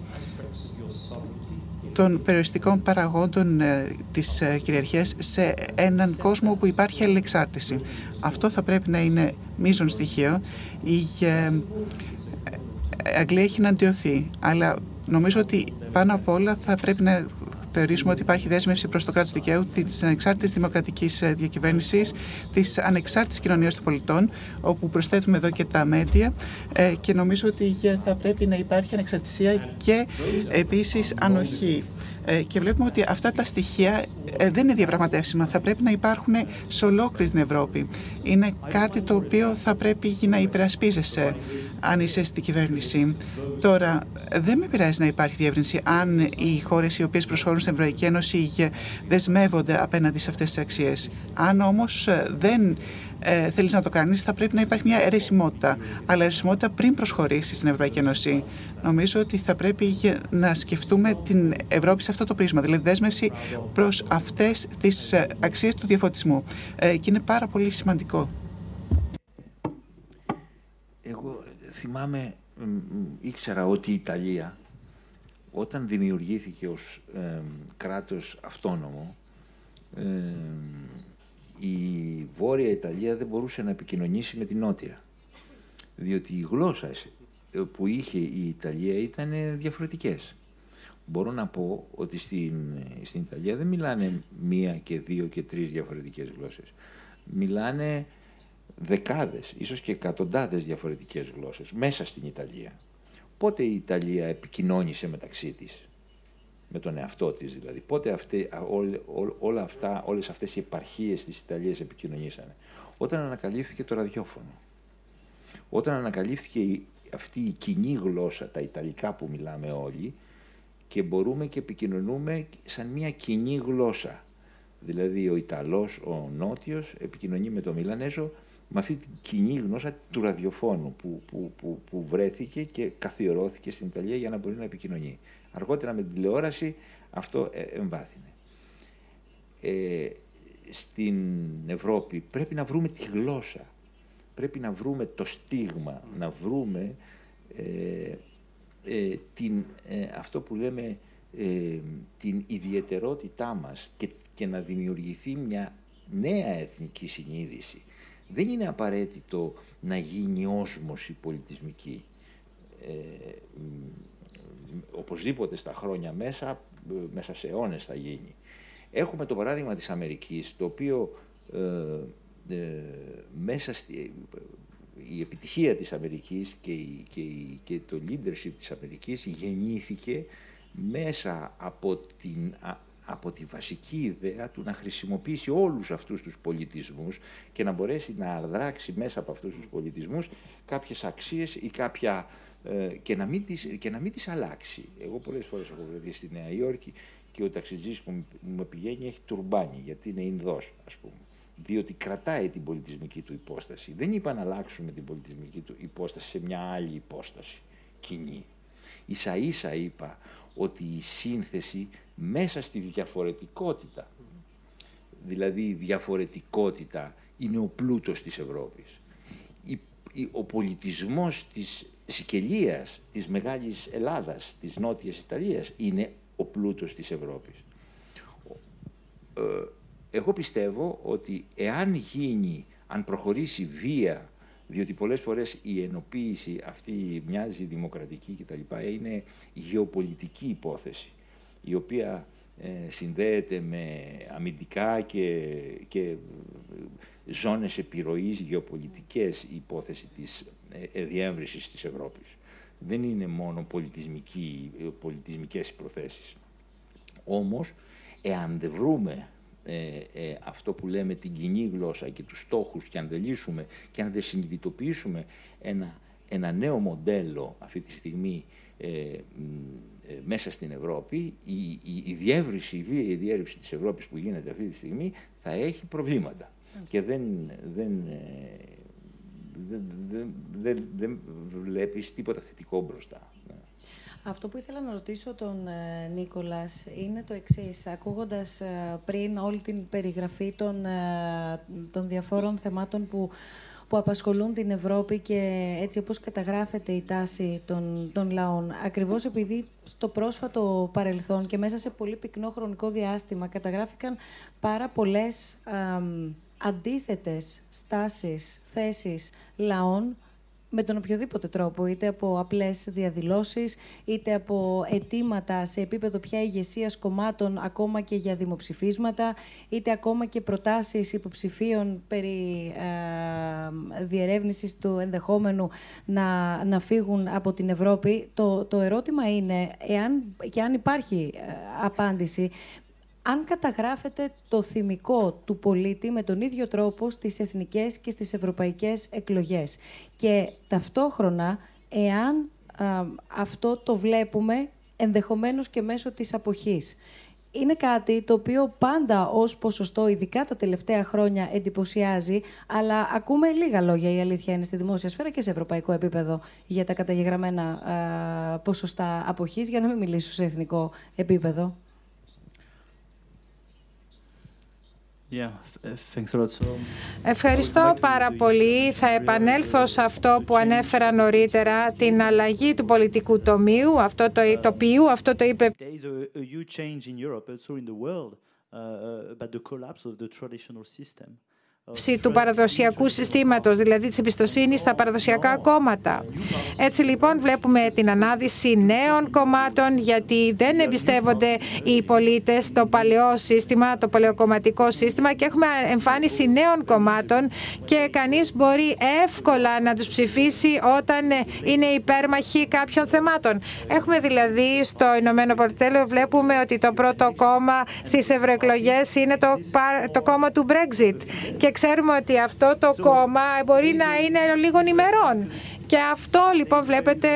των περιοριστικών παραγόντων ε, της ε, κυριαρχίας σε έναν κόσμο που υπάρχει αλληλεξάρτηση. Αυτό θα πρέπει να είναι μείζον στοιχείο. Η ε, Αγγλία έχει να αντιωθεί, αλλά νομίζω ότι πάνω απ' όλα θα πρέπει να θεωρήσουμε ότι υπάρχει δέσμευση προς το κράτος δικαίου, της ανεξάρτητης δημοκρατικής ε, διακυβέρνησης, της ανεξάρτητης κοινωνίας των πολιτών, όπου προσθέτουμε εδώ και τα μέτια ε, και νομίζω ότι θα πρέπει να υπάρχει ανεξαρτησία και επίσης ανοχή. Ε, και βλέπουμε ότι αυτά τα στοιχεία δεν είναι διαπραγματεύσιμα. Θα πρέπει να υπάρχουν σε ολόκληρη την Ευρώπη. Είναι κάτι το οποίο θα πρέπει να υπερασπίζεσαι αν είσαι στην κυβέρνηση. Τώρα, δεν με πειράζει να υπάρχει διεύρυνση αν οι χώρες οι οποίες προσχωρούν στην Ευρωπαϊκή Ένωση δεσμεύονται απέναντι σε αυτές τις αξίες. Αν όμως ε, δεν ε, θέλεις να το κάνεις, θα πρέπει να υπάρχει μια αιρεσιμότητα. Αλλά αιρεσιμότητα πριν προσχωρήσεις στην Ευρωπαϊκή Ένωση. Νομίζω ότι θα πρέπει να σκεφτούμε την Ευρώπη σε αυτό το πρίσμα, δηλαδή δέσμευση προς αυτές τις ε, αξίες του διαφωτισμού. Ε, και είναι πάρα πολύ σημαντικό. Εγώ θυμάμαι, ήξερα ότι η Ιταλία όταν δημιουργήθηκε ως ε, κράτος αυτόνομο ε, η Βόρεια Ιταλία δεν μπορούσε να επικοινωνήσει με την Νότια διότι οι γλώσσα που είχε η Ιταλία ήταν διαφορετικές. Μπορώ να πω ότι στην, στην Ιταλία δεν μιλάνε μία και δύο και τρεις διαφορετικές γλώσσες. Μιλάνε δεκάδες, ίσως και εκατοντάδες διαφορετικές γλώσσες μέσα στην Ιταλία. Πότε η Ιταλία επικοινώνησε μεταξύ της, με τον εαυτό της δηλαδή, πότε αυτέ, όλα αυτά, όλες αυτές οι επαρχίες της Ιταλίας επικοινωνήσανε. Όταν ανακαλύφθηκε το ραδιόφωνο. Όταν ανακαλύφθηκε αυτή η κοινή γλώσσα, τα Ιταλικά που μιλάμε όλοι, και μπορούμε και επικοινωνούμε σαν μια κοινή γλώσσα. Δηλαδή ο Ιταλός, ο Νότιος επικοινωνεί με τον Μιλανέζο με αυτή την κοινή γνώσα του ραδιοφώνου που, που, που, που βρέθηκε και καθιερώθηκε στην Ιταλία για να μπορεί να επικοινωνεί. Αργότερα με την τηλεόραση αυτό ε, εμβάθυνε. Ε, στην Ευρώπη πρέπει να βρούμε τη γλώσσα, πρέπει να βρούμε το στίγμα, να βρούμε ε, ε την, ε, αυτό που λέμε την ιδιαιτερότητά μας και, και να δημιουργηθεί μια νέα εθνική συνείδηση δεν είναι απαραίτητο να γίνει όσμωση πολιτισμική. Ε, οπωσδήποτε στα χρόνια μέσα, μέσα σε αιώνες θα γίνει. Έχουμε το παράδειγμα της Αμερικής, το οποίο ε, ε μέσα στη, η επιτυχία της Αμερικής και, και, και το leadership της Αμερικής γεννήθηκε μέσα από την από τη βασική ιδέα του να χρησιμοποιήσει όλους αυτούς τους πολιτισμούς και να μπορέσει να αδράξει μέσα από αυτούς τους πολιτισμούς κάποιες αξίες ή κάποια, ε, και, να μην τις, και να μην τις αλλάξει. Εγώ πολλές φορές έχω βρεθεί στη Νέα Υόρκη και ο ταξιτζής που μου πηγαίνει έχει τουρμπάνι γιατί είναι Ινδός ας πούμε διότι κρατάει την πολιτισμική του υπόσταση. Δεν είπα να αλλάξουμε την πολιτισμική του υπόσταση σε μια άλλη υπόσταση κοινή. Ίσα ίσα είπα ότι η σύνθεση μέσα στη διαφορετικότητα, δηλαδή η διαφορετικότητα είναι ο πλούτος της Ευρώπης. Ο πολιτισμός της Σικελίας, της Μεγάλης Ελλάδας, της Νότιας Ιταλίας είναι ο πλούτος της Ευρώπης. Ε, εγώ πιστεύω ότι εάν γίνει, αν προχωρήσει βία, διότι πολλές φορές η ενοποίηση αυτή μοιάζει δημοκρατική κτλ. είναι γεωπολιτική υπόθεση η οποία ε, συνδέεται με αμυντικά και, και ζώνες επιρροής γεωπολιτικές υπόθεση της ε, διεύρυνσης της Ευρώπης. Δεν είναι μόνο πολιτισμική, ε, πολιτισμικές υποθέσεις. Όμως, εάν δεν βρούμε αυτό που λέμε την κοινή γλώσσα και τους στόχους και αν δεν λύσουμε και αν δεν συνειδητοποιήσουμε ένα, ένα νέο μοντέλο αυτή τη στιγμή ε, μέσα στην Ευρώπη, η, η, η διεύρυνση, η βία η διεύρυνση της Ευρώπης που γίνεται αυτή τη στιγμή θα έχει προβλήματα. Και δεν, δεν, ε, δεν, δεν, δεν, δεν βλέπεις τίποτα θετικό μπροστά. Αυτό που ήθελα να ρωτήσω τον ε, Νίκολας είναι το εξής. Ακούγοντας ε, πριν όλη την περιγραφή των, ε, των διαφόρων θεμάτων που, που απασχολούν την Ευρώπη και έτσι όπως καταγράφεται η τάση των, των λαών, ακριβώς επειδή στο πρόσφατο παρελθόν και μέσα σε πολύ πυκνό χρονικό διάστημα καταγράφηκαν πάρα πολλές αντίθετες στάσεις, θέσεις λαών με τον οποιοδήποτε τρόπο, είτε από απλές διαδηλώσεις, είτε από αιτήματα σε επίπεδο πια ηγεσίας κομμάτων, ακόμα και για δημοψηφίσματα, είτε ακόμα και προτάσεις υποψηφίων περί ε, διερεύνησης του ενδεχόμενου να, να φύγουν από την Ευρώπη. Το, το ερώτημα είναι, εάν, και αν υπάρχει ε, απάντηση, αν καταγράφεται το θυμικό του πολίτη με τον ίδιο τρόπο στις εθνικές και στις ευρωπαϊκές εκλογές. Και ταυτόχρονα, εάν αυτό το βλέπουμε ενδεχομένως και μέσω της αποχής. Είναι κάτι το οποίο πάντα ως ποσοστό, ειδικά τα τελευταία χρόνια, εντυπωσιάζει, αλλά ακούμε λίγα λόγια, η αλήθεια είναι, στη δημόσια σφαίρα και σε ευρωπαϊκό επίπεδο για τα καταγεγραμμένα ποσοστά αποχής, για να μην μιλήσω σε εθνικό επίπεδο. Ευχαριστώ πάρα πολύ. Θα επανέλθω σε αυτό που ανέφερα νωρίτερα, την αλλαγή του πολιτικού τομείου, αυτό το τοπίου, αυτό το είπε του παραδοσιακού συστήματος, δηλαδή της εμπιστοσύνης στα παραδοσιακά κόμματα. Έτσι λοιπόν βλέπουμε την ανάδυση νέων κομμάτων γιατί δεν εμπιστεύονται οι πολίτες το παλαιό σύστημα, το παλαιοκομματικό σύστημα και έχουμε εμφάνιση νέων κομμάτων και κανείς μπορεί εύκολα να τους ψηφίσει όταν είναι υπέρμαχοι κάποιων θεμάτων. Έχουμε δηλαδή στο Ηνωμένο Πορτέλο βλέπουμε ότι το πρώτο κόμμα στις ευρωεκλογές είναι το, το κόμμα του Brexit και ξέρουμε ότι αυτό το κόμμα μπορεί να είναι λίγων ημερών και αυτό λοιπόν βλέπετε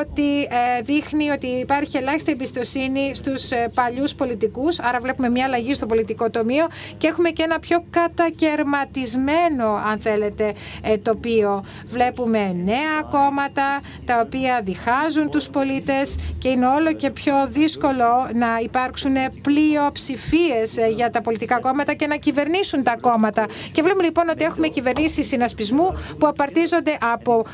ότι ε, δείχνει ότι υπάρχει ελάχιστη εμπιστοσύνη στους ε, παλιούς πολιτικούς, άρα βλέπουμε μια αλλαγή στο πολιτικό τομείο και έχουμε και ένα πιο κατακαιρματισμένο, αν θέλετε, ε, τοπίο. Βλέπουμε νέα κόμματα τα οποία διχάζουν τους πολίτες και είναι όλο και πιο δύσκολο να υπάρξουν πλειοψηφίες για τα πολιτικά κόμματα και να κυβερνήσουν τα κόμματα. Και βλέπουμε λοιπόν ότι έχουμε κυβερνήσεις συνασπισμού που απαρτίζονται από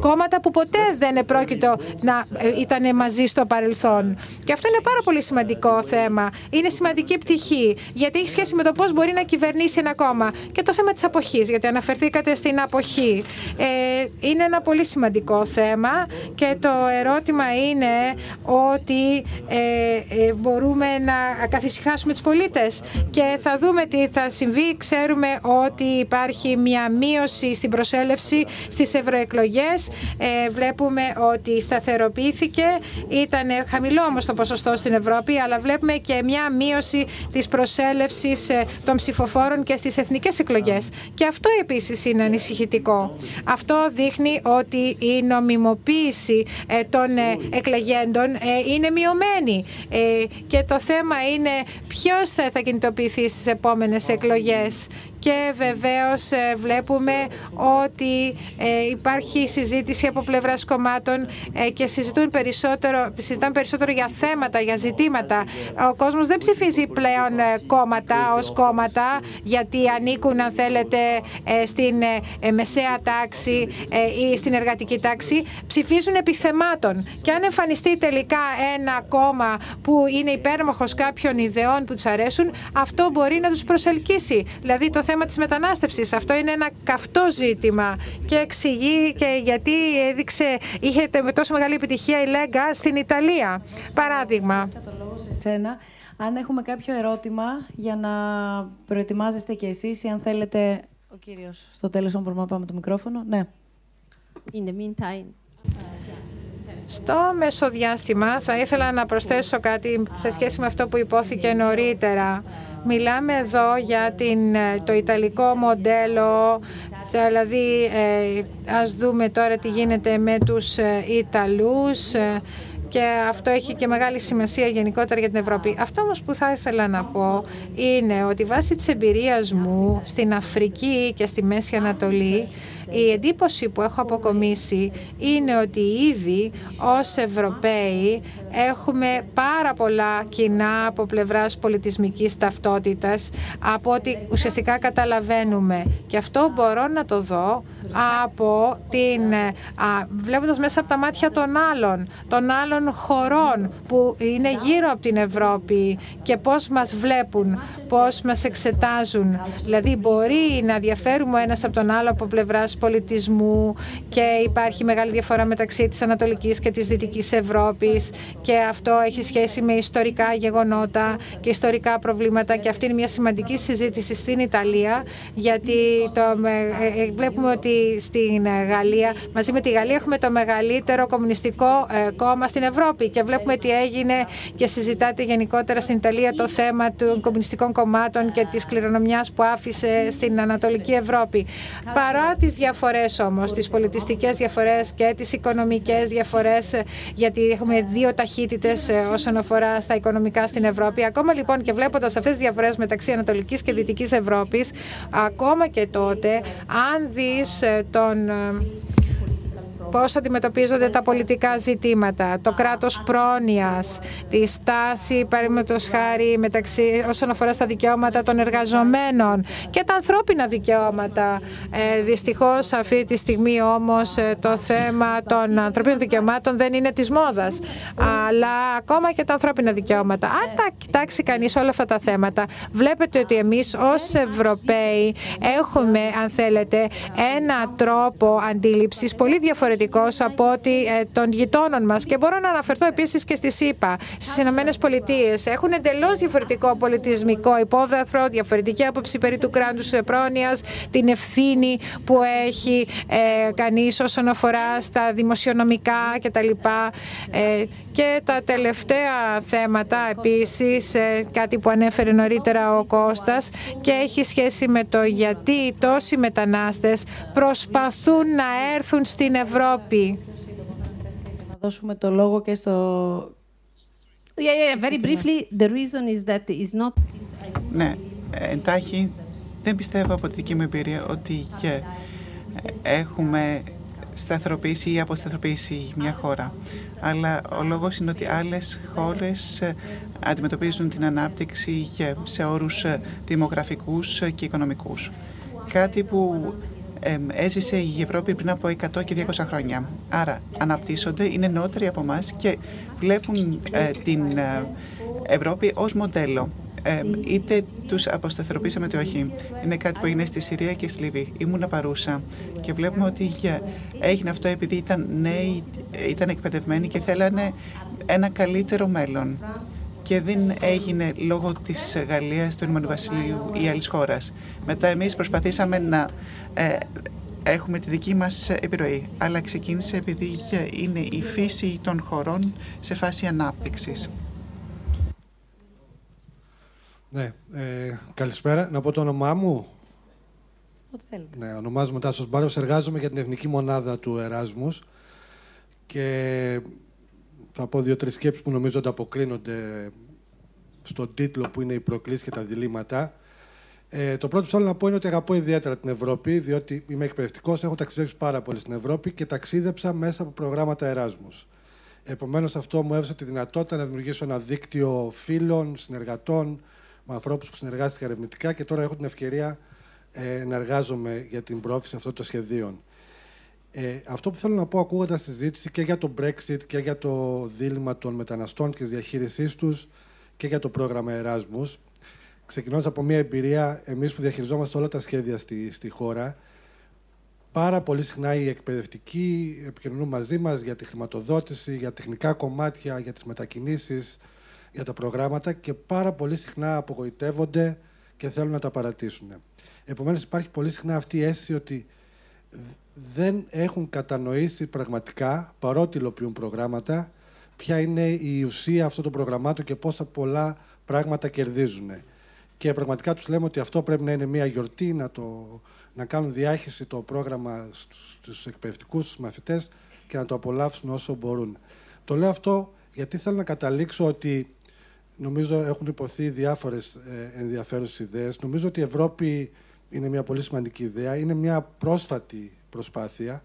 κόμματα που ποτέ δεν επρόκειτο να ε, ήταν μαζί στο παρελθόν. Και αυτό είναι πάρα πολύ σημαντικό θέμα. Είναι σημαντική πτυχή, γιατί έχει σχέση με το πώς μπορεί να κυβερνήσει ένα κόμμα. Και το θέμα της αποχής, γιατί αναφερθήκατε στην αποχή. Ε, είναι ένα πολύ σημαντικό θέμα και το ερώτημα είναι ότι ε, ε μπορούμε να καθησυχάσουμε τους πολίτες και θα δούμε τι θα συμβεί. Ξέρουμε ότι υπάρχει μια μείωση στην προσέλευση στις ευρωεκλογές ε, βλέπουμε ότι σταθεροποιήθηκε. Ήταν χαμηλό όμως το ποσοστό στην Ευρώπη, αλλά βλέπουμε και μια μείωση της προσέλευσης ε, των ψηφοφόρων και στις εθνικές εκλογές. Και αυτό επίσης είναι ανησυχητικό. Αυτό δείχνει ότι η νομιμοποίηση ε, των εκλεγέντων είναι μειωμένη. Και το θέμα είναι ποιος θα κινητοποιηθεί στις επόμενες εκλογές και βεβαίως ε, βλέπουμε ότι ε, υπάρχει συζήτηση από πλευράς κομμάτων ε, και συζητούν περισσότερο, συζητάνε περισσότερο για θέματα, για ζητήματα. Ο κόσμος δεν ψηφίζει πλέον κόμματα ως κόμματα γιατί ανήκουν αν θέλετε στην μεσαία τάξη ή στην εργατική τάξη. Ψηφίζουν επιθεμάτων και αν εμφανιστεί τελικά ένα κόμμα που είναι υπέρμαχος κάποιων ιδεών που τους αρέσουν αυτό μπορεί να τους προσελκύσει. Δηλαδή το θέμα της μετανάστευσης. Αυτό είναι ένα καυτό ζήτημα και εξηγεί και γιατί έδειξε, είχε με τόσο μεγάλη επιτυχία η Λέγκα στην Ιταλία. Παράδειγμα. Αν έχουμε κάποιο ερώτημα για να προετοιμάζεστε και εσείς ή αν θέλετε... Ο κύριος, στο τέλος μπορούμε να πάμε το μικρόφωνο. Ναι. In the meantime, στο μεσοδιάστημα θα ήθελα να προσθέσω κάτι σε σχέση με αυτό που υπόθηκε νωρίτερα. Μιλάμε εδώ για την, το ιταλικό μοντέλο, δηλαδή ε, ας δούμε τώρα τι γίνεται με τους ε, Ιταλούς ε, και αυτό έχει και μεγάλη σημασία γενικότερα για την Ευρώπη. Αυτό όμως που θα ήθελα να πω είναι ότι βάσει της εμπειρίας μου στην Αφρική και στη Μέση Ανατολή Η εντύπωση που έχω αποκομίσει είναι ότι ήδη ως Ευρωπαίοι έχουμε πάρα πολλά κοινά από πλευράς πολιτισμικής ταυτότητας από ό,τι ουσιαστικά καταλαβαίνουμε. Και αυτό μπορώ να το δω από την, α, βλέποντας μέσα από τα μάτια των άλλων, των άλλων χωρών που είναι γύρω από την Ευρώπη και πώς μας βλέπουν, πώς μας εξετάζουν. Δηλαδή μπορεί να διαφέρουμε ένας από τον άλλο από πλευράς πολιτισμού και υπάρχει μεγάλη διαφορά μεταξύ της Ανατολικής και της Δυτικής Ευρώπης και αυτό έχει σχέση με ιστορικά γεγονότα και ιστορικά προβλήματα και αυτή είναι μια σημαντική συζήτηση στην Ιταλία γιατί το, ε, ε, βλέπουμε ότι στην Γαλλία, μαζί με τη Γαλλία έχουμε το μεγαλύτερο κομμουνιστικό ε, κόμμα στην Ευρώπη και βλέπουμε τι έγινε και συζητάτε γενικότερα στην Ιταλία το θέμα των κομμουνιστικών κομμάτων και της κληρονομιάς που άφησε στην Ανατολική Ευρώπη. Παρά τις διαφορές όμως, τις πολιτιστικές διαφορές και τις οικονομικές διαφορές, γιατί έχουμε δύο ταχύτητες όσον αφορά στα οικονομικά στην Ευρώπη, ακόμα λοιπόν και βλέποντας αυτές τις διαφορές μεταξύ Ανατολικής και Δυτικής Ευρώπης, ακόμα και τότε, αν δεις lapsed on ähm, πώς αντιμετωπίζονται τα πολιτικά ζητήματα, το κράτος πρόνοιας, τη στάση, παραδείγματος χάρη, μεταξύ, όσον αφορά στα δικαιώματα των εργαζομένων και τα ανθρώπινα δικαιώματα. Ε, δυστυχώς αυτή τη στιγμή όμως ε, το θέμα των ανθρωπίνων δικαιωμάτων δεν είναι της μόδας, αλλά ακόμα και τα ανθρώπινα δικαιώματα. Αν τα κοιτάξει κανείς όλα αυτά τα θέματα, βλέπετε ότι εμείς ως Ευρωπαίοι έχουμε, αν θέλετε, ένα τρόπο αντίληψης πολύ διαφορετικό από ότι ε, των γειτόνων μας. Και μπορώ να αναφερθώ επίσης και στη ΣΥΠΑ, στις Ηνωμένες Πολιτείες. Έχουν εντελώς διαφορετικό πολιτισμικό υπόβαθρο, διαφορετική άποψη περί του κράτους πρόνοιας, την ευθύνη που έχει ε, κανείς όσον αφορά στα δημοσιονομικά κτλ. Ε, και τα τελευταία θέματα επίσης, ε, κάτι που ανέφερε νωρίτερα ο Κώστας και έχει σχέση με το γιατί τόσοι μετανάστες προσπαθούν να έρθουν στην Ευρώπη. Να δώσουμε το λόγο και στο... Yeah, yeah, very briefly, the reason is that is not... Ναι, εντάχει δεν πιστεύω από τη δική μου εμπειρία ότι έχουμε σταθεροποιήσει ή αποσταθεροποιήσει μια χώρα. Αλλά ο λόγος είναι ότι άλλες χώρες ε, αντιμετωπίζουν την ανάπτυξη σε όρους ε, δημογραφικούς και οικονομικούς. Κάτι που έζησε η Ευρώπη πριν από 100 και 200 χρόνια. Άρα αναπτύσσονται, είναι νεότεροι από εμάς και βλέπουν ε, την Ευρώπη ως μοντέλο είτε τους αποσταθεροποίησαμε είτε όχι. Είναι κάτι που έγινε στη Συρία και στη Λιβύη. Ήμουν παρούσα και βλέπουμε ότι έγινε αυτό επειδή ήταν νέοι, ήταν εκπαιδευμένοι και θέλανε ένα καλύτερο μέλλον και δεν έγινε λόγω της Γαλλίας, του Ηνωμένου Βασιλείου ή άλλης χώρας. Μετά εμείς προσπαθήσαμε να ε, έχουμε τη δική μας επιρροή, αλλά ξεκίνησε επειδή είναι η φύση των χωρών σε φάση ανάπτυξης. Ναι, ε, καλησπέρα. Να πω το όνομά μου. Ό,τι θέλετε. Ναι, ονομάζομαι Τάσος Μπάρος. Εργάζομαι για την Εθνική Μονάδα του Εράσμους και θα πω δύο-τρεις σκέψεις που νομίζω ότι αποκρίνονται στον τίτλο που είναι «Οι προκλήσεις και τα διλήμματα». Ε, το πρώτο που θέλω να πω είναι ότι αγαπώ ιδιαίτερα την Ευρώπη, διότι είμαι εκπαιδευτικός, έχω ταξιδέψει πάρα πολύ στην Ευρώπη και ταξίδεψα μέσα από προγράμματα Εράσμους. Επομένως, αυτό μου έδωσε τη δυνατότητα να δημιουργήσω ένα δίκτυο φίλων, συνεργατών, με ανθρώπους που συνεργάστηκα ερευνητικά και τώρα έχω την ευκαιρία ε, να εργάζομαι για την πρόθεση αυτών των σχεδίων. Ε, αυτό που θέλω να πω ακούγοντας τη συζήτηση και για το Brexit και για το δίλημα των μεταναστών και της διαχείρισής τους και για το πρόγραμμα Erasmus, ξεκινώντας από μια εμπειρία, εμείς που διαχειριζόμαστε όλα τα σχέδια στη, στη χώρα, πάρα πολύ συχνά οι εκπαιδευτικοί επικοινωνούν μαζί μας για τη χρηματοδότηση, για τεχνικά κομμάτια, για τις μετακινήσεις, για τα προγράμματα και πάρα πολύ συχνά απογοητεύονται και θέλουν να τα παρατήσουν. Επομένως, υπάρχει πολύ συχνά αυτή η αίσθηση ότι δεν έχουν κατανοήσει πραγματικά, παρότι υλοποιούν προγράμματα, ποια είναι η ουσία αυτών των προγραμμάτων και πόσα πολλά πράγματα κερδίζουν. Και πραγματικά τους λέμε ότι αυτό πρέπει να είναι μια γιορτή, να, το, να κάνουν διάχυση το πρόγραμμα στους εκπαιδευτικούς, στους μαθητές και να το απολαύσουν όσο μπορούν. Το λέω αυτό γιατί θέλω να καταλήξω ότι Νομίζω έχουν υποθεί διάφορες ε, ενδιαφέρουσες ιδέες. Νομίζω ότι η Ευρώπη είναι μια πολύ σημαντική ιδέα. Είναι μια πρόσφατη προσπάθεια.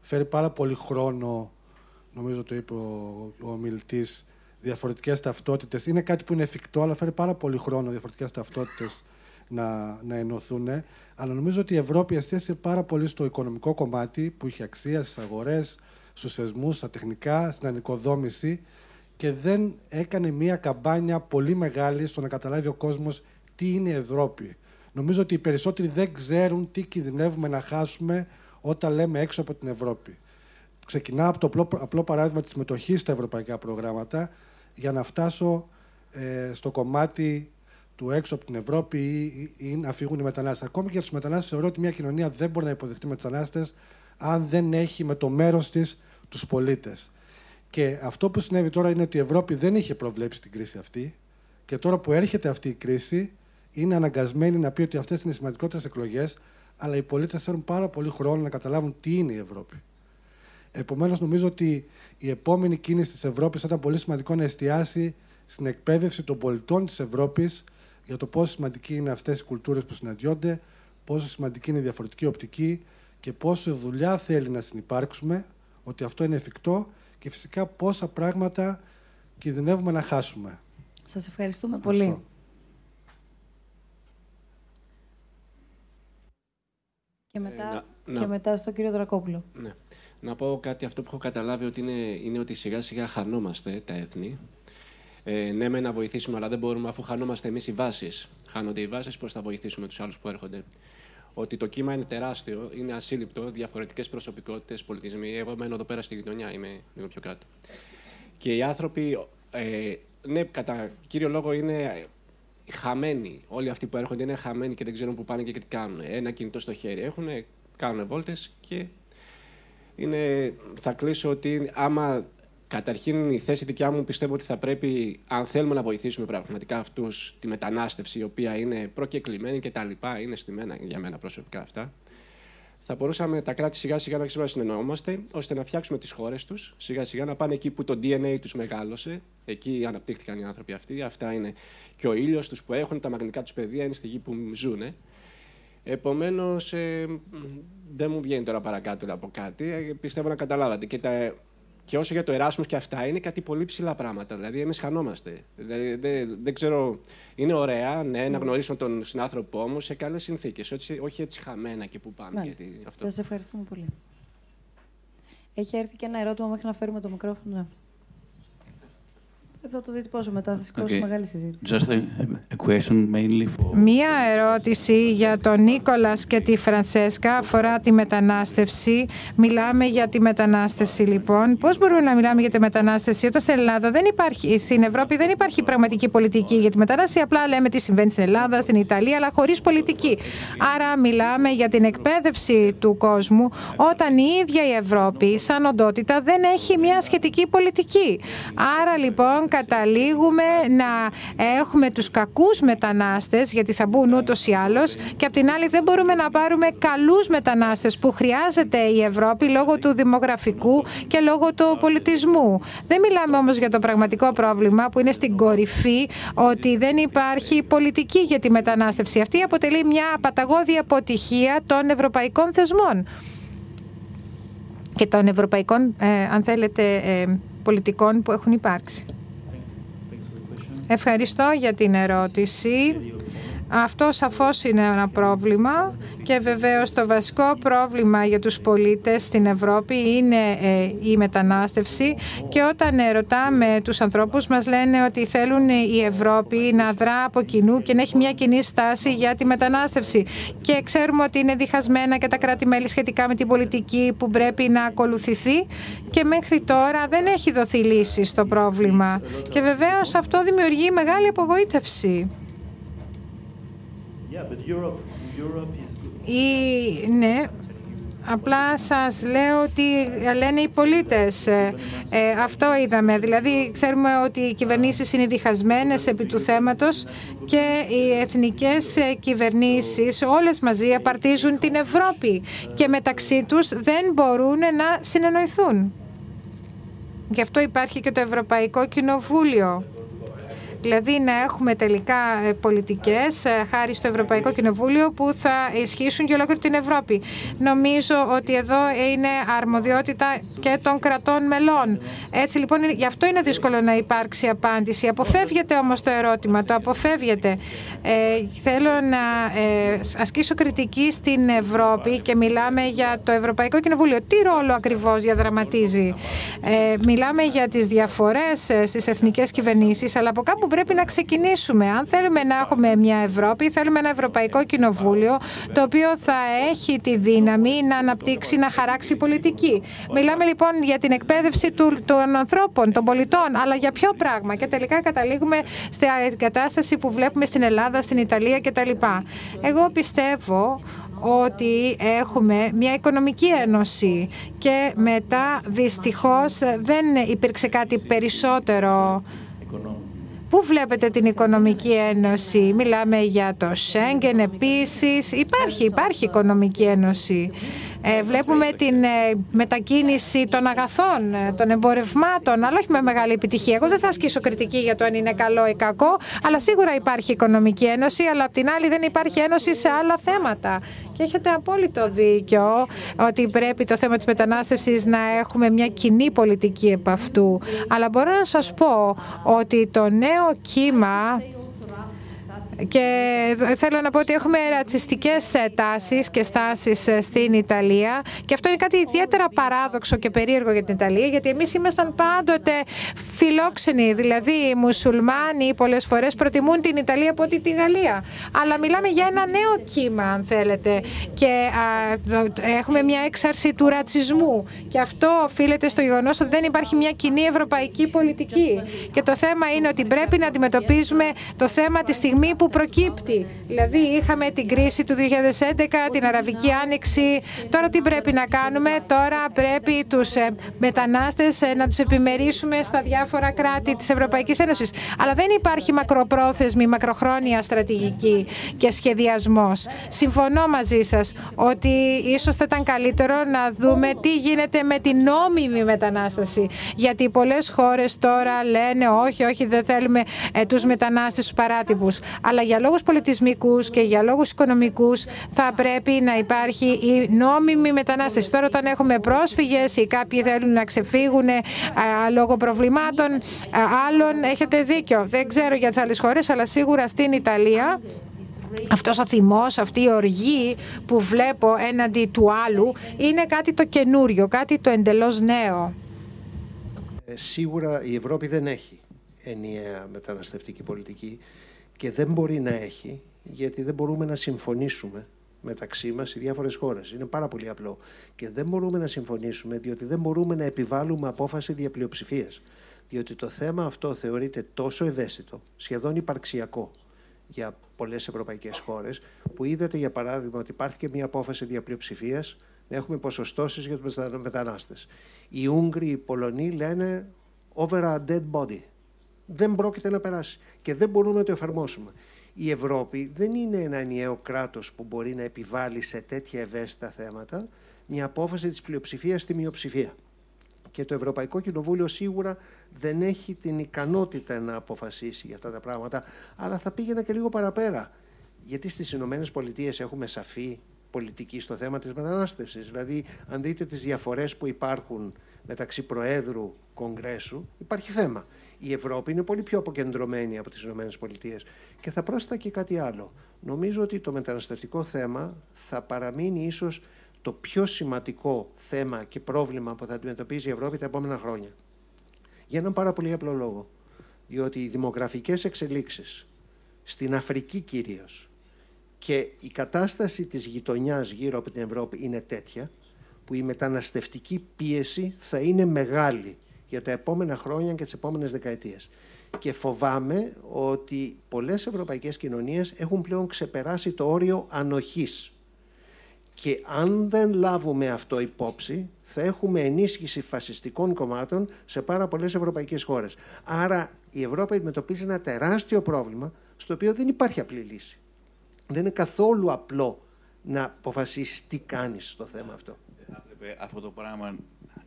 Φέρει πάρα πολύ χρόνο, νομίζω το είπε ο, ο μιλητής, διαφορετικές ταυτότητες. Είναι κάτι που είναι εφικτό, αλλά φέρει πάρα πολύ χρόνο διαφορετικές ταυτότητες να, να ενωθούν. Αλλά νομίζω ότι η Ευρώπη εστίασε πάρα πολύ στο οικονομικό κομμάτι που είχε αξία στις αγορές, στους θεσμούς, στα τεχνικά, στην ανοικοδόμηση και δεν έκανε μία καμπάνια πολύ μεγάλη στο να καταλάβει ο κόσμος τι είναι η Ευρώπη. Νομίζω ότι οι περισσότεροι δεν ξέρουν τι κινδυνεύουμε να χάσουμε όταν λέμε έξω από την Ευρώπη. Ξεκινάω από το απλό, απλό παράδειγμα της συμμετοχή στα ευρωπαϊκά προγράμματα για να φτάσω ε, στο κομμάτι του έξω από την Ευρώπη ή, ή, να φύγουν οι μετανάστες. Ακόμη και για τους μετανάστες, θεωρώ ότι μια κοινωνία δεν μπορεί να υποδεχτεί μετανάστες αν δεν έχει με το μέρος της τους πολίτες. Και αυτό που συνέβη τώρα είναι ότι η Ευρώπη δεν είχε προβλέψει την κρίση αυτή. Και τώρα που έρχεται αυτή η κρίση, είναι αναγκασμένη να πει ότι αυτές είναι οι σημαντικότερες εκλογές, αλλά οι πολίτες θέλουν πάρα πολύ χρόνο να καταλάβουν τι είναι η Ευρώπη. Επομένως, νομίζω ότι η επόμενη κίνηση της Ευρώπης θα ήταν πολύ σημαντικό να εστιάσει στην εκπαίδευση των πολιτών της Ευρώπης για το πόσο σημαντική είναι αυτές οι κουλτούρες που συναντιόνται, πόσο σημαντική είναι η διαφορετική οπτική και πόσο δουλειά θέλει να συνεπάρξουμε, ότι αυτό είναι εφικτό και φυσικά πόσα πράγματα κινδυνεύουμε να χάσουμε. Σας ευχαριστούμε πολύ. Και μετά, ε, να, και μετά στον κύριο Δρακόπουλο. Ναι. Να πω κάτι, αυτό που έχω καταλάβει ότι είναι, είναι ότι σιγά σιγά χανόμαστε τα έθνη ε, ναι, με να βοηθήσουμε, αλλά δεν μπορούμε αφού χανόμαστε εμείς οι βάσεις. Χάνονται οι βάσεις, πώς θα βοηθήσουμε τους άλλους που έρχονται; Ότι το κύμα είναι τεράστιο, είναι ασύλληπτο, διαφορετικές προσωπικότητες, πολιτισμοί. Εγώ μένω εδώ πέρα στη γειτονιά, είμαι λίγο πιο κάτω. Και οι άνθρωποι, ε, ναι, κατά κύριο λόγο είναι χαμένοι. Όλοι αυτοί που έρχονται είναι χαμένοι και δεν ξέρουν που πάνε και τι κάνουν. Ένα κινητό στο χέρι έχουν, κάνουν βόλτες και είναι, θα κλείσω ότι άμα Καταρχήν, η θέση δικιά μου πιστεύω ότι θα πρέπει, αν θέλουμε να βοηθήσουμε πραγματικά αυτούς, τη μετανάστευση, η οποία είναι προκεκλημένη και τα λοιπά, είναι στημένα για μένα προσωπικά αυτά, θα μπορούσαμε τα κράτη σιγά σιγά να αρχίσουμε να συνεννοούμαστε, ώστε να φτιάξουμε τις χώρες τους, σιγά σιγά να πάνε εκεί που το DNA τους μεγάλωσε, εκεί αναπτύχθηκαν οι άνθρωποι αυτοί. Αυτά είναι και ο ήλιος τους που έχουν, τα μαγνητικά τους πεδία είναι στη γη που ζουν. Επομένως, ε, δεν μου βγαίνει τώρα παρακάτω από κάτι. Ε, πιστεύω να καταλάβατε. Και τα, και όσο για το Εράσμο και αυτά, είναι κάτι πολύ ψηλά πράγματα. Δηλαδή, εμείς χανόμαστε. Δηλαδή, δεν, δεν ξέρω. Είναι ωραία, ναι, να γνωρίσουμε τον συνάνθρωπό μου σε καλές συνθήκες. Όχι έτσι χαμένα και που πάμε. αυτό. Σας ευχαριστούμε πολύ. Έχει έρθει και ένα ερώτημα μέχρι να φέρουμε το μικρόφωνο. Ναι. Θα το δείτε πόσο μετά, θα σηκώσει okay. μεγάλη συζήτηση. Just a, a question mainly for... Μία ερώτηση για τον Νίκολας και τη Φραντσέσκα αφορά τη μετανάστευση. Μιλάμε για τη μετανάστευση λοιπόν. Πώς μπορούμε να μιλάμε για τη μετανάστευση όταν στην Ελλάδα δεν υπάρχει, στην Ευρώπη δεν υπάρχει πραγματική πολιτική για τη μετανάστευση. Απλά λέμε τι συμβαίνει στην Ελλάδα, στην Ιταλία, αλλά χωρίς πολιτική. Άρα μιλάμε για την εκπαίδευση του κόσμου όταν η ίδια η Ευρώπη σαν οντότητα δεν έχει μια σχετική πολιτική. Άρα λοιπόν καταλήγουμε να έχουμε τους κακούς μετανάστες, γιατί θα μπουν ούτως ή άλλως, και απ' την άλλη δεν μπορούμε να πάρουμε καλούς μετανάστες που χρειάζεται η Ευρώπη λόγω του δημογραφικού και λόγω του πολιτισμού. Δεν μιλάμε όμως για το πραγματικό πρόβλημα που είναι στην κορυφή ότι δεν υπάρχει πολιτική για τη μετανάστευση. Αυτή αποτελεί μια παταγώδη αποτυχία των ευρωπαϊκών θεσμών και των ευρωπαϊκών, ε, αν θέλετε, ε, πολιτικών που έχουν υπάρξει. Ευχαριστώ για την ερώτηση. Αυτό σαφώς είναι ένα πρόβλημα και βεβαίως το βασικό πρόβλημα για τους πολίτες στην Ευρώπη είναι ε, η μετανάστευση και όταν ρωτάμε τους ανθρώπους μας λένε ότι θέλουν η Ευρώπη να δρά από κοινού και να έχει μια κοινή στάση για τη μετανάστευση και ξέρουμε ότι είναι διχασμένα και τα κράτη-μέλη σχετικά με την πολιτική που πρέπει να ακολουθηθεί και μέχρι τώρα δεν έχει δοθεί λύση στο πρόβλημα και βεβαίως αυτό δημιουργεί μεγάλη απογοήτευση. Ή, ναι, Απλά σας λέω ότι λένε οι πολίτες. Ε, ε, αυτό είδαμε. Δηλαδή, ξέρουμε ότι οι κυβερνήσεις είναι διχασμένες επί του θέματος και οι εθνικές κυβερνήσεις όλες μαζί απαρτίζουν την Ευρώπη και μεταξύ τους δεν μπορούν να συνεννοηθούν. Γι' αυτό υπάρχει και το Ευρωπαϊκό Κοινοβούλιο Δηλαδή να έχουμε τελικά ε, πολιτικές ε, χάρη στο Ευρωπαϊκό Κοινοβούλιο που θα ισχύσουν για ολόκληρη την Ευρώπη. Νομίζω ότι εδώ είναι αρμοδιότητα και των κρατών μελών. Έτσι λοιπόν γι' αυτό είναι δύσκολο να υπάρξει απάντηση. Αποφεύγεται όμως το ερώτημα, το αποφεύγεται. Ε, θέλω να ε, ασκήσω κριτική στην Ευρώπη και μιλάμε για το Ευρωπαϊκό Κοινοβούλιο. Τι ρόλο ακριβώς διαδραματίζει; Ε, μιλάμε για τις διαφορές ε, στις εθνικές κυβερνήσεις, αλλά από κάπου πρέπει να ξεκινήσουμε. Αν θέλουμε να έχουμε μια Ευρώπη, θέλουμε ένα Ευρωπαϊκό Κοινοβούλιο, το οποίο θα έχει τη δύναμη να αναπτύξει, να χαράξει πολιτική. Μιλάμε λοιπόν για την εκπαίδευση των ανθρώπων, των πολιτών, αλλά για ποιο πράγμα; Και τελικά καταλήγουμε στην κατάσταση που βλέπουμε στην Ελλάδα, στην Ιταλία κτλ. Εγώ πιστεύω ότι έχουμε μια οικονομική ένωση και μετά δυστυχώς δεν υπήρξε κάτι περισσότερο Πού βλέπετε την Οικονομική Ένωση, μιλάμε για το Σέγγεν επίσης, υπάρχει, υπάρχει Οικονομική Ένωση. Ε, βλέπουμε την ε, μετακίνηση των αγαθών, ε, των εμπορευμάτων, αλλά όχι με μεγάλη επιτυχία. Εγώ δεν θα ασκήσω κριτική για το αν είναι καλό ή κακό, αλλά σίγουρα υπάρχει οικονομική ένωση, αλλά απ' την άλλη δεν υπάρχει ένωση σε άλλα θέματα. Και έχετε απόλυτο δίκιο ότι πρέπει το θέμα της μετανάστευσης να έχουμε μια κοινή πολιτική επ' αυτού. Αλλά μπορώ να σας πω ότι το νέο κύμα και θέλω να πω ότι έχουμε ρατσιστικές τάσεις και στάσεις ε, στην Ιταλία και αυτό είναι κάτι ιδιαίτερα παράδοξο και περίεργο για την Ιταλία γιατί εμείς ήμασταν πάντοτε φιλόξενοι, δηλαδή οι μουσουλμάνοι πολλές φορές προτιμούν την Ιταλία από τη Γαλλία. Αλλά μιλάμε για ένα νέο κύμα αν θέλετε και έχουμε μια έξαρση του ρατσισμού και αυτό οφείλεται στο γεγονός ότι δεν υπάρχει μια κοινή ευρωπαϊκή πολιτική. Και το θέμα είναι ότι πρέπει να αντιμετωπίζουμε το θέμα τη στιγμή που προκύπτει. Δηλαδή είχαμε την κρίση του 2011, την Αραβική Άνοιξη. Τώρα τι πρέπει να κάνουμε; Τώρα πρέπει τους ε, μετανάστες ε, να τους επιμερίσουμε στα διάφορα κράτη της Ευρωπαϊκής Ένωσης. Αλλά δεν υπάρχει μακροπρόθεσμη, μακροχρόνια στρατηγική και σχεδιασμός. Συμφωνώ μαζί σας ότι ίσως θα ήταν καλύτερο να δούμε τι γίνεται με την νόμιμη μετανάσταση. Γιατί πολλές χώρες τώρα λένε όχι, όχι δεν θέλουμε ε, τους μετανάστες τους παράτυπους. Αλλά για λόγους πολιτισμικούς και για λόγους οικονομικούς θα πρέπει να υπάρχει η νόμιμη μετανάστευση. Τώρα όταν έχουμε πρόσφυγες ή κάποιοι θέλουν να ξεφύγουν λόγω προβλημάτων άλλων, έχετε δίκιο. Δεν ξέρω για τις άλλες χώρες, αλλά σίγουρα στην Ιταλία αυτός ο θυμός, αυτή η οργή που βλέπω έναντι του άλλου είναι κάτι το καινούριο, κάτι το εντελώς νέο. Ε, σίγουρα η Ευρώπη δεν έχει ενιαία μεταναστευτική πολιτική και δεν μπορεί να έχει γιατί δεν μπορούμε να συμφωνήσουμε μεταξύ μας οι διάφορες χώρες. Είναι πάρα πολύ απλό. Και δεν μπορούμε να συμφωνήσουμε διότι δεν μπορούμε να επιβάλλουμε απόφαση διαπλειοψηφίας. Διότι το θέμα αυτό θεωρείται τόσο ευαίσθητο, σχεδόν υπαρξιακό για πολλές ευρωπαϊκές χώρες, που είδατε για παράδειγμα ότι υπάρχει και μια απόφαση διαπλειοψηφίας να έχουμε ποσοστώσεις για τους μετανάστες. Οι Ούγγροι, οι Πολωνοί λένε over a dead body δεν πρόκειται να περάσει και δεν μπορούμε να το εφαρμόσουμε. Η Ευρώπη δεν είναι ένα ενιαίο κράτος που μπορεί να επιβάλλει σε τέτοια ευαίσθητα θέματα μια απόφαση της πλειοψηφίας στη μειοψηφία. Και το Ευρωπαϊκό Κοινοβούλιο σίγουρα δεν έχει την ικανότητα να αποφασίσει για αυτά τα πράγματα, αλλά θα πήγαινα και λίγο παραπέρα. Γιατί στις Ηνωμένες Πολιτείες έχουμε σαφή πολιτική στο θέμα της μετανάστευσης. Δηλαδή, αν δείτε τις διαφορές που υπάρχουν μεταξύ Προέδρου Κογκρέσου, υπάρχει θέμα η Ευρώπη είναι πολύ πιο αποκεντρωμένη από τις ΗΠΑ. Και θα πρόσθετα και κάτι άλλο. Νομίζω ότι το μεταναστευτικό θέμα θα παραμείνει ίσως το πιο σημαντικό θέμα και πρόβλημα που θα αντιμετωπίζει η Ευρώπη τα επόμενα χρόνια. Για έναν πάρα πολύ απλό λόγο. Διότι οι δημογραφικές εξελίξεις στην Αφρική κυρίως και η κατάσταση της γειτονιάς γύρω από την Ευρώπη είναι τέτοια που η μεταναστευτική πίεση θα είναι μεγάλη για τα επόμενα χρόνια και τις επόμενες δεκαετίες. Και φοβάμαι ότι πολλές ευρωπαϊκές κοινωνίες έχουν πλέον ξεπεράσει το όριο ανοχής. Και αν δεν λάβουμε αυτό υπόψη, θα έχουμε ενίσχυση φασιστικών κομμάτων σε πάρα πολλές ευρωπαϊκές χώρες. Άρα η Ευρώπη αντιμετωπίζει ένα τεράστιο πρόβλημα, στο οποίο δεν υπάρχει απλή λύση. Δεν είναι καθόλου απλό να αποφασίσεις τι κάνεις στο θέμα αυτό. αυτό το πράγμα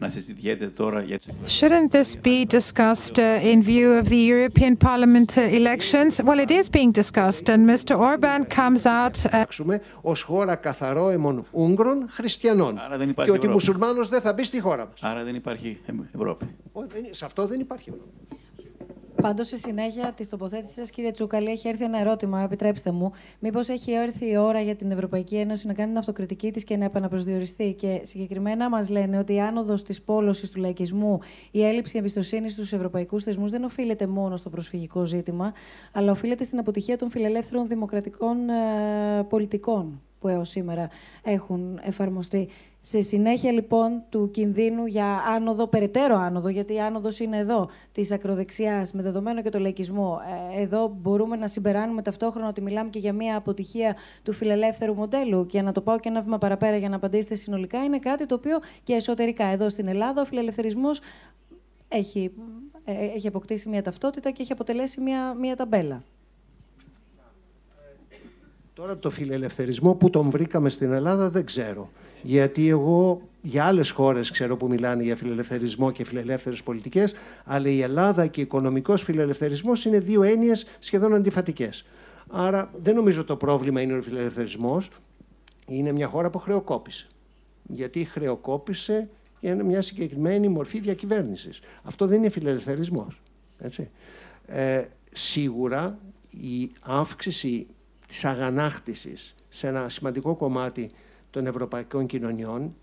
να συζητιέται τώρα για τις Shouldn't this be discussed uh, in view of the European Parliament uh, elections? Well, it is being discussed, and Mr. Orban comes out. Uh, ως χώρα καθαρόαιμων Ούγγρων χριστιανών. Άρα δεν υπάρχει και ότι Ευρώπη. μουσουλμάνος δεν θα μπει στη χώρα μας. Άρα δεν υπάρχει Ευρώπη. Ω, δεν- Σε αυτό δεν υπάρχει Ευρώπη. Πάντως, στη συνέχεια της τοποθέτησης σας, κύριε Τσούκαλη, έχει έρθει ένα ερώτημα. Επιτρέψτε μου. Μήπως έχει έρθει η ώρα για την Ευρωπαϊκή Ένωση να κάνει την αυτοκριτική της και να επαναπροσδιοριστεί; Και συγκεκριμένα μας λένε ότι η άνοδος της πόλωσης του λαϊκισμού, η έλλειψη εμπιστοσύνης στους ευρωπαϊκούς θεσμούς δεν οφείλεται μόνο στο προσφυγικό ζήτημα, αλλά οφείλεται στην αποτυχία των φιλελεύθερων δημοκρατικών ε, πολιτικών που έως σήμερα έχουν εφαρμοστεί. Σε συνέχεια λοιπόν του κινδύνου για άνοδο, περαιτέρω άνοδο, γιατί η άνοδος είναι εδώ, της ακροδεξιάς, με δεδομένο και το λαϊκισμό. Ε, εδώ μπορούμε να συμπεράνουμε ταυτόχρονα ότι μιλάμε και για μια αποτυχία του φιλελεύθερου μοντέλου. Και να το πάω και ένα βήμα παραπέρα για να απαντήσετε συνολικά, είναι κάτι το οποίο και εσωτερικά εδώ στην Ελλάδα ο φιλελευθερισμός έχει, ε, έχει αποκτήσει μια ταυτότητα και έχει αποτελέσει μια, μια ταμπέλα. Τώρα το φιλελευθερισμό που τον βρήκαμε στην Ελλάδα δεν ξέρω. Γιατί εγώ για άλλες χώρες ξέρω που μιλάνε για φιλελευθερισμό και φιλελεύθερες πολιτικές, αλλά η Ελλάδα και οικονομικός φιλελευθερισμός είναι δύο έννοιες σχεδόν αντιφατικές. Άρα δεν νομίζω το πρόβλημα είναι ο φιλελευθερισμός, είναι μια χώρα που χρεοκόπησε. Γιατί χρεοκόπησε για μια συγκεκριμένη μορφή διακυβέρνησης. Αυτό δεν είναι φιλελευθερισμός. Έτσι. Ε, σίγουρα η αύξηση της αγανάκτησης σε ένα σημαντικό κομμάτι των ευρωπαϊκών κοινωνιών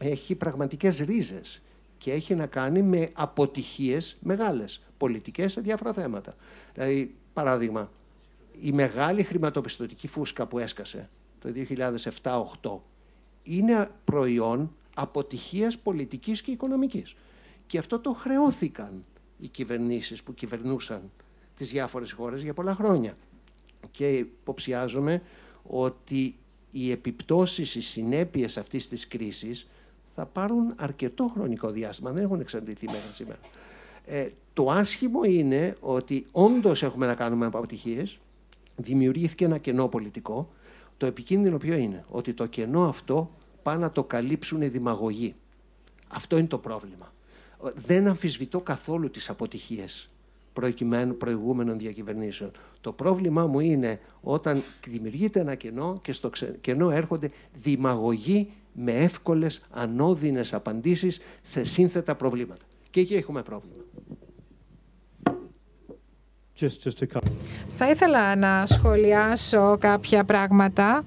έχει πραγματικές ρίζες και έχει να κάνει με αποτυχίες μεγάλες, πολιτικές σε διάφορα θέματα. Δηλαδή, παράδειγμα, η μεγάλη χρηματοπιστωτική φούσκα που έσκασε το 2007-2008 είναι προϊόν αποτυχίας πολιτικής και οικονομικής. Και αυτό το χρεώθηκαν οι κυβερνήσεις που κυβερνούσαν τις διάφορες χώρες για πολλά χρόνια. Και υποψιάζομαι ότι οι επιπτώσεις, οι συνέπειες αυτής της κρίσης θα πάρουν αρκετό χρονικό διάστημα, δεν έχουν εξαντληθεί μέχρι σήμερα. Ε, το άσχημο είναι ότι όντως έχουμε να κάνουμε αποτυχίες, δημιουργήθηκε ένα κενό πολιτικό. Το επικίνδυνο ποιο είναι, ότι το κενό αυτό πάνε να το καλύψουν οι δημαγωγοί. Αυτό είναι το πρόβλημα. Δεν αμφισβητώ καθόλου τις αποτυχίες προηγουμένων, προηγούμενων διακυβερνήσεων. Το πρόβλημά μου είναι όταν δημιουργείται ένα κενό και στο ξε- κενό έρχονται δημαγωγοί με εύκολες, ανώδυνες απαντήσεις σε σύνθετα προβλήματα. Και εκεί έχουμε πρόβλημα. Just, just a couple. Θα ήθελα να σχολιάσω κάποια πράγματα.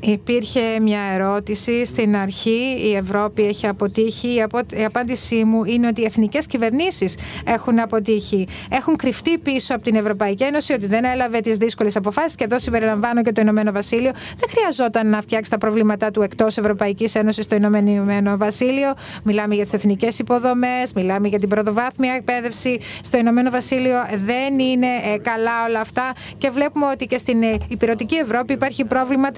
Υπήρχε μια ερώτηση στην αρχή, η Ευρώπη έχει αποτύχει. Η, απο... η απάντησή μου είναι ότι οι εθνικές κυβερνήσεις έχουν αποτύχει. Έχουν κρυφτεί πίσω από την Ευρωπαϊκή Ένωση ότι δεν έλαβε τις δύσκολες αποφάσεις και εδώ συμπεριλαμβάνω και το Ηνωμένο Βασίλειο. Δεν χρειαζόταν να φτιάξει τα προβλήματά του εκτός Ευρωπαϊκής Ένωσης στο Ηνωμένο Βασίλειο. Μιλάμε για τις εθνικές υποδομές, μιλάμε για την πρωτοβάθμια εκπαίδευση. Στο Ηνωμένο Βασίλειο δεν είναι ε, καλά όλα αυτά και βλέπουμε ότι και στην ε, υπηρετική Ευρώπη υπάρχει πρόβλημα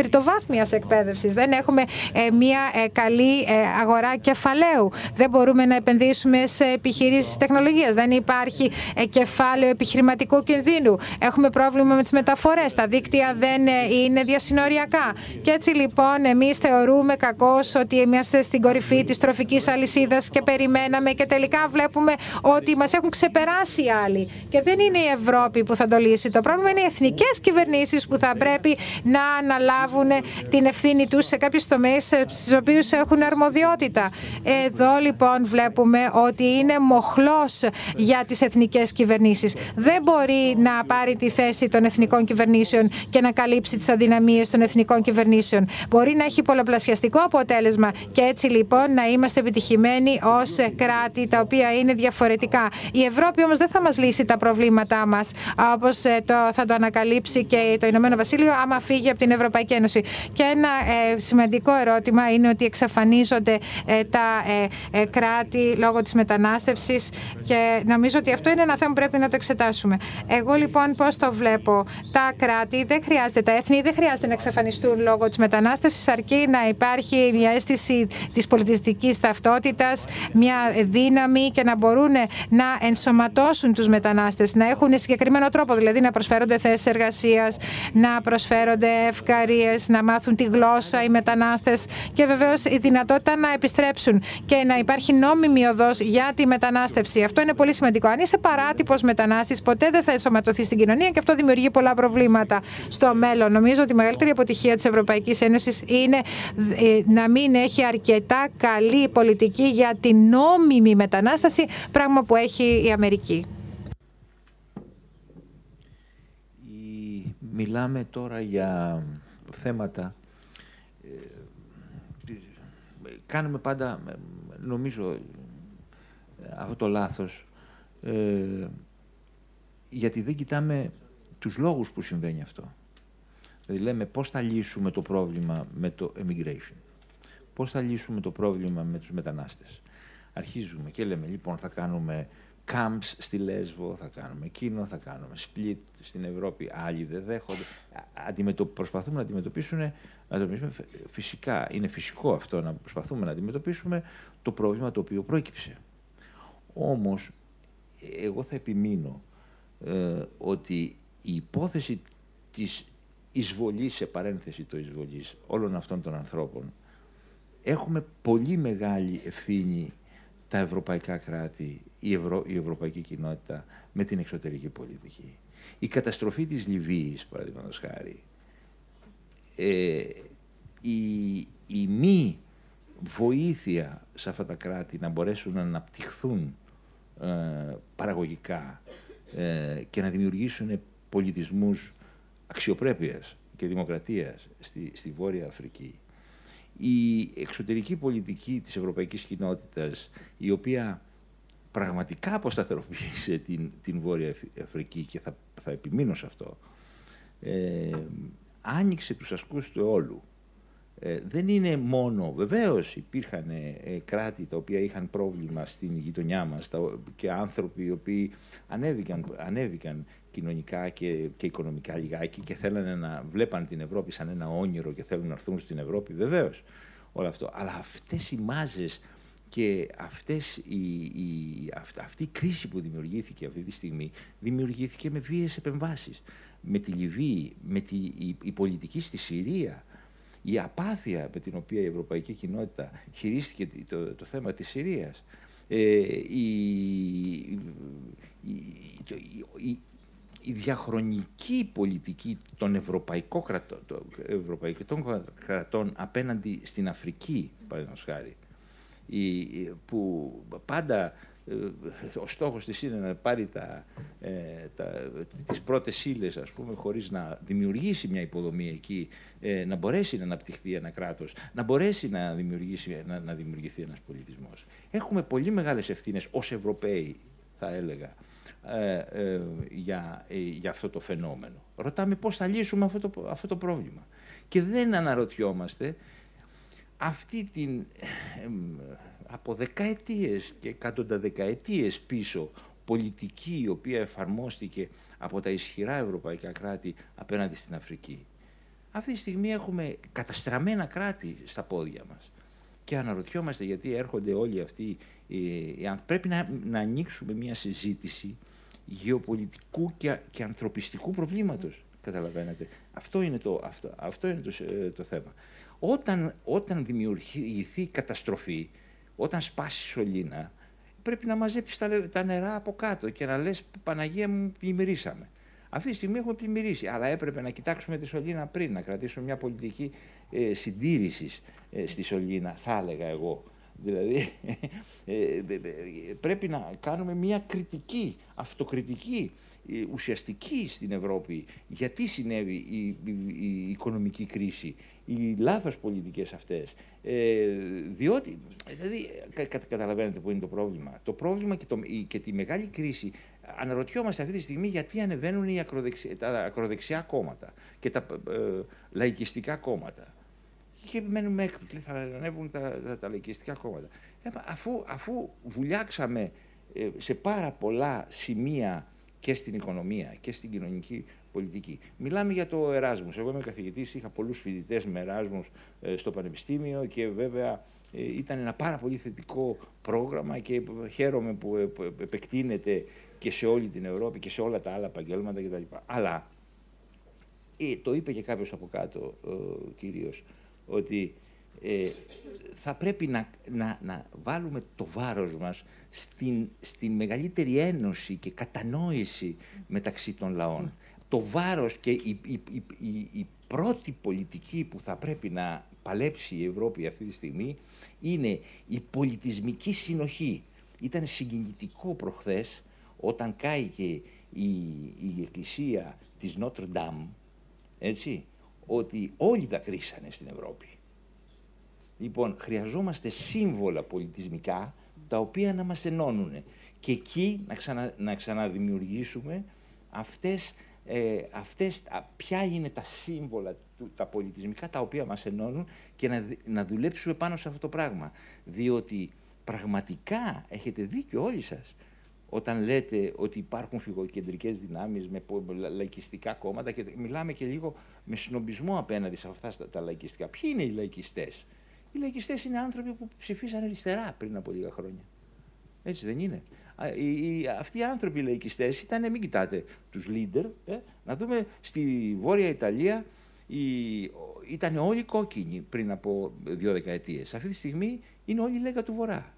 τριτοβάθμιας εκπαίδευσης. Δεν έχουμε ε, μια ε, καλή ε, αγορά κεφαλαίου. Δεν μπορούμε να επενδύσουμε σε επιχειρήσεις τεχνολογίας. Δεν υπάρχει ε, κεφάλαιο επιχειρηματικού κινδύνου. Έχουμε πρόβλημα με τις μεταφορές. Τα δίκτυα δεν ε, είναι διασυνοριακά. Και έτσι λοιπόν εμείς θεωρούμε κακώς ότι είμαστε στην κορυφή της τροφικής αλυσίδας και περιμέναμε και τελικά βλέπουμε ότι μας έχουν ξεπεράσει οι άλλοι. Και δεν είναι η Ευρώπη που θα το λύσει. Το πρόβλημα είναι οι εθνικές κυβερνήσεις που θα πρέπει να αναλάβουν την ευθύνη τους σε κάποιους τομείς στους οποίους έχουν αρμοδιότητα. Εδώ λοιπόν βλέπουμε ότι είναι μοχλός για τις εθνικές κυβερνήσεις. Δεν μπορεί να πάρει τη θέση των εθνικών κυβερνήσεων και να καλύψει τις αδυναμίες των εθνικών κυβερνήσεων. Μπορεί να έχει πολλαπλασιαστικό αποτέλεσμα και έτσι λοιπόν να είμαστε επιτυχημένοι ως κράτη τα οποία είναι διαφορετικά. Η Ευρώπη όμως δεν θα μας λύσει τα προβλήματά μας όπως ε, το, θα το ανακαλύψει και το Ηνωμένο Βασίλειο άμα φύγει από την Ευρωπαϊκή Ένωση. Και ένα ε, σημαντικό ερώτημα είναι ότι εξαφανίζονται ε, τα ε, ε, κράτη λόγω της μετανάστευσης και νομίζω ότι αυτό είναι ένα θέμα που πρέπει να το εξετάσουμε. Εγώ λοιπόν πώς το βλέπω; Τα κράτη δεν χρειάζεται, τα έθνη δεν χρειάζεται να εξαφανιστούν λόγω της μετανάστευσης αρκεί να υπάρχει μια αίσθηση της πολιτιστικής ταυτότητας, μια δύναμη και να μπορούν να ενσωματώσουν τους μετανάστες, να έχουν συγκεκριμένο τρόπο, δηλαδή να προσφέρονται θέσεις εργασίας, να προσφέρονται ευκαρίες, να μάθουν μάθουν τη γλώσσα οι μετανάστες και βεβαίως η δυνατότητα να επιστρέψουν και να υπάρχει νόμιμη οδός για τη μετανάστευση. Αυτό είναι πολύ σημαντικό. Αν είσαι παράτυπος μετανάστης, ποτέ δεν θα ενσωματωθείς στην κοινωνία και αυτό δημιουργεί πολλά προβλήματα στο μέλλον. Νομίζω ότι η μεγαλύτερη αποτυχία της Ευρωπαϊκής Ένωσης είναι ε, να μην έχει αρκετά καλή πολιτική για την νόμιμη μετανάσταση, πράγμα που έχει η Αμερική. Μιλάμε τώρα για θέματα... Ε, κάνουμε πάντα, νομίζω, αυτό το λάθος, ε, γιατί δεν κοιτάμε τους λόγους που συμβαίνει αυτό. Δηλαδή λέμε πώς θα λύσουμε το πρόβλημα με το immigration. Πώς θα λύσουμε το πρόβλημα με τους μετανάστες; Αρχίζουμε και λέμε λοιπόν θα κάνουμε camps στη Λέσβο, θα κάνουμε εκείνο, θα κάνουμε split στην Ευρώπη, άλλοι δεν δέχονται. Αντιμετω... Προσπαθούμε να αντιμετωπίσουμε, να φυσικά, είναι φυσικό αυτό να προσπαθούμε να αντιμετωπίσουμε το πρόβλημα το οποίο πρόκυψε. Όμως, εγώ θα επιμείνω ε, ότι η υπόθεση της εισβολής, σε παρένθεση το εισβολής, όλων αυτών των ανθρώπων, έχουμε πολύ μεγάλη ευθύνη τα ευρωπαϊκά κράτη, η, Ευρω... η ευρωπαϊκή κοινότητα με την εξωτερική πολιτική. Η καταστροφή της Λιβύης, παραδείγματος χάρη, ε, η, η μη βοήθεια σε αυτά τα κράτη να μπορέσουν να αναπτυχθούν ε, παραγωγικά ε, και να δημιουργήσουν πολιτισμούς αξιοπρέπειας και δημοκρατίας στη, στη Βόρεια Αφρική. Η εξωτερική πολιτική της ευρωπαϊκής κοινότητας, η οποία πραγματικά αποσταθεροποίησε την, την Βόρεια Αφρική και θα, θα επιμείνω σε αυτό, ε, άνοιξε τους ασκούς του αιώλου ε, δεν είναι μόνο, βεβαίως υπήρχαν ε, κράτη τα οποία είχαν πρόβλημα στην γειτονιά μας και άνθρωποι οι οποίοι ανέβηκαν, ανέβηκαν κοινωνικά και, και οικονομικά λιγάκι και θέλανε να βλέπαν την Ευρώπη σαν ένα όνειρο και θέλουν να έρθουν στην Ευρώπη, βεβαίως όλο αυτό. Αλλά αυτές οι μάζες και αυτές η, η, αυτή η κρίση που δημιουργήθηκε αυτή τη στιγμή δημιουργήθηκε με βίαιες επεμβάσεις. Με τη Λιβύη, με τη, η, η πολιτική στη Συρία, η απάθεια με την οποία η ευρωπαϊκή κοινότητα χειρίστηκε το, το θέμα της Συρίας, ε, η, η, η, διαχρονική πολιτική των ευρωπαϊκών κρατών, ευρωπαϊκών κρατών απέναντι στην Αφρική, παραδείγματος χάρη, που πάντα ε, ο στόχος της είναι να πάρει τα, ε, τα, τις πρώτες ύλες, ας πούμε, χωρίς να δημιουργήσει μια υποδομή εκεί, ε, να μπορέσει να αναπτυχθεί ένα κράτος, να μπορέσει να, δημιουργήσει, να, να δημιουργηθεί ένας πολιτισμός. Έχουμε πολύ μεγάλες ευθύνες ως Ευρωπαίοι, θα έλεγα, ε, ε, για, για αυτό το φαινόμενο. Ρωτάμε πώς θα λύσουμε αυτό το, αυτό το πρόβλημα. Και δεν αναρωτιόμαστε αυτή την από δεκαετίες και εκατόντα δεκαετίες πίσω πολιτική η οποία εφαρμόστηκε από τα ισχυρά ευρωπαϊκά κράτη απέναντι στην Αφρική. Αυτή τη στιγμή έχουμε καταστραμμένα κράτη στα πόδια μας και αναρωτιόμαστε γιατί έρχονται όλοι αυτοί. Ε, πρέπει να, να ανοίξουμε μια συζήτηση γεωπολιτικού και, και ανθρωπιστικού προβλήματος. Καταλαβαίνετε. Αυτό είναι το, αυτό, αυτό είναι το, ε, το θέμα. Όταν, όταν δημιουργηθεί καταστροφή, όταν σπάσει η σωλήνα, πρέπει να μαζέψεις τα, τα νερά από κάτω και να λες Παναγία μου πλημμυρίσαμε. Αυτή τη στιγμή έχουμε πλημμυρίσει, αλλά έπρεπε να κοιτάξουμε τη σωλήνα πριν, να κρατήσουμε μια πολιτική ε, συντήρησης ε, στη σωλήνα, θα έλεγα εγώ. Δηλαδή, [laughs] ε, πρέπει να κάνουμε μια κριτική, αυτοκριτική, ε, ουσιαστική στην Ευρώπη. Γιατί συνέβη η, η οικονομική κρίση, οι λάθος πολιτικές αυτές. Ε, διότι, δηλαδή, κα, καταλαβαίνετε που είναι το πρόβλημα. Το πρόβλημα και, το, και τη μεγάλη κρίση αναρωτιόμαστε αυτή τη στιγμή γιατί ανεβαίνουν οι ακροδεξιά, τα ακροδεξιά κόμματα και τα ε, λαϊκιστικά κόμματα. Και μένουμε έκπληκτοι, θα ανέβουν τα, τα, τα λαϊκιστικά κόμματα. Ε, αφού, αφού βουλιάξαμε ε, σε πάρα πολλά σημεία και στην οικονομία και στην κοινωνική πολιτική. Μιλάμε για το Εράσμους. Εγώ είμαι καθηγητής, είχα πολλούς φοιτητές με Εράσμους στο Πανεπιστήμιο και βέβαια ε, ήταν ένα πάρα πολύ θετικό πρόγραμμα και χαίρομαι που επεκτείνεται και σε όλη την Ευρώπη και σε όλα τα άλλα επαγγέλματα κτλ. Αλλά ε, το είπε και κάποιος από κάτω ο κύριος, ότι ε, θα πρέπει να, να, να βάλουμε το βάρος μας στην, στη μεγαλύτερη ένωση και κατανόηση μεταξύ των λαών. Το βάρος και η, η, η, η πρώτη πολιτική που θα πρέπει να παλέψει η Ευρώπη αυτή τη στιγμή είναι η πολιτισμική συνοχή. Ήταν συγκινητικό προχθές όταν κάηκε η, η εκκλησία της Νότρ Ντάμ, έτσι, ότι όλοι τα κρίσανε στην Ευρώπη. Λοιπόν, χρειαζόμαστε σύμβολα πολιτισμικά τα οποία να μας ενώνουν και εκεί να, ξανα, να ξαναδημιουργήσουμε αυτές, ε, αυτές, ποια είναι τα σύμβολα, τα πολιτισμικά τα οποία μας ενώνουν και να, να δουλέψουμε πάνω σε αυτό το πράγμα. Διότι πραγματικά έχετε δίκιο όλοι σας όταν λέτε ότι υπάρχουν φυγοκεντρικές δυνάμεις με λαϊκιστικά κόμματα και μιλάμε και λίγο με συνομπισμό απέναντι σε αυτά τα λαϊκιστικά. Ποιοι είναι οι λαϊκιστές; Οι λαϊκιστές είναι άνθρωποι που ψηφίσαν αριστερά πριν από λίγα χρόνια. Έτσι δεν είναι. Οι, οι, αυτοί οι άνθρωποι οι λαϊκιστές ήταν, μην κοιτάτε τους leader, ε, να δούμε στη Βόρεια Ιταλία οι, ήταν όλοι κόκκινοι πριν από δύο δεκαετίες. Αυτή τη στιγμή είναι όλοι λέγα του Βορρά.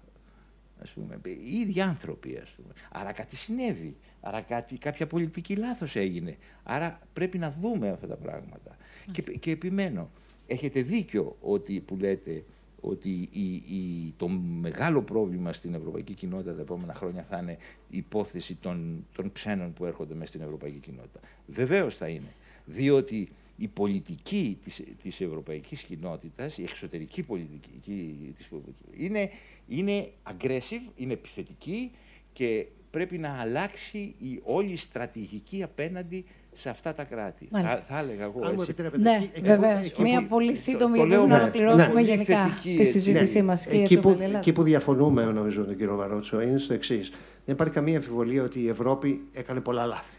Ας πούμε. Οι ίδιοι άνθρωποι. Ας πούμε. Άρα κάτι συνέβη. Άρα κάτι, κάποια πολιτική λάθος έγινε. Άρα πρέπει να δούμε αυτά τα πράγματα. Και, και επιμένω, έχετε δίκιο ότι, που λέτε ότι η, η, το μεγάλο πρόβλημα στην ευρωπαϊκή κοινότητα τα επόμενα χρόνια θα είναι η υπόθεση των, των ξένων που έρχονται μέσα στην ευρωπαϊκή κοινότητα. Βεβαίως θα είναι. Διότι η πολιτική της, της ευρωπαϊκής κοινότητας, η εξωτερική πολιτική της, είναι, είναι aggressive, είναι επιθετική και πρέπει να αλλάξει η όλη στρατηγική απέναντι σε αυτά τα κράτη. Θα, θα έλεγα εγώ Αν έτσι. Ναι, βεβαίως. Μία πολύ σύντομη για να ολοκληρώσουμε ναι. γενικά τη συζήτησή Ναι. μα. Εκεί που, εκεί που διαφωνούμε, νομίζω, με τον κύριο Βαρότσο, είναι στο εξής. Δεν υπάρχει καμία αμφιβολία ότι η Ευρώπη έκανε πολλά λάθη.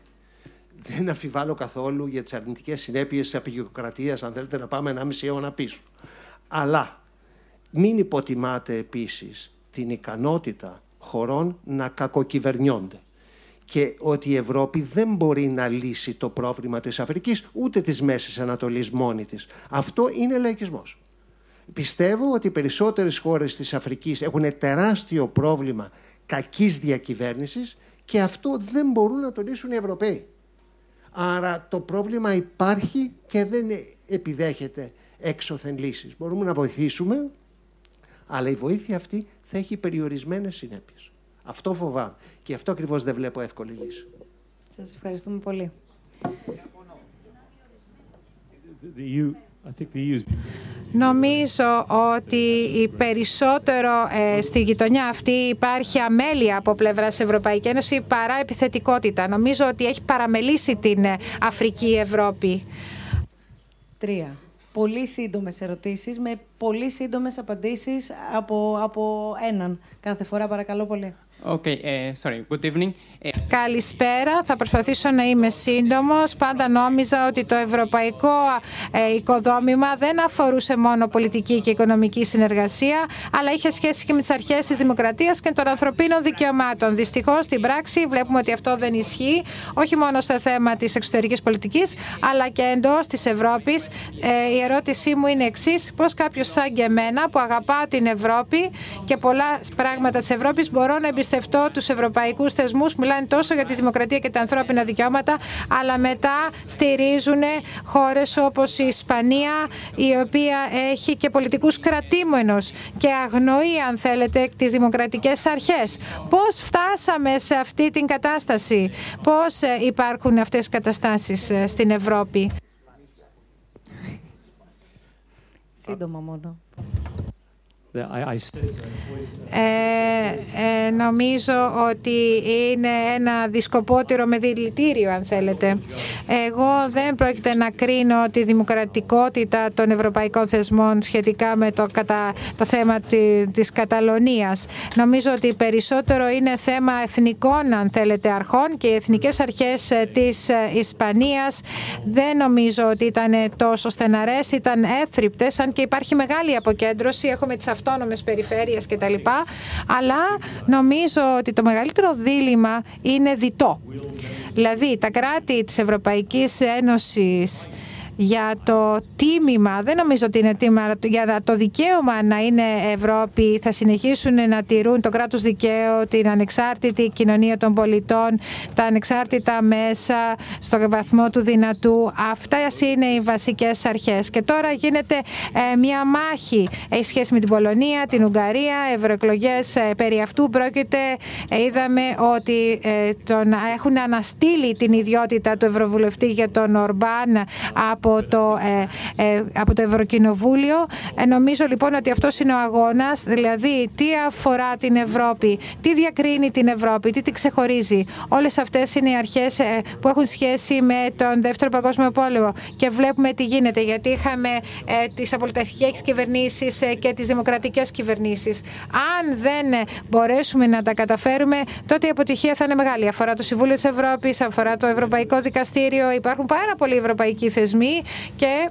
Δεν αμφιβάλλω καθόλου για τις αρνητικές συνέπειες της απεικιοκρατίας, αν θέλετε να πάμε 1,5 αιώνα πίσω. Αλλά μην υποτιμάτε επίσης την ικανότητα χωρών να κακοκυβερνιόνται και ότι η Ευρώπη δεν μπορεί να λύσει το πρόβλημα της Αφρικής ούτε της Μέσης Ανατολής μόνη της. Αυτό είναι λαϊκισμός. Πιστεύω ότι οι περισσότερες χώρες της Αφρικής έχουν τεράστιο πρόβλημα κακής διακυβέρνησης και αυτό δεν μπορούν να το λύσουν οι Ευρωπαίοι. Άρα το πρόβλημα υπάρχει και δεν επιδέχεται έξωθεν λύσεις. Μπορούμε να βοηθήσουμε, αλλά η βοήθεια αυτή θα έχει περιορισμένες συνέπειες. Αυτό φοβάμαι. Και αυτό ακριβώς δεν βλέπω εύκολη λύση. Σας ευχαριστούμε πολύ. The EU, I think the E EU's Νομίζω ότι η περισσότερο ε, στη γειτονιά αυτή υπάρχει αμέλεια από πλευράς Ευρωπαϊκή Ένωση παρά επιθετικότητα. Νομίζω ότι έχει παραμελήσει την ε, Αφρική η Ευρώπη. Τρία. Πολύ σύντομες ερωτήσεις με πολύ σύντομες απαντήσεις από, από έναν. Κάθε φορά παρακαλώ πολύ. Okay, uh, sorry. Good evening. Uh, Καλησπέρα. Θα προσπαθήσω να είμαι σύντομος. Πάντα νόμιζα ότι το ευρωπαϊκό ε, οικοδόμημα δεν αφορούσε μόνο πολιτική και οικονομική συνεργασία, αλλά είχε σχέση και με τις αρχές της δημοκρατίας και των ανθρωπίνων δικαιωμάτων. Δυστυχώς, στην πράξη βλέπουμε ότι αυτό δεν ισχύει, όχι μόνο σε θέμα της εξωτερικής πολιτικής, αλλά και εντός της Ευρώπης. Ε, η ερώτησή μου είναι εξής: πώς κάποιος σαν και εμένα που αγαπά την Ευρώπη και πολλά πράγματα της Ευρώπης μπορώ να εμπιστευτώ τους ευρωπαϊκούς θεσμούς μιλάνε τόσο για τη δημοκρατία και τα ανθρώπινα δικαιώματα, αλλά μετά στηρίζουν χώρες όπως η Ισπανία, η οποία έχει και πολιτικούς κρατήμενους και αγνοεί, αν θέλετε, τις δημοκρατικές αρχές. Πώς φτάσαμε σε αυτή την κατάσταση, πώς ε, υπάρχουν αυτές οι καταστάσεις ε, στην Ευρώπη; Σύντομα μόνο. I, I said, Ε, ε, νομίζω ότι είναι ένα δισκοπότηρο με δηλητήριο, αν θέλετε. Εγώ δεν πρόκειται να κρίνω τη δημοκρατικότητα των ευρωπαϊκών θεσμών σχετικά με το, κατα, το θέμα τη, της Καταλωνίας. Νομίζω ότι περισσότερο είναι θέμα εθνικών, αν θέλετε, αρχών και οι εθνικές αρχές ε, της ε, Ισπανίας δεν νομίζω ότι ήταν τόσο στεναρές, ήταν έθρυπτες, αν και υπάρχει μεγάλη αποκέντρωση. Έχουμε τις αυτόνομες περιφέρειες κτλ. Αλλά νομίζω ότι το μεγαλύτερο δίλημα είναι διτό. Δηλαδή, τα κράτη της Ευρωπαϊκής Ένωσης για το τίμημα, δεν νομίζω ότι είναι τίμημα, για το δικαίωμα να είναι Ευρώπη θα συνεχίσουν να τηρούν το κράτος δικαίου, την ανεξάρτητη κοινωνία των πολιτών, τα ανεξάρτητα μέσα στο βαθμό του δυνατού. Αυτά είναι οι βασικές αρχές. Και τώρα γίνεται ε, μια μάχη. Έχει σχέση με την Πολωνία, την Ουγγαρία, ευρωεκλογές ε, περί αυτού πρόκειται. Ε, είδαμε ότι τον έχουν αναστείλει την ιδιότητα του Ευρωβουλευτή για τον Ορμπάν από από το, ε, ε, από το Ευρωκοινοβούλιο. Ε, νομίζω λοιπόν ότι αυτός είναι ο αγώνας, δηλαδή τι αφορά την Ευρώπη, τι διακρίνει την Ευρώπη, τι την ξεχωρίζει. Όλες αυτές είναι οι αρχές ε, που έχουν σχέση με τον Δεύτερο Παγκόσμιο Πόλεμο και βλέπουμε τι γίνεται, γιατί είχαμε ε, τις απολυταρχικές κυβερνήσεις ε, και τις δημοκρατικές κυβερνήσεις. Αν δεν μπορέσουμε να τα καταφέρουμε, τότε η αποτυχία θα είναι μεγάλη. Αφορά το Συμβούλιο της Ευρώπης, αφορά το Ευρωπαϊκό Δικαστήριο. Υπάρχουν πάρα πολλοί ευρωπαϊκοί θεσμοί και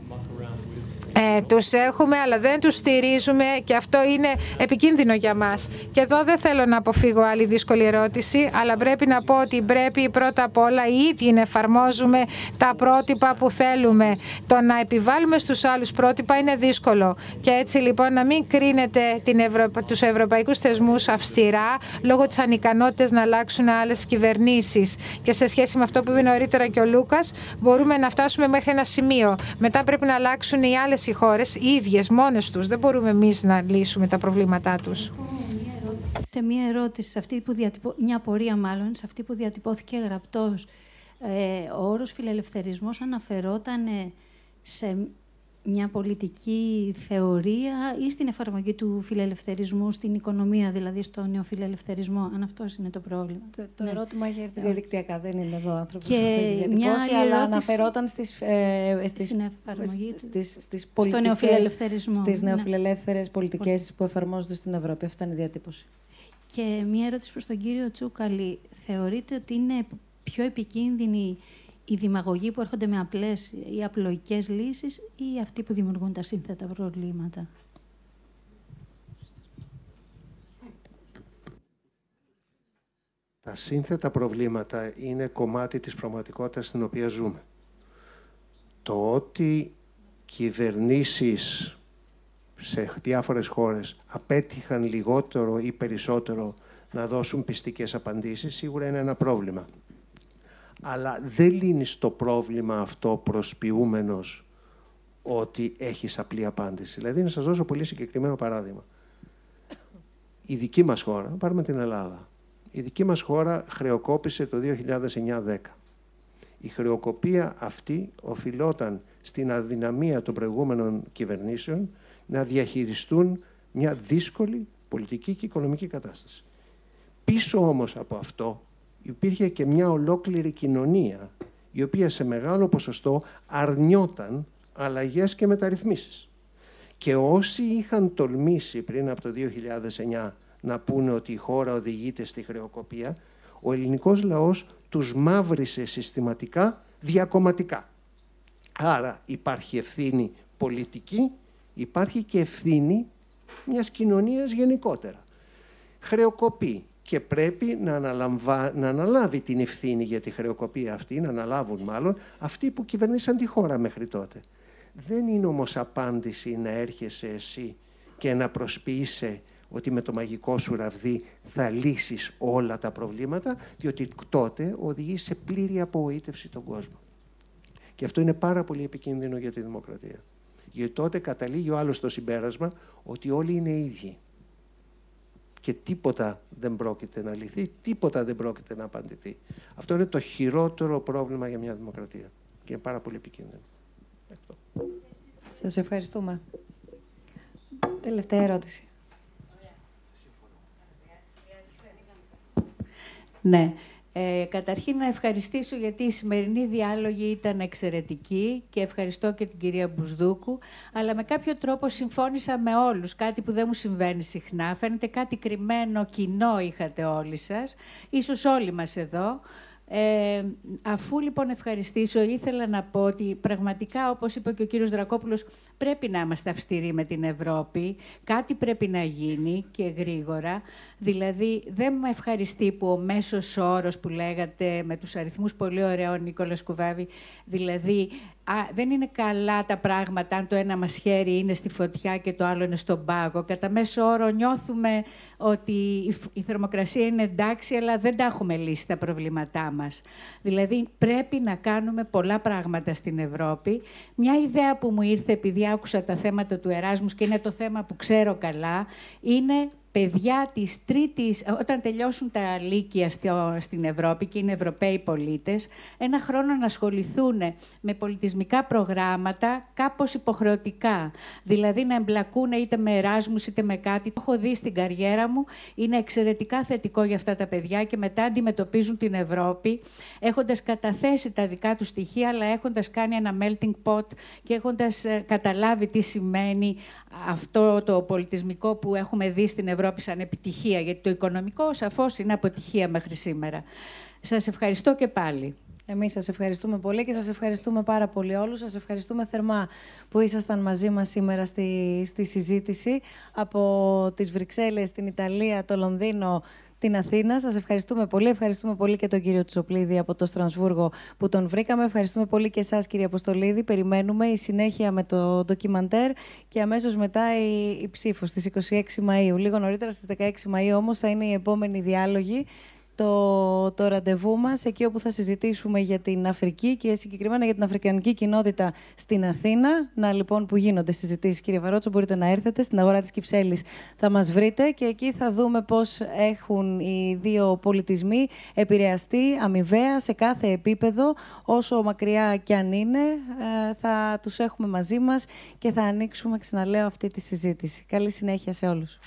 ε, τους έχουμε αλλά δεν τους στηρίζουμε και αυτό είναι επικίνδυνο για μας. Και εδώ δεν θέλω να αποφύγω άλλη δύσκολη ερώτηση, αλλά πρέπει να πω ότι πρέπει πρώτα απ' όλα οι ίδιοι να εφαρμόζουμε τα πρότυπα που θέλουμε. Το να επιβάλλουμε στους άλλους πρότυπα είναι δύσκολο. Και έτσι λοιπόν να μην κρίνετε την Ευρω... τους ευρωπαϊκούς θεσμούς αυστηρά λόγω της ανικανότητας να αλλάξουν άλλες κυβερνήσεις. Και σε σχέση με αυτό που είπε νωρίτερα και ο Λούκας, μπορούμε να φτάσουμε μέχρι ένα σημείο. Μετά πρέπει να αλλάξουν οι άλλες οι χώρες οι ίδιες μόνες τους. Δεν μπορούμε εμείς να λύσουμε τα προβλήματά τους. Σε μία ερώτηση, σε αυτή που διατυπώ... μια απορία μάλλον, σε αυτή που διατυπώθηκε γραπτός, ε, ο όρος φιλελευθερισμός αναφερόταν σε μια πολιτική θεωρία ή στην εφαρμογή του φιλελευθερισμού στην οικονομία, δηλαδή στο νεοφιλελευθερισμό, αν αυτός είναι το πρόβλημα. Το, το ναι. ερώτημα έχει έρθει διαδικτυακά, δεν είναι εδώ άνθρωπος και που μια αλλά ερώτηση... αναφερόταν στις, ε, στις, στην εφαρμογή στις, στις πολιτικές, στο νεοφιλελευθερισμό. Στις ναι. νεοφιλελεύθερες ναι. πολιτικές που εφαρμόζονται στην Ευρώπη. Αυτή ήταν η διατύπωση. Και μια ερώτηση προς τον κύριο Τσούκαλη. Θεωρείτε ότι είναι πιο επικίνδυνη οι δημαγωγοί που έρχονται με απλές ή απλοϊκές λύσεις ή αυτοί που δημιουργούν τα σύνθετα προβλήματα. Τα σύνθετα προβλήματα είναι κομμάτι της πραγματικότητας στην οποία ζούμε. Το ότι κυβερνήσεις σε διάφορες χώρες απέτυχαν λιγότερο ή περισσότερο να δώσουν πιστικές απαντήσεις, σίγουρα είναι ένα πρόβλημα αλλά δεν λύνει το πρόβλημα αυτό προσποιούμενος ότι έχεις απλή απάντηση. Δηλαδή, να σας δώσω πολύ συγκεκριμένο παράδειγμα. Η δική μας χώρα, πάρουμε την Ελλάδα, η δική μας χώρα χρεοκόπησε το 2009-10. Η χρεοκοπία αυτή οφειλόταν στην αδυναμία των προηγούμενων κυβερνήσεων να διαχειριστούν μια δύσκολη πολιτική και οικονομική κατάσταση. Πίσω όμως από αυτό υπήρχε και μια ολόκληρη κοινωνία η οποία σε μεγάλο ποσοστό αρνιόταν αλλαγές και μεταρρυθμίσεις. Και όσοι είχαν τολμήσει πριν από το 2009 να πούνε ότι η χώρα οδηγείται στη χρεοκοπία, ο ελληνικός λαός τους μαύρισε συστηματικά διακομματικά. Άρα υπάρχει ευθύνη πολιτική, υπάρχει και ευθύνη μιας κοινωνίας γενικότερα. Χρεοκοπεί, και πρέπει να, να αναλάβει την ευθύνη για τη χρεοκοπία αυτή, να αναλάβουν μάλλον, αυτοί που κυβερνήσαν τη χώρα μέχρι τότε. Δεν είναι όμως απάντηση να έρχεσαι εσύ και να προσποιείσαι ότι με το μαγικό σου ραβδί θα λύσεις όλα τα προβλήματα, διότι τότε οδηγεί σε πλήρη απογοήτευση τον κόσμο. Και αυτό είναι πάρα πολύ επικίνδυνο για τη δημοκρατία. Γιατί τότε καταλήγει ο άλλος στο συμπέρασμα ότι όλοι είναι ίδιοι και τίποτα δεν πρόκειται να λυθεί, τίποτα δεν πρόκειται να απαντηθεί. Αυτό είναι το χειρότερο πρόβλημα για μια δημοκρατία και είναι πάρα πολύ επικίνδυνο. Σας ευχαριστούμε. Τελευταία ερώτηση. Ναι. Ε, καταρχήν να ευχαριστήσω γιατί η σημερινή διάλογη ήταν εξαιρετική και ευχαριστώ και την κυρία Μπουσδούκου, αλλά με κάποιο τρόπο συμφώνησα με όλους, κάτι που δεν μου συμβαίνει συχνά. Φαίνεται κάτι κρυμμένο, κοινό είχατε όλοι σας, ίσως όλοι μας εδώ. Ε, αφού λοιπόν ευχαριστήσω, ήθελα να πω ότι πραγματικά, όπως είπε και ο κύριος Δρακόπουλος, πρέπει να είμαστε αυστηροί με την Ευρώπη. Κάτι πρέπει να γίνει και γρήγορα. Δηλαδή, δεν με ευχαριστεί που ο μέσος όρος που λέγατε με τους αριθμούς πολύ ωραίο, Νίκολας Κουβάβη, δηλαδή α, δεν είναι καλά τα πράγματα αν το ένα μας χέρι είναι στη φωτιά και το άλλο είναι στον πάγο. Κατά μέσο όρο νιώθουμε ότι η θερμοκρασία είναι εντάξει, αλλά δεν τα έχουμε λύσει τα προβλήματά μας. Δηλαδή, πρέπει να κάνουμε πολλά πράγματα στην Ευρώπη. Μια ιδέα που μου ήρθε επειδή άκουσα τα θέματα του Εράσμους και είναι το θέμα που ξέρω καλά, είναι παιδιά της τρίτης, όταν τελειώσουν τα λύκεια στην Ευρώπη και είναι Ευρωπαίοι πολίτες, ένα χρόνο να ασχοληθούν με πολιτισμικά προγράμματα κάπως υποχρεωτικά. Δηλαδή να εμπλακούν είτε με εράσμους είτε με κάτι. Το έχω δει στην καριέρα μου, είναι εξαιρετικά θετικό για αυτά τα παιδιά και μετά αντιμετωπίζουν την Ευρώπη έχοντας καταθέσει τα δικά τους στοιχεία, αλλά έχοντας κάνει ένα melting pot και έχοντας ε, καταλάβει τι σημαίνει αυτό το πολιτισμικό που έχουμε δει στην Ευρώπη σαν επιτυχία, γιατί το οικονομικό σαφώς είναι αποτυχία μέχρι σήμερα. Σας ευχαριστώ και πάλι. Εμείς σας ευχαριστούμε πολύ και σας ευχαριστούμε πάρα πολύ όλους. Σας ευχαριστούμε θερμά που ήσασταν μαζί μας σήμερα στη, στη συζήτηση από τις Βρυξέλλες, την Ιταλία, το Λονδίνο, την Αθήνα. Σας ευχαριστούμε πολύ. Ευχαριστούμε πολύ και τον κύριο Τσοπλίδη από το Στρασβούργο που τον βρήκαμε. Ευχαριστούμε πολύ και εσάς κύριε Αποστολίδη. Περιμένουμε η συνέχεια με το ντοκιμαντέρ και αμέσως μετά η, η ψήφος στις 26 Μαΐου. Λίγο νωρίτερα στις 16 Μαΐου όμως θα είναι η επόμενη διάλογη το, το ραντεβού μας, εκεί όπου θα συζητήσουμε για την Αφρική και συγκεκριμένα για την Αφρικανική κοινότητα στην Αθήνα. Να λοιπόν που γίνονται συζητήσεις, κύριε Βαρότσο, μπορείτε να έρθετε στην αγορά της Κυψέλης, θα μας βρείτε και εκεί θα δούμε πώς έχουν οι δύο πολιτισμοί επηρεαστεί αμοιβαία σε κάθε επίπεδο, όσο μακριά κι αν είναι, ε, θα τους έχουμε μαζί μας και θα ανοίξουμε, ξαναλέω, αυτή τη συζήτηση. Καλή συνέχεια σε όλους.